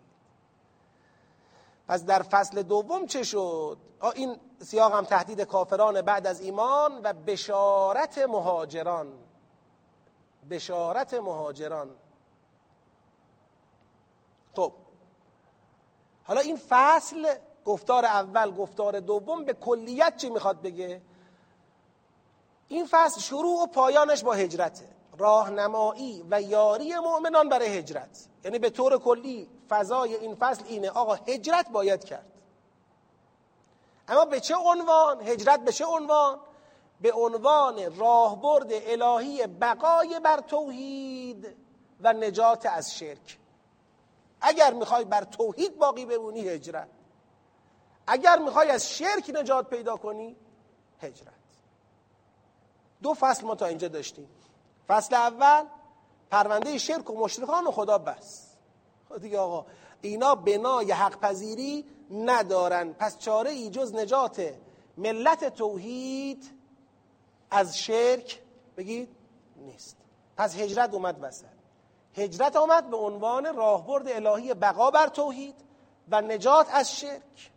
پس در فصل دوم چه شد؟ این سیاق هم تهدید کافران بعد از ایمان و بشارت مهاجران. بشارت مهاجران. خب. حالا این فصل گفتار اول گفتار دوم به کلیت چی می‌خواد بگه؟ این فصل شروع و پایانش با هجرته. راهنمایی و یاری مؤمنان برای هجرت. یعنی به طور کلی فضای این فصل اینه. آقا هجرت باید کرد. اما به چه عنوان؟ هجرت به چه عنوان؟ به عنوان راهبرد الهی بقای بر توحید و نجات از شرک. اگر می‌خوای بر توحید باقی بمونی هجرت. اگر می‌خوای از شرک نجات پیدا کنی هجرت. دو فصل ما تا اینجا داشتیم. فصل اول پرونده شرک و مشرکان و خدا بس. خب دیگه آقا اینا بنای حق پذیری ندارن. پس چاره ای جز نجات ملت توحید از شرک بگید نیست. پس هجرت اومد وسط. هجرت آمد به عنوان راهبرد الهی بقا بر توحید و نجات از شرک.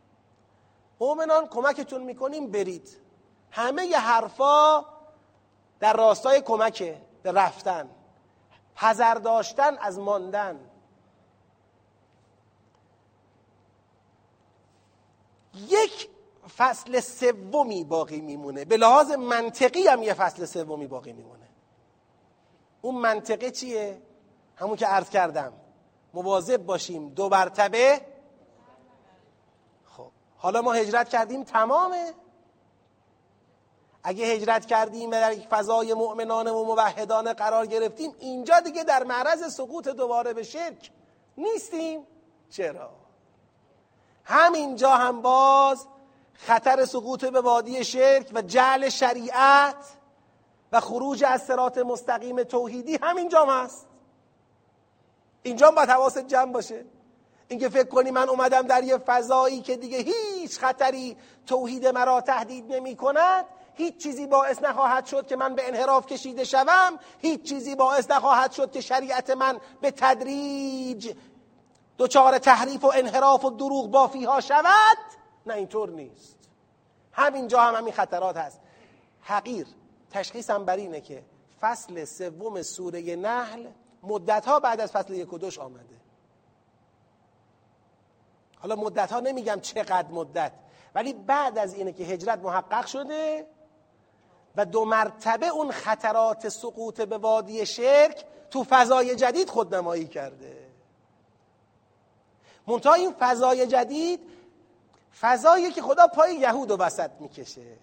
مؤمنان کمکتون می‌کنیم برید. همه ی حرفا در راستای کمکه به رفتن. حذر داشتن از ماندن. یک فصل سومی باقی میمونه. به لحاظ منطقی هم یه فصل سومی باقی میمونه. اون منطقه چیه؟ همون که عرض کردم. مواظب باشیم. دو برتبه خب. حالا ما هجرت کردیم تمامه. اگه هجرت کردیم و در یک فضای مؤمنانه و موحدانه قرار گرفتیم اینجا دیگه در معرض سقوط دوباره به شرک نیستیم. چرا؟ همینجا هم باز خطر سقوط به وادی شرک و جعل شریعت و خروج از سرات مستقیم توحیدی همینجا هست. اینجا باید حواست جمع باشه. اینکه فکر کنی من اومدم در یه فضایی که دیگه هیچ خطری توحید مرا تهدید نمی کند هیچ چیزی باعث نخواهد شد که من به انحراف کشیده شوم هیچ چیزی باعث نخواهد شد که شریعت من به تدریج دچار تحریف و انحراف و دروغ بافی ها شود نه اینطور نیست. همینجا هم همین خطرات هست. حقیر تشخیصم بر اینه که فصل سوم سوره نحل مدت ها بعد از فصل یک و دوش آمده. حالا مدت ها نمیگم چقدر مدت ولی بعد از اینه که هجرت محقق شده و دو مرتبه اون خطرات سقوط به وادی شرک تو فضای جدید خودنمایی کرده. منتها این فضای جدید فضایی که خدا پای یهود و وسط می‌کشه.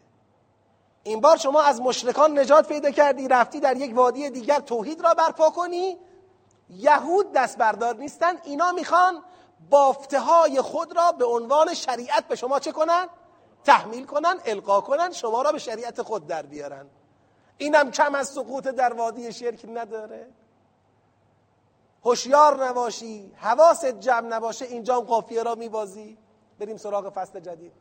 این بار شما از مشرکان نجات پیدا کردی رفتی در یک وادی دیگر توحید را برپا کنی. یهود دست بردار نیستن اینا می‌خوان بافته های خود را به عنوان شریعت به شما چه کنن؟ تحمیل کنن القا کنن شما را به شریعت خود در بیارن. اینم کم از سقوط در وادی شرک نداره. هوشیار نباشی حواست جمع نباشه اینجا هم قافیه را میبازی. بریم سراغ فصل جدید.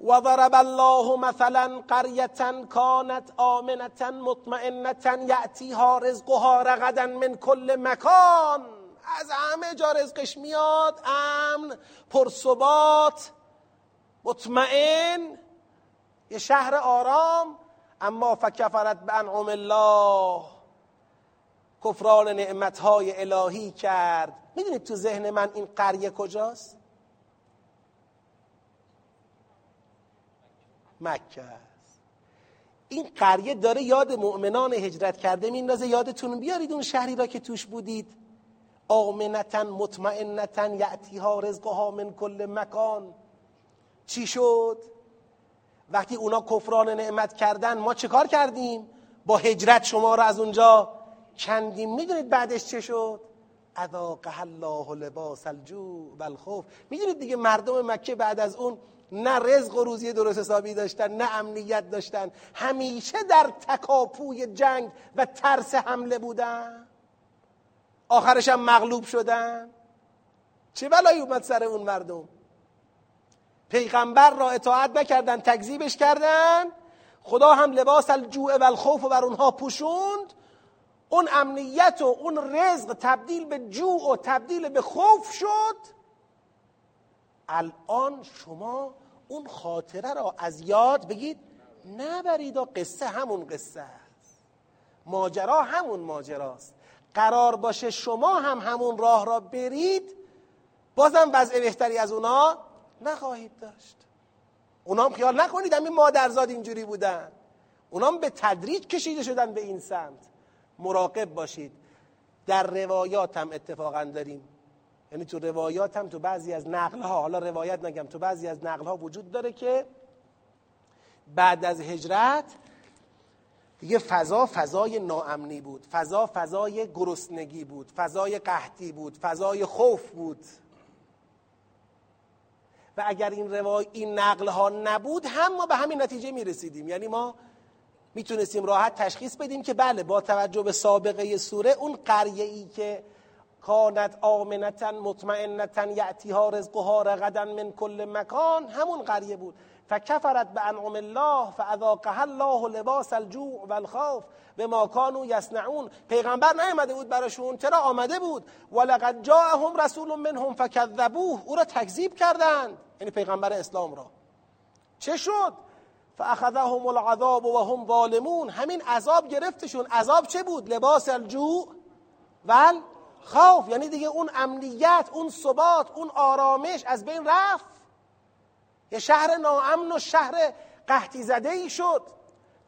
و ضرب الله مثلا قرية كانت آمنة مطمئنة یأتیها رزقها رغدا من كل مکان. از همه جا رزقش میاد امن پرثبات مطمئن. یه شهر آرام اما فکفرت به انعم الله. کفران نعمتهای الهی کرد. می‌دونید تو ذهن من این قریه کجاست؟ مکه است. این قریه داره یاد مؤمنان هجرت کرده میندازه یادتون بیارید اون شهری را که توش بودید. آمنتن مطمئنتن یعتیها رزقها من کل مکان. چی شد؟ وقتی اونا کفران نعمت کردن ما چه کار کردیم؟ با هجرت شما را از اونجا کندیم می‌دونید بعدش چه شد؟ اذاقه الله لباس الجوع والخوف می‌دونید دیگه مردم مکه بعد از اون نه رزق و روزی درست حسابی داشتن نه امنیت داشتن. همیشه در تکاپوی جنگ و ترس حمله بودن. آخرش هم مغلوب شدن. چه بلایی اومد سر اون مردم؟ پیغمبر را اطاعت نکردن تکذیبش کردن. خدا هم لباس الجوع و الخوف و بر اونها پوشوند. اون امنیت و اون رزق تبدیل به جوع و تبدیل به خوف شد. الان شما اون خاطره را از یاد بگید نبرید و قصه همون قصه است. ماجرا همون ماجراست. قرار باشه شما هم همون راه را برید بازم وضع بهتری از اونا نخواهید داشت. اونا هم خیال نکنید همین مادرزاد اینجوری بودن. اونا هم به تدریج کشیده شدن به این سمت. مراقب باشید. در روایات هم اتفاقا داریم. یعنی تو روایات هم تو بعضی از نقل ها حالا روایت نگم تو بعضی از نقل ها وجود داره که بعد از هجرت دیگه فضا فضای ناامنی بود. فضا فضای گرسنگی بود. فضای قحطی بود. فضای خوف بود. و اگر این روای این نقل ها نبود هم ما به همین نتیجه می رسیدیم یعنی ما می‌تونستیم راحت تشخیص بدیم که بله با توجه به سابقه سوره اون قریه ای که کانت آمنتا مطمئنتا یعتیها رزقها رغدا من کل مکان همون قریه بود. فکفرت به انعم الله فاذاقها الله لباس الجوع والخوف به ما کانوا یصنعون. پیغمبر نیامده بود براشون چرا آمده بود؟ ولقد جاءهم رسول منهم فکذبوه. او را تکذیب کردند. یعنی پیغمبر اسلام را. چه شد؟ فاخذهم العذاب وهم ظالمون. همین عذاب گرفتشون. عذاب چه بود؟ لباس الجوع ول خوف. یعنی دیگه اون امنیت اون ثبات اون آرامش از بین رفت. یه شهر ناامن و شهر قحطی زده ای شد.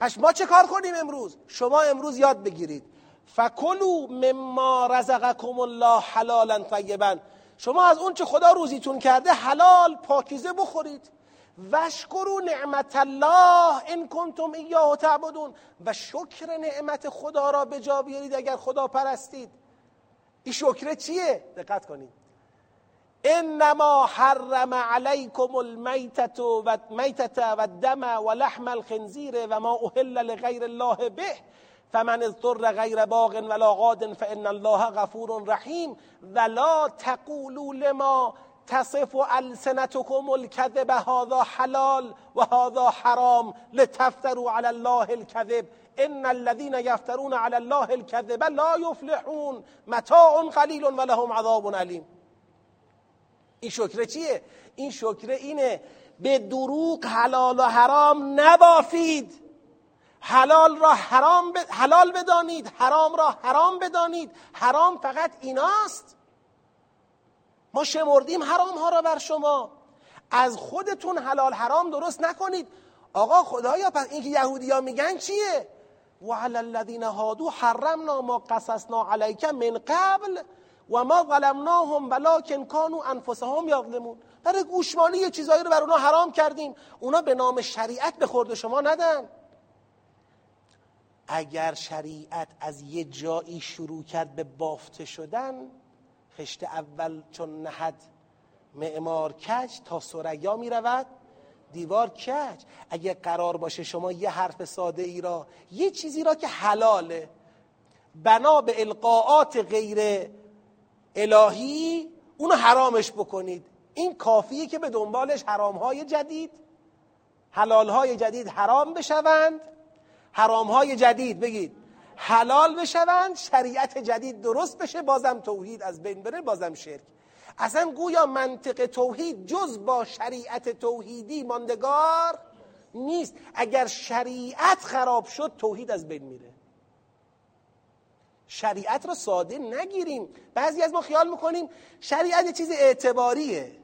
پس ما چه کار کنیم امروز؟ شما امروز یاد بگیرید. فکلوا مما رزقکم الله حلالا طیبا. شما از اون چه خدا روزیتون کرده حلال پاکیزه بخورید. وشکرو نعمت الله ان کنتم ایاه تعبدون. و شکر نعمت خدا را به جا بیارید اگر خدا پرستید. این شکره چیه؟ دقت کنید. انما حرم علیکم المیتت و میتت و دم و لحم الخنزیر و ما اهل لغیر الله به. فمن اضطر غیر باغ ولا غاد فان الله غفور رحیم. ولا تقولوا لما تصف السنتكم الكذب هذا حلال و هذا حرام لتفتروا على الله الكذب. ان الذين يفترون على الله الكذب لا يفلحون. متاع قلیل ولهم عذاب علیم این شکره چیه؟ این شکره اینه به دروغ حلال و حرام نبافید. حلال را حرام ب... حلال بدانید حرام را حرام بدانید. حرام فقط ایناست ما شمردیم حرام ها را بر شما. از خودتون حلال حرام درست نکنید. آقا خدایا پس اینکه یهودی ها میگن چیه؟ و علی الذین هادو حرمنا ما قصصنا علیک من قبل و ما ظلمناهم ولکن کانوا انفسهم یظلمون برای گوشمالی یه چیزایی رو بر اونا حرام کردیم. اونا به نام شریعت به خورد شما ندن. اگر شریعت از یه جایی شروع کرد به بافته شدن خشت اول چون نهد. معمار کج تا سریا می رود دیوار کج. اگه قرار باشه شما یه حرف ساده ای را یه چیزی را که حلاله. بنا به القاعات غیر الهی اونو حرامش بکنید. این کافیه که به دنبالش حرامهای جدید حلالهای جدید حرام بشوند. حرامهای جدید بگید. حلال بشوند شریعت جدید درست بشه بازم توحید از بین بره بازم شرک. اصلا گویا منطق توحید جز با شریعت توحیدی ماندگار نیست. اگر شریعت خراب شد توحید از بین میره. شریعت را ساده نگیریم. بعضی از ما خیال می‌کنیم شریعت یه چیز اعتباریه.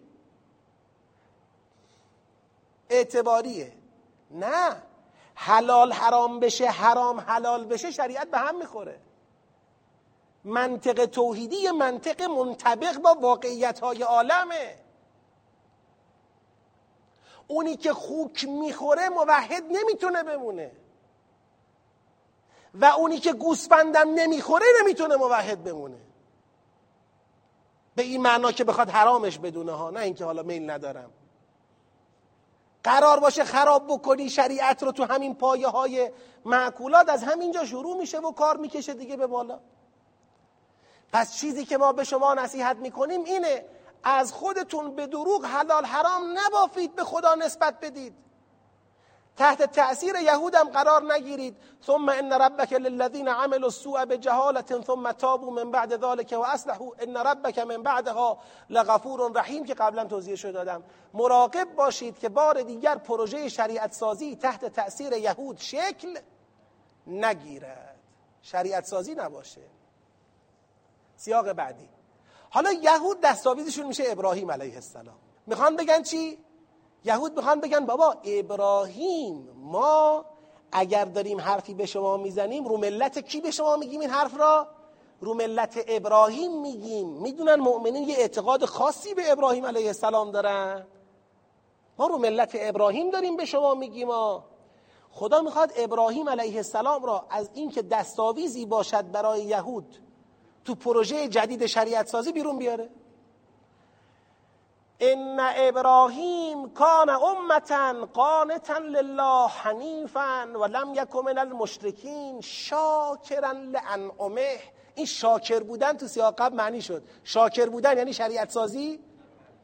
اعتباریه. نه. حلال حرام بشه حرام حلال بشه شریعت به هم می‌خوره. منطق توحیدی منطق منطبق با واقعیت های عالمه. اونی که خوک می‌خوره موحد نمی‌تونه بمونه. و اونی که گوسفندم نمی‌خوره نمی‌تونه موحد بمونه. به این معنا که بخواد حرامش بدونه ها نه اینکه حالا میل ندارم. قرار باشه خراب بکنی شریعت رو تو همین پایه های معکولات از همینجا شروع میشه و کار می‌کشه دیگه به بالا. پس چیزی که ما به شما نصیحت می‌کنیم اینه از خودتون به دروغ حلال حرام نبافید به خدا نسبت بدید. تحت تأثیر یهودم قرار نگیرید. ثم ان ربک للذین عملوا السوء بجهالة ثم تابوا من بعد ذلك واصلحوا ان ربک من بعدها لغفور رحیم که قبلا توضیحش دادم. مراقب باشید که بار دیگر پروژه شریعت سازی تحت تأثیر یهود شکل نگیرد. شریعت سازی نباشه. سیاق بعدی. حالا یهود دستاویزشون میشه ابراهیم علیه السلام. می‌خوان بگن چی؟ یهود می‌خوان بگن بابا ابراهیم ما اگر داریم حرفی به شما می‌زنیم رو ملت کی به شما میگیم این حرف را؟ رو ملت ابراهیم میگیم. می‌دونن مؤمنین یه اعتقاد خاصی به ابراهیم علیه السلام دارن. ما رو ملت ابراهیم داریم به شما میگیم ما خدا می‌خواد ابراهیم علیه السلام را از اینکه دستاویزی باشد برای یهود تو پروژه جدید شریعت سازی بیرون بیاره. ان ابراهیم کان امتا قانتا لله حنیفا و لم من المشرکین شاکرا لانعمه این شاکر بودن تو سیاق قبل معنی شد. شاکر بودن یعنی شریعت سازی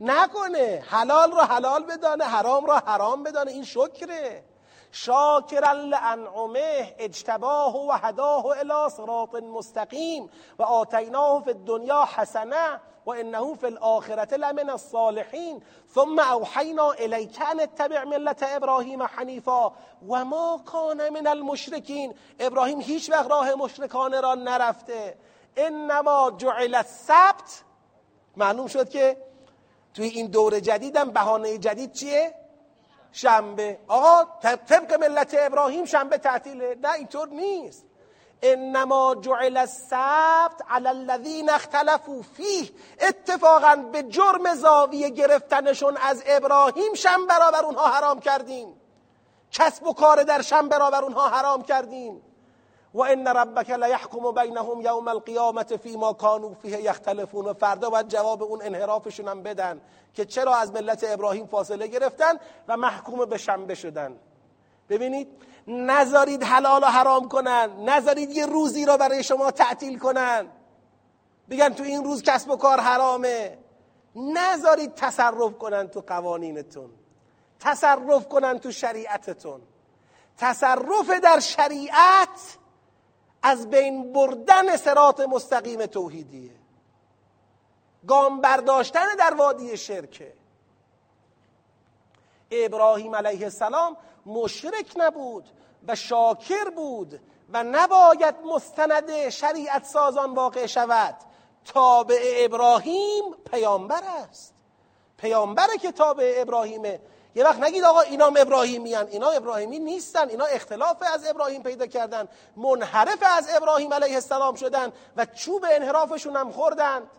نکنه. حلال رو حلال بدانه حرام رو حرام بدانه. این شکره. شاکرا لانعمه اجتباه و هداه الى صراط مستقیم و آتیناه فی الدنیا حسنه. و انه فی الاخرة لمن الصالحین ثم اوحینا الیک ان اتبع ملت ابراهیم حنیفا و ما کان من المشرکین ابراهیم هیچ وقت راه مشرکانه را نرفته. انما جعل السبت. معلوم شد که توی این دور جدیدم بهانه جدید چیه؟ شنبه. آقا طبق ملت ابراهیم شنبه تعطیله. نه اینطور نیست. انما جعل السبت علی الذین اختلفوا فیه. اتفاقا به جرم زاویه گرفتنشون از ابراهیم شنبه را بر اونها حرام کردیم. کسب و کار در شنبه را بر اونها حرام کردیم. و ان ربک لیحکم بینهم یوم القیامه فیما کانوا فیه یختلفون. و فردا باید جواب اون انحرافشون هم بدن که چرا از ملت ابراهیم فاصله گرفتن و محکوم به شنبه شدن. ببینید نذارید حلال و حرام کنن نذارید یه روزی را برای شما تعطیل کنن. بگن تو این روز کسب و کار حرامه. نذارید تصرف کنن تو قوانینتون. تصرف کنن تو شریعتتون. تصرف در شریعت از بین بردن سرات مستقیم توحیدیه. گام برداشتن در وادی شرکه. ابراهیم علیه السلام مشرک نبود و شاکر بود و نباید مستند شریعت سازان واقع شود. تابع ابراهیم پیامبر است. پیامبر که تابع ابراهیمه یه وقت نگید آقا اینام ابراهیمی هن. اینا ابراهیمی نیستن. اینا اختلاف از ابراهیم پیدا کردن. منحرف از ابراهیم علیه السلام شدن و چوب انحرافشون هم خوردند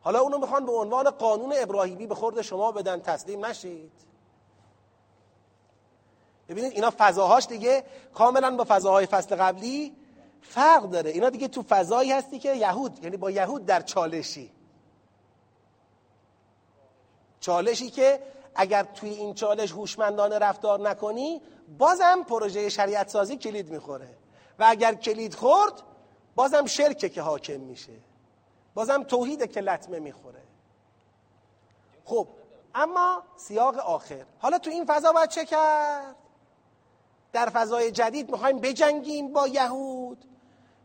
حالا اونو می‌خوان به عنوان قانون ابراهیمی به خورد شما بدن. تسلیم نشید. ببینید اینا فضاهاش دیگه کاملا با فضاهای فصل قبلی فرق داره. اینا دیگه تو فضایی هستی که یهود یعنی با یهود در چالشی. چالشی که اگر توی این چالش هوشمندانه رفتار نکنی بازم پروژه شریعت سازی کلید می‌خوره. و اگر کلید خورد بازم شرکه که حاکم میشه. بازم توحیده که لطمه می‌خوره. خب اما سیاق آخر. حالا تو این فضا باید چه کرد؟ در فضای جدید می‌خوایم بجنگیم با یهود.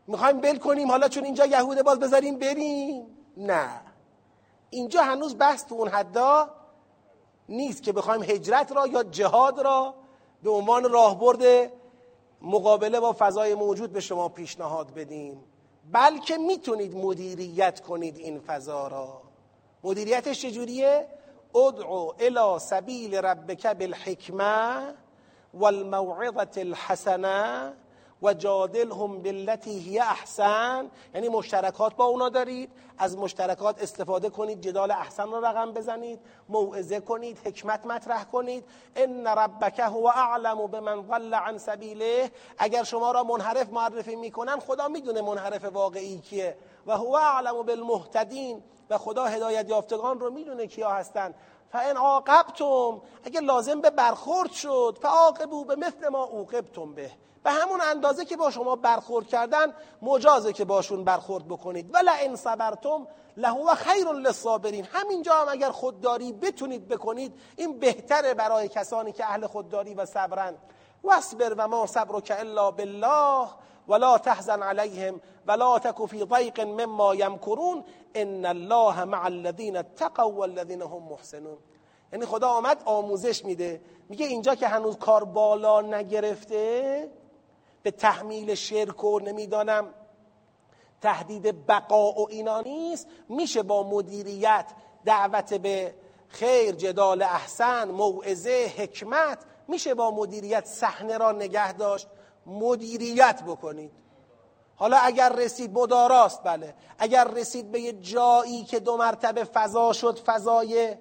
می‌خوایم بل کنیم حالا چون اینجا یهوده باز بذاریم بریم. نه. اینجا هنوز بحث تو اون حدا نیست که بخوایم هجرت را یا جهاد را به عنوان راهبرد مقابله با فضای موجود به شما پیشنهاد بدیم. بلکه می‌تونید مدیریت کنید این فضا را. مدیریتش چجوریه؟ ادعو الى سبیل ربک بالحکمه. والموعظه الحسنه و بالتي هی احسن یعنی مشترکات با اونا دارید. از مشترکات استفاده کنید جدال احسن رو رقم بزنید موعظه کنید حکمت مطرح کنید. ان ربک هو اعلم بمن ضل عن سبیله. اگر شما را منحرف معرفی می‌کنن خدا می‌دونه منحرف واقعی کیه. و هو اعلم بالمهتدین. و خدا هدایت یافتگان رو می‌دونه کیا هستن. فان عاقبتم اگر لازم به برخورد شد فعاقبوا به مثل ما عوقبتم به. به همون اندازه که با شما برخورد کردن مجازه که باشون برخورد بکنید. و لئن صبرتم لهو خیر للصابرین. همینجا هم اگر خودداری بتونید بکنید این بهتره برای کسانی که اهل خودداری و صبرن. واصبر و ما صبرک الا بالله. ولا تحزن عليهم ولا تك في ضيق مما يمكرون ان الله مع الذين اتقوا والذين هم محسنون. یعنی خدا آمد آموزش میده. میگه اینجا که هنوز کار بالا نگرفته به تحمیل شرک و نمی‌دانم تهدید بقا و اینا نیست. میشه با مدیریت دعوت به خیر جدال احسن موعظه حکمت میشه با مدیریت صحنه را نگه داشت. مدیریت بکنید. حالا اگر رسید مداراست بله. اگر رسید به یه جایی که دو مرتبه فضا شد فضای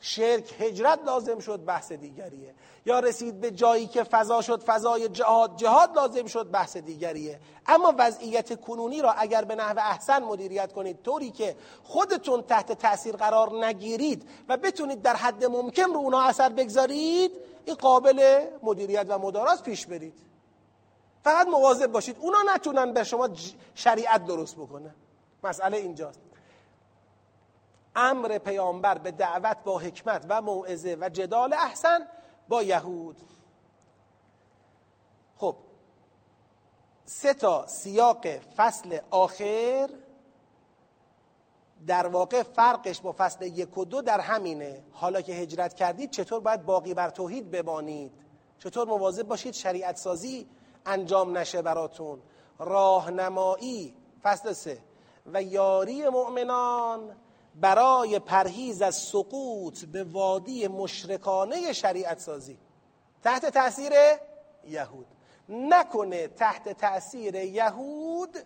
شرک هجرت لازم شد بحث دیگریه. یا رسید به جایی که فضا شد فضای جهاد جهاد لازم شد بحث دیگریه. اما وضعیت کنونی را اگر به نحو احسن مدیریت کنید طوری که خودتون تحت تاثیر قرار نگیرید و بتونید در حد ممکن رو اونا اثر بگذارید این قابل مدیریت و مداراست پیش برید. فقط مواظب باشید. اونا نتونن به شما شریعت درست بکنه. مسئله اینجاست. امر پیامبر به دعوت با حکمت و موعظه و جدال احسن با یهود. خب سه تا سیاق فصل آخر در واقع فرقش با فصل یک و دو در همینه. حالا که هجرت کردید چطور باید باقی بر توحید بمانید؟ چطور مواظب باشید شریعت سازی انجام نشه براتون. راهنمایی فصل سه. و یاری مؤمنان برای پرهیز از سقوط به وادی مشرکانه شریعت سازی. تحت تاثیر یهود. نکنه تحت تاثیر یهود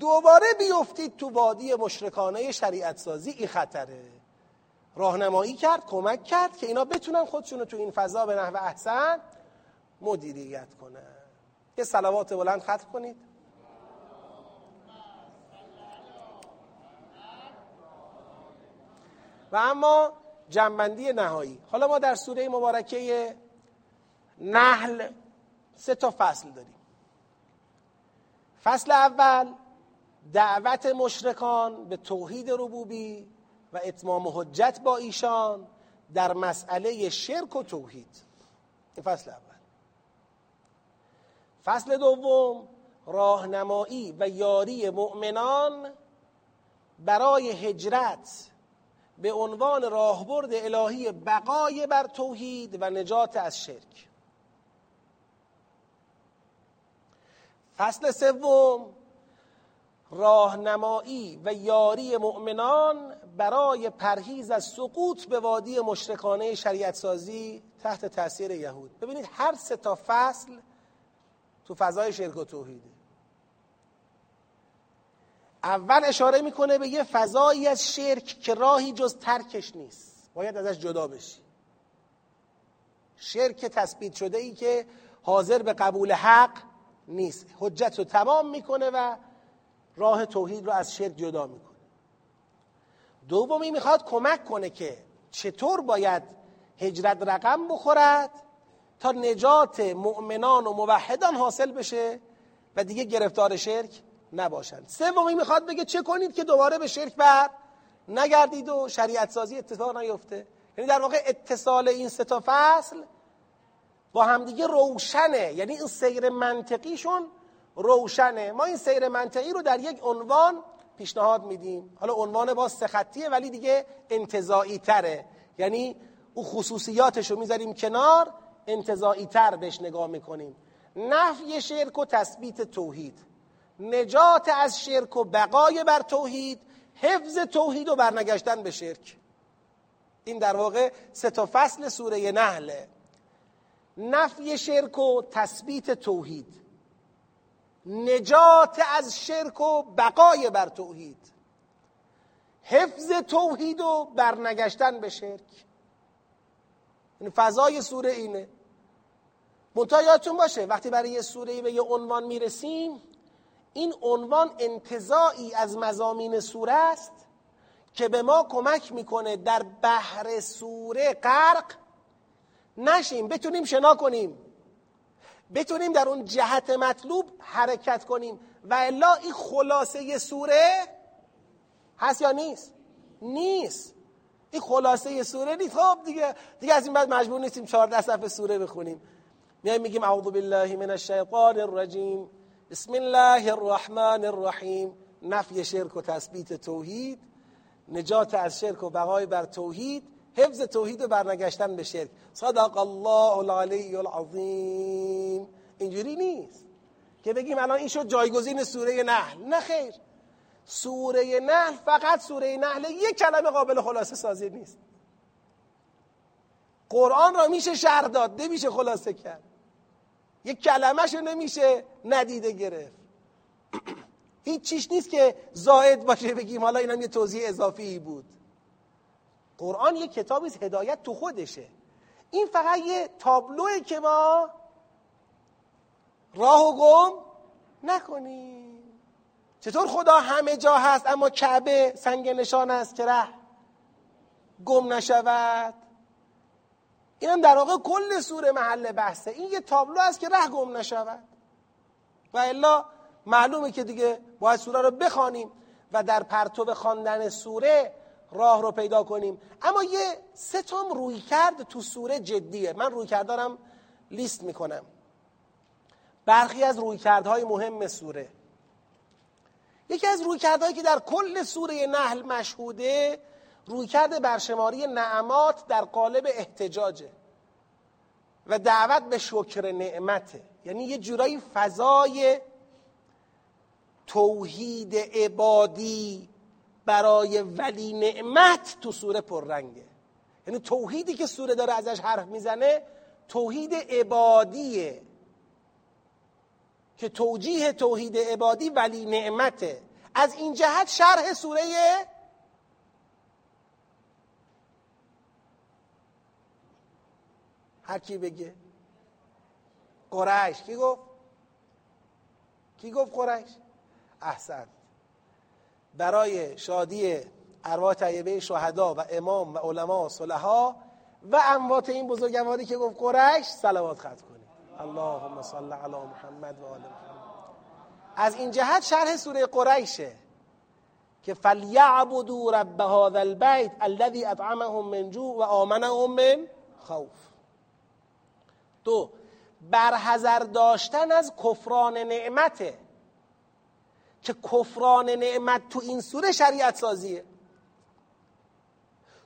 دوباره بیفتید تو وادی مشرکانه شریعت سازی. این خطره. راهنمایی کرد کمک کرد که اینا بتونن خودشونو تو این فضا به نحو احسن مدیریت کنن. یه سلوات بلند ختم کنید. و اما جنبندی نهایی. حالا ما در سوره مبارکه نحل سه تا فصل داریم. فصل اول دعوت مشرکان به توحید ربوبی و اتمام حجت با ایشان در مسئله شرک و توحید. این فصل اول. فصل دوم راهنمایی و یاری مؤمنان برای هجرت به عنوان راهبرد الهی بقای بر توحید و نجات از شرک. فصل سوم راهنمایی و یاری مؤمنان برای پرهیز از سقوط به وادی مشرکانه شریعت سازی تحت تاثیر یهود. ببینید هر سه تا فصل تو فضای شرک و توحیده اول اشاره می‌کنه به یه فضایی از شرک که راهی جز ترکش نیست. باید ازش جدا بشی. شرک تثبیت شده ای که حاضر به قبول حق نیست. حجت رو تمام می‌کنه و راه توحید رو از شرک جدا می‌کنه. دومی می‌خواد کمک کنه که چطور باید هجرت رقم بخورد تا نجات مؤمنان و موحدان حاصل بشه و دیگه گرفتار شرک نباشند. سومی می‌خواد بگه چه کنید که دوباره به شرک بر نگردید و شریعت سازی اتفاق نیفته. یعنی در واقع اتصال این سه تا فصل با همدیگه روشنه. یعنی این سیر منطقیشون روشنه. ما این سیر منطقی رو در یک عنوان پیشنهاد میدیم. حالا عنوان با سخطیه ولی دیگه انتظایی تره. یعنی او خصوصیاتش رو می‌ذاریم کنار. انتظایی تر بهش نگاه می‌کنیم. نفی شرک و تثبیت توحید. نجات از شرک و بقای بر توحید حفظ توحید و برنگشتن به شرک. این در واقع سه تا فصل سوره نحله. نفی شرک و تثبیت توحید. نجات از شرک و بقای بر توحید. حفظ توحید و برنگشتن به شرک. این فضای سوره اینه. منتها یادتون باشه وقتی برای یه سوره به یه عنوان می‌رسیم این عنوان انتظاعی از مزامین سوره است که به ما کمک می‌کنه در بحر سوره غرق نشیم بتونیم شنا کنیم بتونیم در اون جهت مطلوب حرکت کنیم. و الا این خلاصه سوره هست یا نیست؟ نیست. این خلاصه سوره نیست. خب دیگه دیگه از این بعد مجبور نیستیم 14 صفحه سوره بخونیم. میایم میگیم اعوذ بالله من الشیطان الرجیم بسم الله الرحمن الرحیم نفی شرک و تثبیت توحید نجات از شرک و بقای بر توحید حفظ توحید و برنگشتن به شرک صدق الله العلی العظیم اینجوری نیست که بگیم الان این شد جایگزین سوره نحل نه خیر سوره نحل فقط سوره نحل یک کلمه قابل خلاصه سازی نیست قرآن را میشه شرح داد نمیشه خلاصه کرد یک کلمهش نمیشه ندیده گرفت. هیچ چیش نیست که زائد باشه بگیم حالا اینم یه توضیح اضافی بود. قرآن یه کتابی هدایت تو خودشه. این فقط یه تابلوه که ما راه و گم نکنیم. چطور خدا همه جا هست اما کعبه سنگ نشان است که ره گم نشود؟ اینم در واقع کل سوره محل بحثه. این یه تابلو است که ره گم نشود. و الا معلومه که دیگه باید سوره رو بخوانیم و در پرتو خواندن سوره راه رو پیدا کنیم. اما یه سه تام روی کرد تو سوره جدیه. من روی کردارم لیست می‌کنم. برخی از روی کردهای مهم سوره. یکی از روی کردهایی که در کل سوره نحل مشهوده رویکرد برشماری نعمات در قالب احتجاجه و دعوت به شکر نعمته. یعنی یه جورایی فضای توحید عبادی برای ولی نعمت تو سوره پررنگه. یعنی توحیدی که سوره داره ازش حرف می‌زنه توحید عبادیه که توجیه توحید عبادی ولی نعمته. از این جهت شرح سوره هر کی بگه. قریش. کی گفت؟ کی گفت قریش؟ احسن. برای شادی ارواح طیبه شهدا و امام و علما و صلحا و اموات این بزرگواری که گفت قریش صلوات خط کنید اللهم صل علی محمد و آل محمد. از این جهت شرح سوره قریشه که فلیعبدوا رب هذا البیت الذي اطعمهم من جوع و آمنهم من خوف. دو برحذر داشتن از کفران نعمته. که کفران نعمت تو این سوره شریعت سازیه.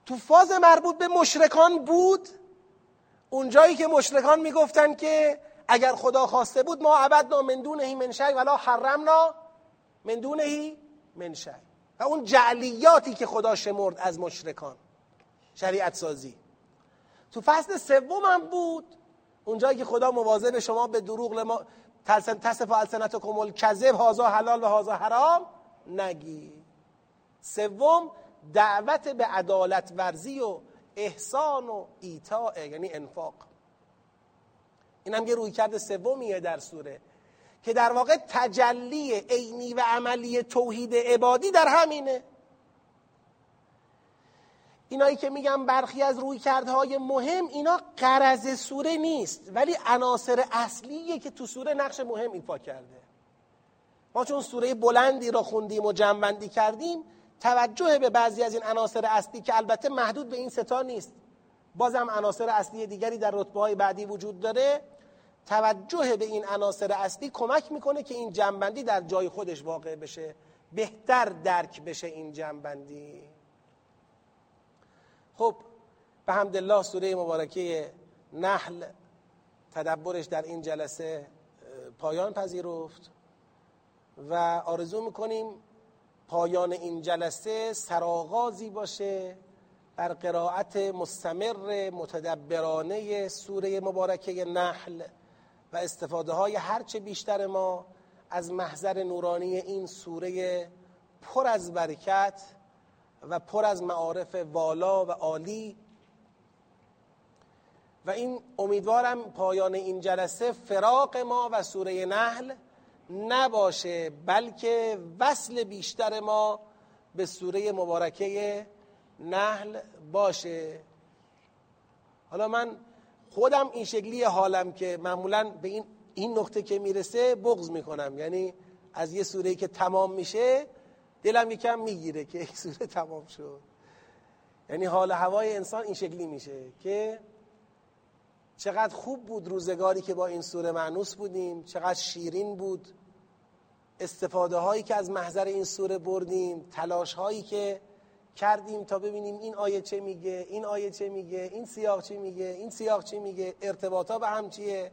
تو فاز مربوط به مشرکان بود. اونجایی که مشرکان می‌گفتن که اگر خدا خواسته بود ما عبدنا من دونه من شی ولا حرمنا من دونه من شی. و اون جعلیاتی که خدا شمرد از مشرکان. شریعت سازی. تو فصل سوم هم بود. اونجایی که خدا مواظب شما به دروغ لما تصف السنتکم الکذب هازا حلال و هازا حرام نگی. سوم دعوت به عدالت ورزی و احسان و ایتاء یعنی انفاق. این هم یه روی کرده سومیه در سوره که در واقع تجلی عینی و عملی توحید عبادی در همینه. اینایی که میگم برخی از روی کردهای مهم اینا قرض سوره نیست ولی عناصر اصلیه که تو سوره نقش مهم ایفا کرده. ما چون سوره بلندی را خوندیم و جمعبندی کردیم توجه به بعضی از این عناصر اصلی که البته محدود به این ستا نیست. بازم عناصر اصلی دیگری در رتبه های بعدی وجود داره. توجه به این عناصر اصلی کمک می‌کنه که این جنبندی در جای خودش واقع بشه. بهتر درک بشه این جنبندی. خب به حمدالله سوره مبارکه نحل تدبرش در این جلسه پایان پذیرفت و آرزو می‌کنیم پایان این جلسه سرآغازی باشه بر قرائت مستمر متدبرانه سوره مبارکه نحل و استفاده های هرچه بیشتر ما از محضر نورانی این سوره پر از برکت و پر از معارف والا و عالی. و این امیدوارم پایان این جلسه فراق ما و سوره نحل نباشه بلکه وصل بیشتر ما به سوره مبارکه نحل باشه. حالا من خودم این شکلی حالم که معمولا به این این نقطه که می‌رسه بغض می‌کنم. یعنی از یه سوره که تمام میشه دلم یکم می‌گیره که یک سوره تمام شد. یعنی حال هوای انسان این شکلی میشه که چقدر خوب بود روزگاری که با این سوره معنوس بودیم چقدر شیرین بود. استفاده هایی که از محضر این سوره بردیم تلاش هایی که کردیم تا ببینیم این آیه چه میگه این آیه چه میگه این سیاق چی میگه این سیاق چی میگه ارتباطا به هم چیه.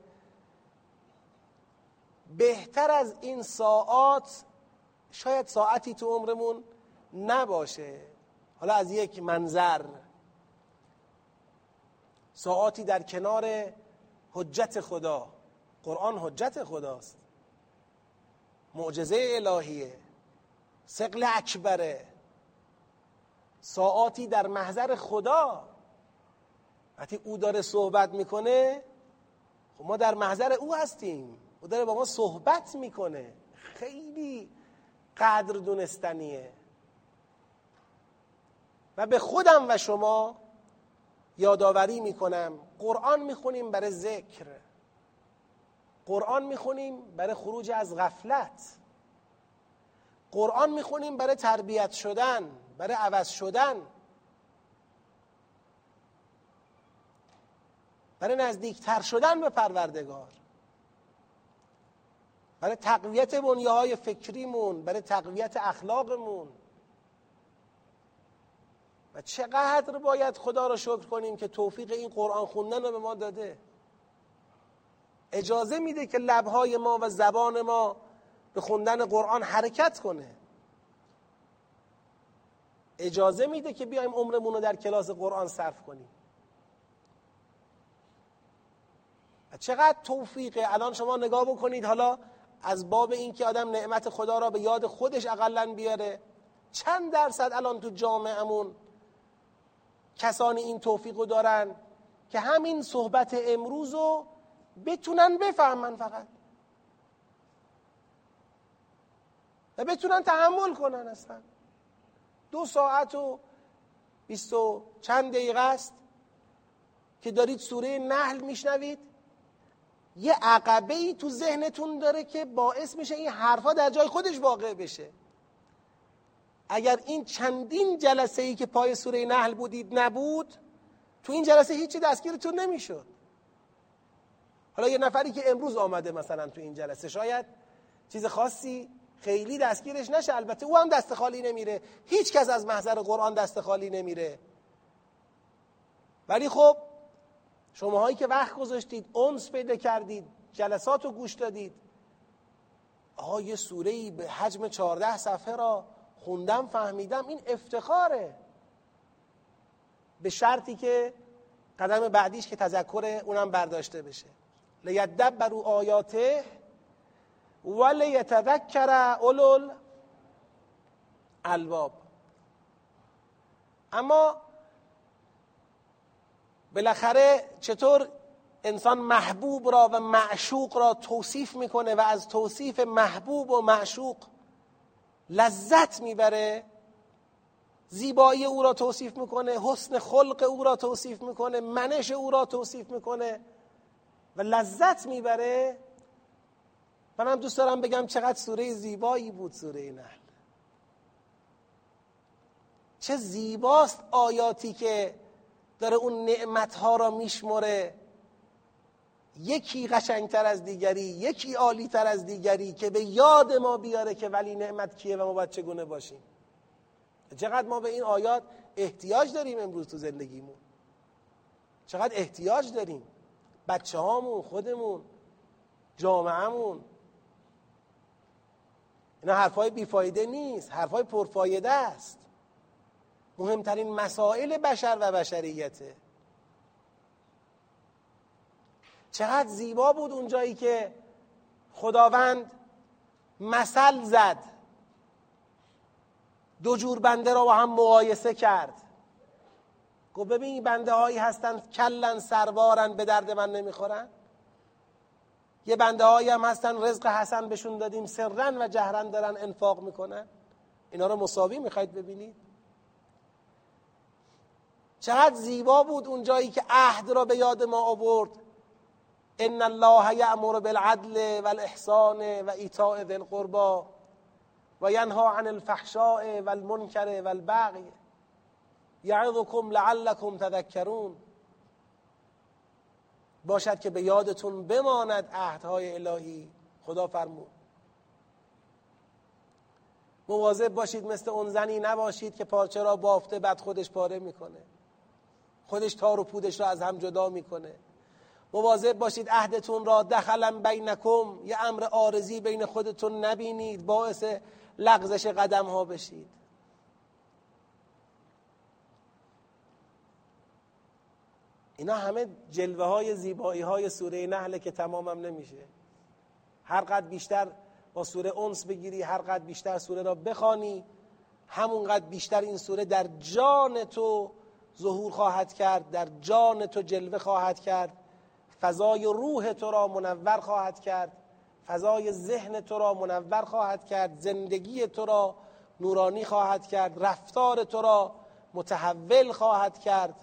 بهتر از این ساعات شاید ساعتی تو عمرمون نباشه. حالا از یک منظر. ساعتی در کنار حجت خدا. قرآن حجت خداست. معجزه الهیه. سقل اکبره. ساعاتی در محضر خدا. وقتی او داره صحبت می‌کنه خب ما در محضر او هستیم. او داره با ما صحبت می‌کنه. خیلی قدر دونستنیه. و به خودم و شما یادآوری می‌کنم. قرآن می‌خونیم برای ذکر. قرآن می‌خونیم برای خروج از غفلت. قرآن می‌خونیم برای تربیت شدن برای عوض شدن. برای نزدیکتر شدن به پروردگار. برای تقویت بنیه فکریمون برای تقویت اخلاقمون. و چقدر باید خدا را شکر کنیم که توفیق این قرآن خوندن رو به ما داده. اجازه میده که لبهای ما و زبان ما به خوندن قرآن حرکت کنه. اجازه میده که بیایم عمرمون رو در کلاس قرآن صرف کنیم. چقدر توفیقه. الان شما نگاه بکنید حالا از باب اینکه آدم نعمت خدا را به یاد خودش اقلا بیاره. چند درصد الان تو جامعهمون کسانی این توفیق رو دارن که همین صحبت امروز رو بتونن بفهمن فقط. و بتونن تحمل کنن اصلا. دو ساعت و بیست و چند دقیقه است که دارید سوره نحل میشنوید. یه عقبه ای تو ذهنتون داره که باعث میشه این حرفا در جای خودش واقع بشه. اگر این چندین جلسه ای که پای سوره نحل بودید نبود تو این جلسه هیچی دستگیرتون نمی‌شد. حالا یه نفری که امروز آمده مثلا تو این جلسه شاید چیز خاصی خیلی دستگیرش نشه. البته او هم دست خالی نمیره. هیچ کس از محضر قرآن دست خالی نمیره. ولی خب شماهایی که وقت گذاشتید اونس پیدا کردید جلسات رو گوش دادید. آها یه سوره ای به حجم چهارده صفحه را خوندم فهمیدم. این افتخاره. به شرطی که قدم بعدیش که تذکر اونم برداشته بشه. لیدبروا آیاته ولیتذکر اولو الباب اما بالاخره چطور انسان محبوب را و معشوق را توصیف می‌کنه و از توصیف محبوب و معشوق لذت می‌بره؟ زیبایی او را توصیف می‌کنه حسن خلق او را توصیف می‌کنه منش او را توصیف می‌کنه و لذت می‌بره؟ منم دوست دارم بگم چقدر سوره زیبایی بود سوره نحل. چه زیباست آیاتی که داره اون نعمتها را میشمره یکی قشنگتر از دیگری یکی عالیتر از دیگری که به یاد ما بیاره که ولی نعمت کیه و ما باید چگونه باشیم. چقدر ما به این آیات احتیاج داریم امروز تو زندگیمون؟ چقدر احتیاج داریم؟ بچه هامون خودمون جامعهمون. اینا حرفای بیفایده نیست حرفای پرفایده است. مهمترین مسائل بشر و بشریته. چقدر زیبا بود اون جایی که خداوند مثل زد. دو جور بنده را با هم مقایسه کرد. گفت ببین بنده هایی هستن کلن سروارن به درد من نمی‌خورن. یه بنده هایی هم هستن رزق حسن بهشون دادیم سرن و جهرن دارن انفاق می‌کنن. اینا رو مساوی می‌خواید ببینید؟ چقدر زیبا بود اون جایی که عهد را به یاد ما آورد. ان الله یأمر بالعدل والاحسان و ایتاء ذی القربا و ینها عن الفحشاء والمنکر والبغی. یعظکم لعلکم تذکرون. باشد که به یادتون بماند عهدهای الهی. خدا فرمود. مواظب باشید مثل اون زنی نباشید که پارچه را بافته بعد خودش پاره می‌کنه. خودش تار و پودش را از هم جدا می‌کنه. مواظب باشید عهدتون را دخلا بینکم یه امر آرزی بین خودتون نبینید باعث لغزش قدم ها بشید. اینا همه جلوه های زیبایی های سوره نحله که تمامم نمیشه. هر قد بیشتر با سوره اونس بگیری هر قد بیشتر سوره را بخوانی همونقدر بیشتر این سوره در جان تو ظهور خواهد کرد در جان تو جلوه خواهد کرد. فضای روح تو را منور خواهد کرد. فضای ذهن تو را منور خواهد کرد. زندگی تو را نورانی خواهد کرد. رفتار تو را متحول خواهد کرد.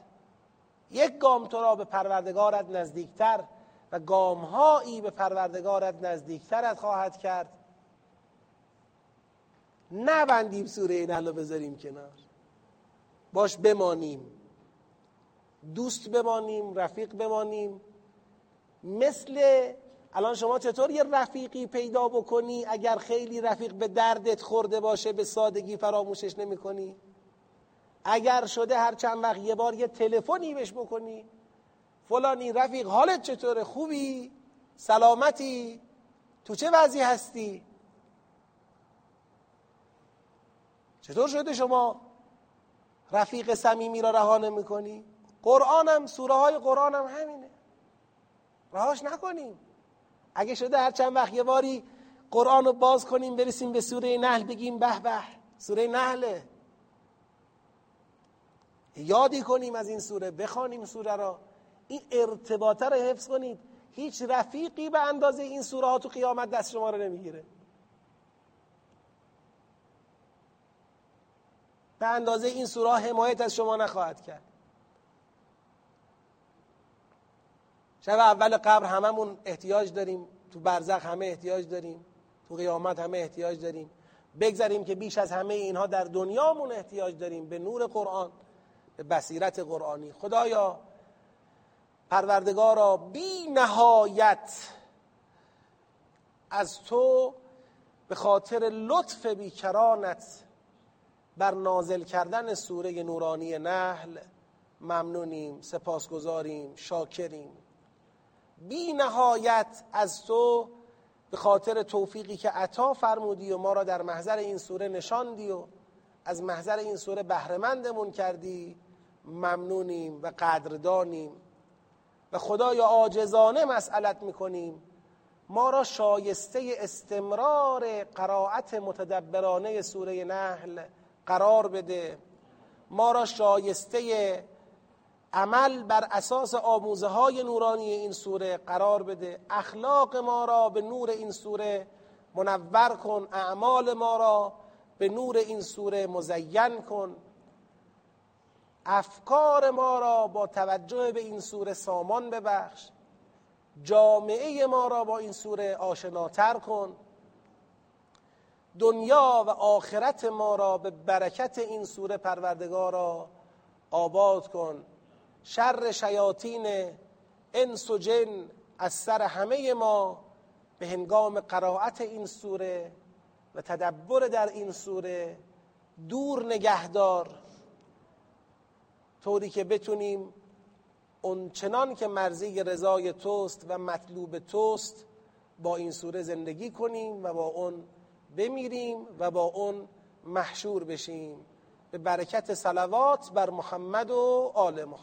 یک گام تو را به پروردگارت نزدیکتر و گامهایی به پروردگارت نزدیکترت خواهد کرد. نبندیم سوره نحل بذاریم کنار. باش بمانیم. دوست بمانیم رفیق بمانیم. مثل الان شما چطور یه رفیقی پیدا بکنی اگر خیلی رفیق به دردت خورده باشه به سادگی فراموشش نمی کنی؟ اگر شده هر چند وقت یه بار یه تلفنی بهش بکنی؟ فلانی رفیق حالت چطوره؟ خوبی؟ سلامتی؟ تو چه وضعی هستی؟ چطور شده شما رفیق صمیمی را رها نمی‌کنی قرآنم سوره های قرآن هم همینه. رهاش نکنیم. اگه شده هر چند وقت یه باری قرآن رو باز کنیم برسیم به سوره نحل بگیم به به سوره نحله یادی کنیم از این سوره بخوانیم سوره را. این ارتباطه رو حفظ کنید. هیچ رفیقی به اندازه این سوره ها تو قیامت دست شما رو نمی‌گیره. به اندازه این سوره حمایت از شما نخواهد کرد. شب اول قبر هممون احتیاج داریم تو برزخ همه احتیاج داریم تو قیامت همه احتیاج داریم. بگذاریم که بیش از همه اینها در دنیامون احتیاج داریم به نور قرآن به بصیرت قرآنی. خدایا پروردگارا بی نهایت از تو به خاطر لطف بیکرانت بر نازل کردن سوره نورانی نحل ممنونیم سپاسگزاریم شاکریم. بی نهایت از تو به خاطر توفیقی که عطا فرمودی و ما را در محضر این سوره نشاندی و از محضر این سوره بهرهمندمون کردی ممنونیم و قدردانیم. و خدایا عاجزانه مسئلت می‌کنیم. ما را شایسته استمرار قرائت متدبرانه سوره نحل قرار بده. ما را شایسته عمل بر اساس آموزه های نورانی این سوره قرار بده. اخلاق ما را به نور این سوره منور کن اعمال ما را به نور این سوره مزین کن. افکار ما را با توجه به این سوره سامان ببخش. جامعه ما را با این سوره آشناتر کن. دنیا و آخرت ما را به برکت این سوره پروردگارا آباد کن. شر شیاطین انس و جن از سر همه ما به هنگام قرائت این سوره و تدبر در این سوره دور نگهدار طوری که بتونیم اون چنان که مرزی رضای توست و مطلوب توست با این سوره زندگی کنیم و با اون بمیریم و با اون محشور بشیم. به برکت صلوات بر محمد و آل محمد.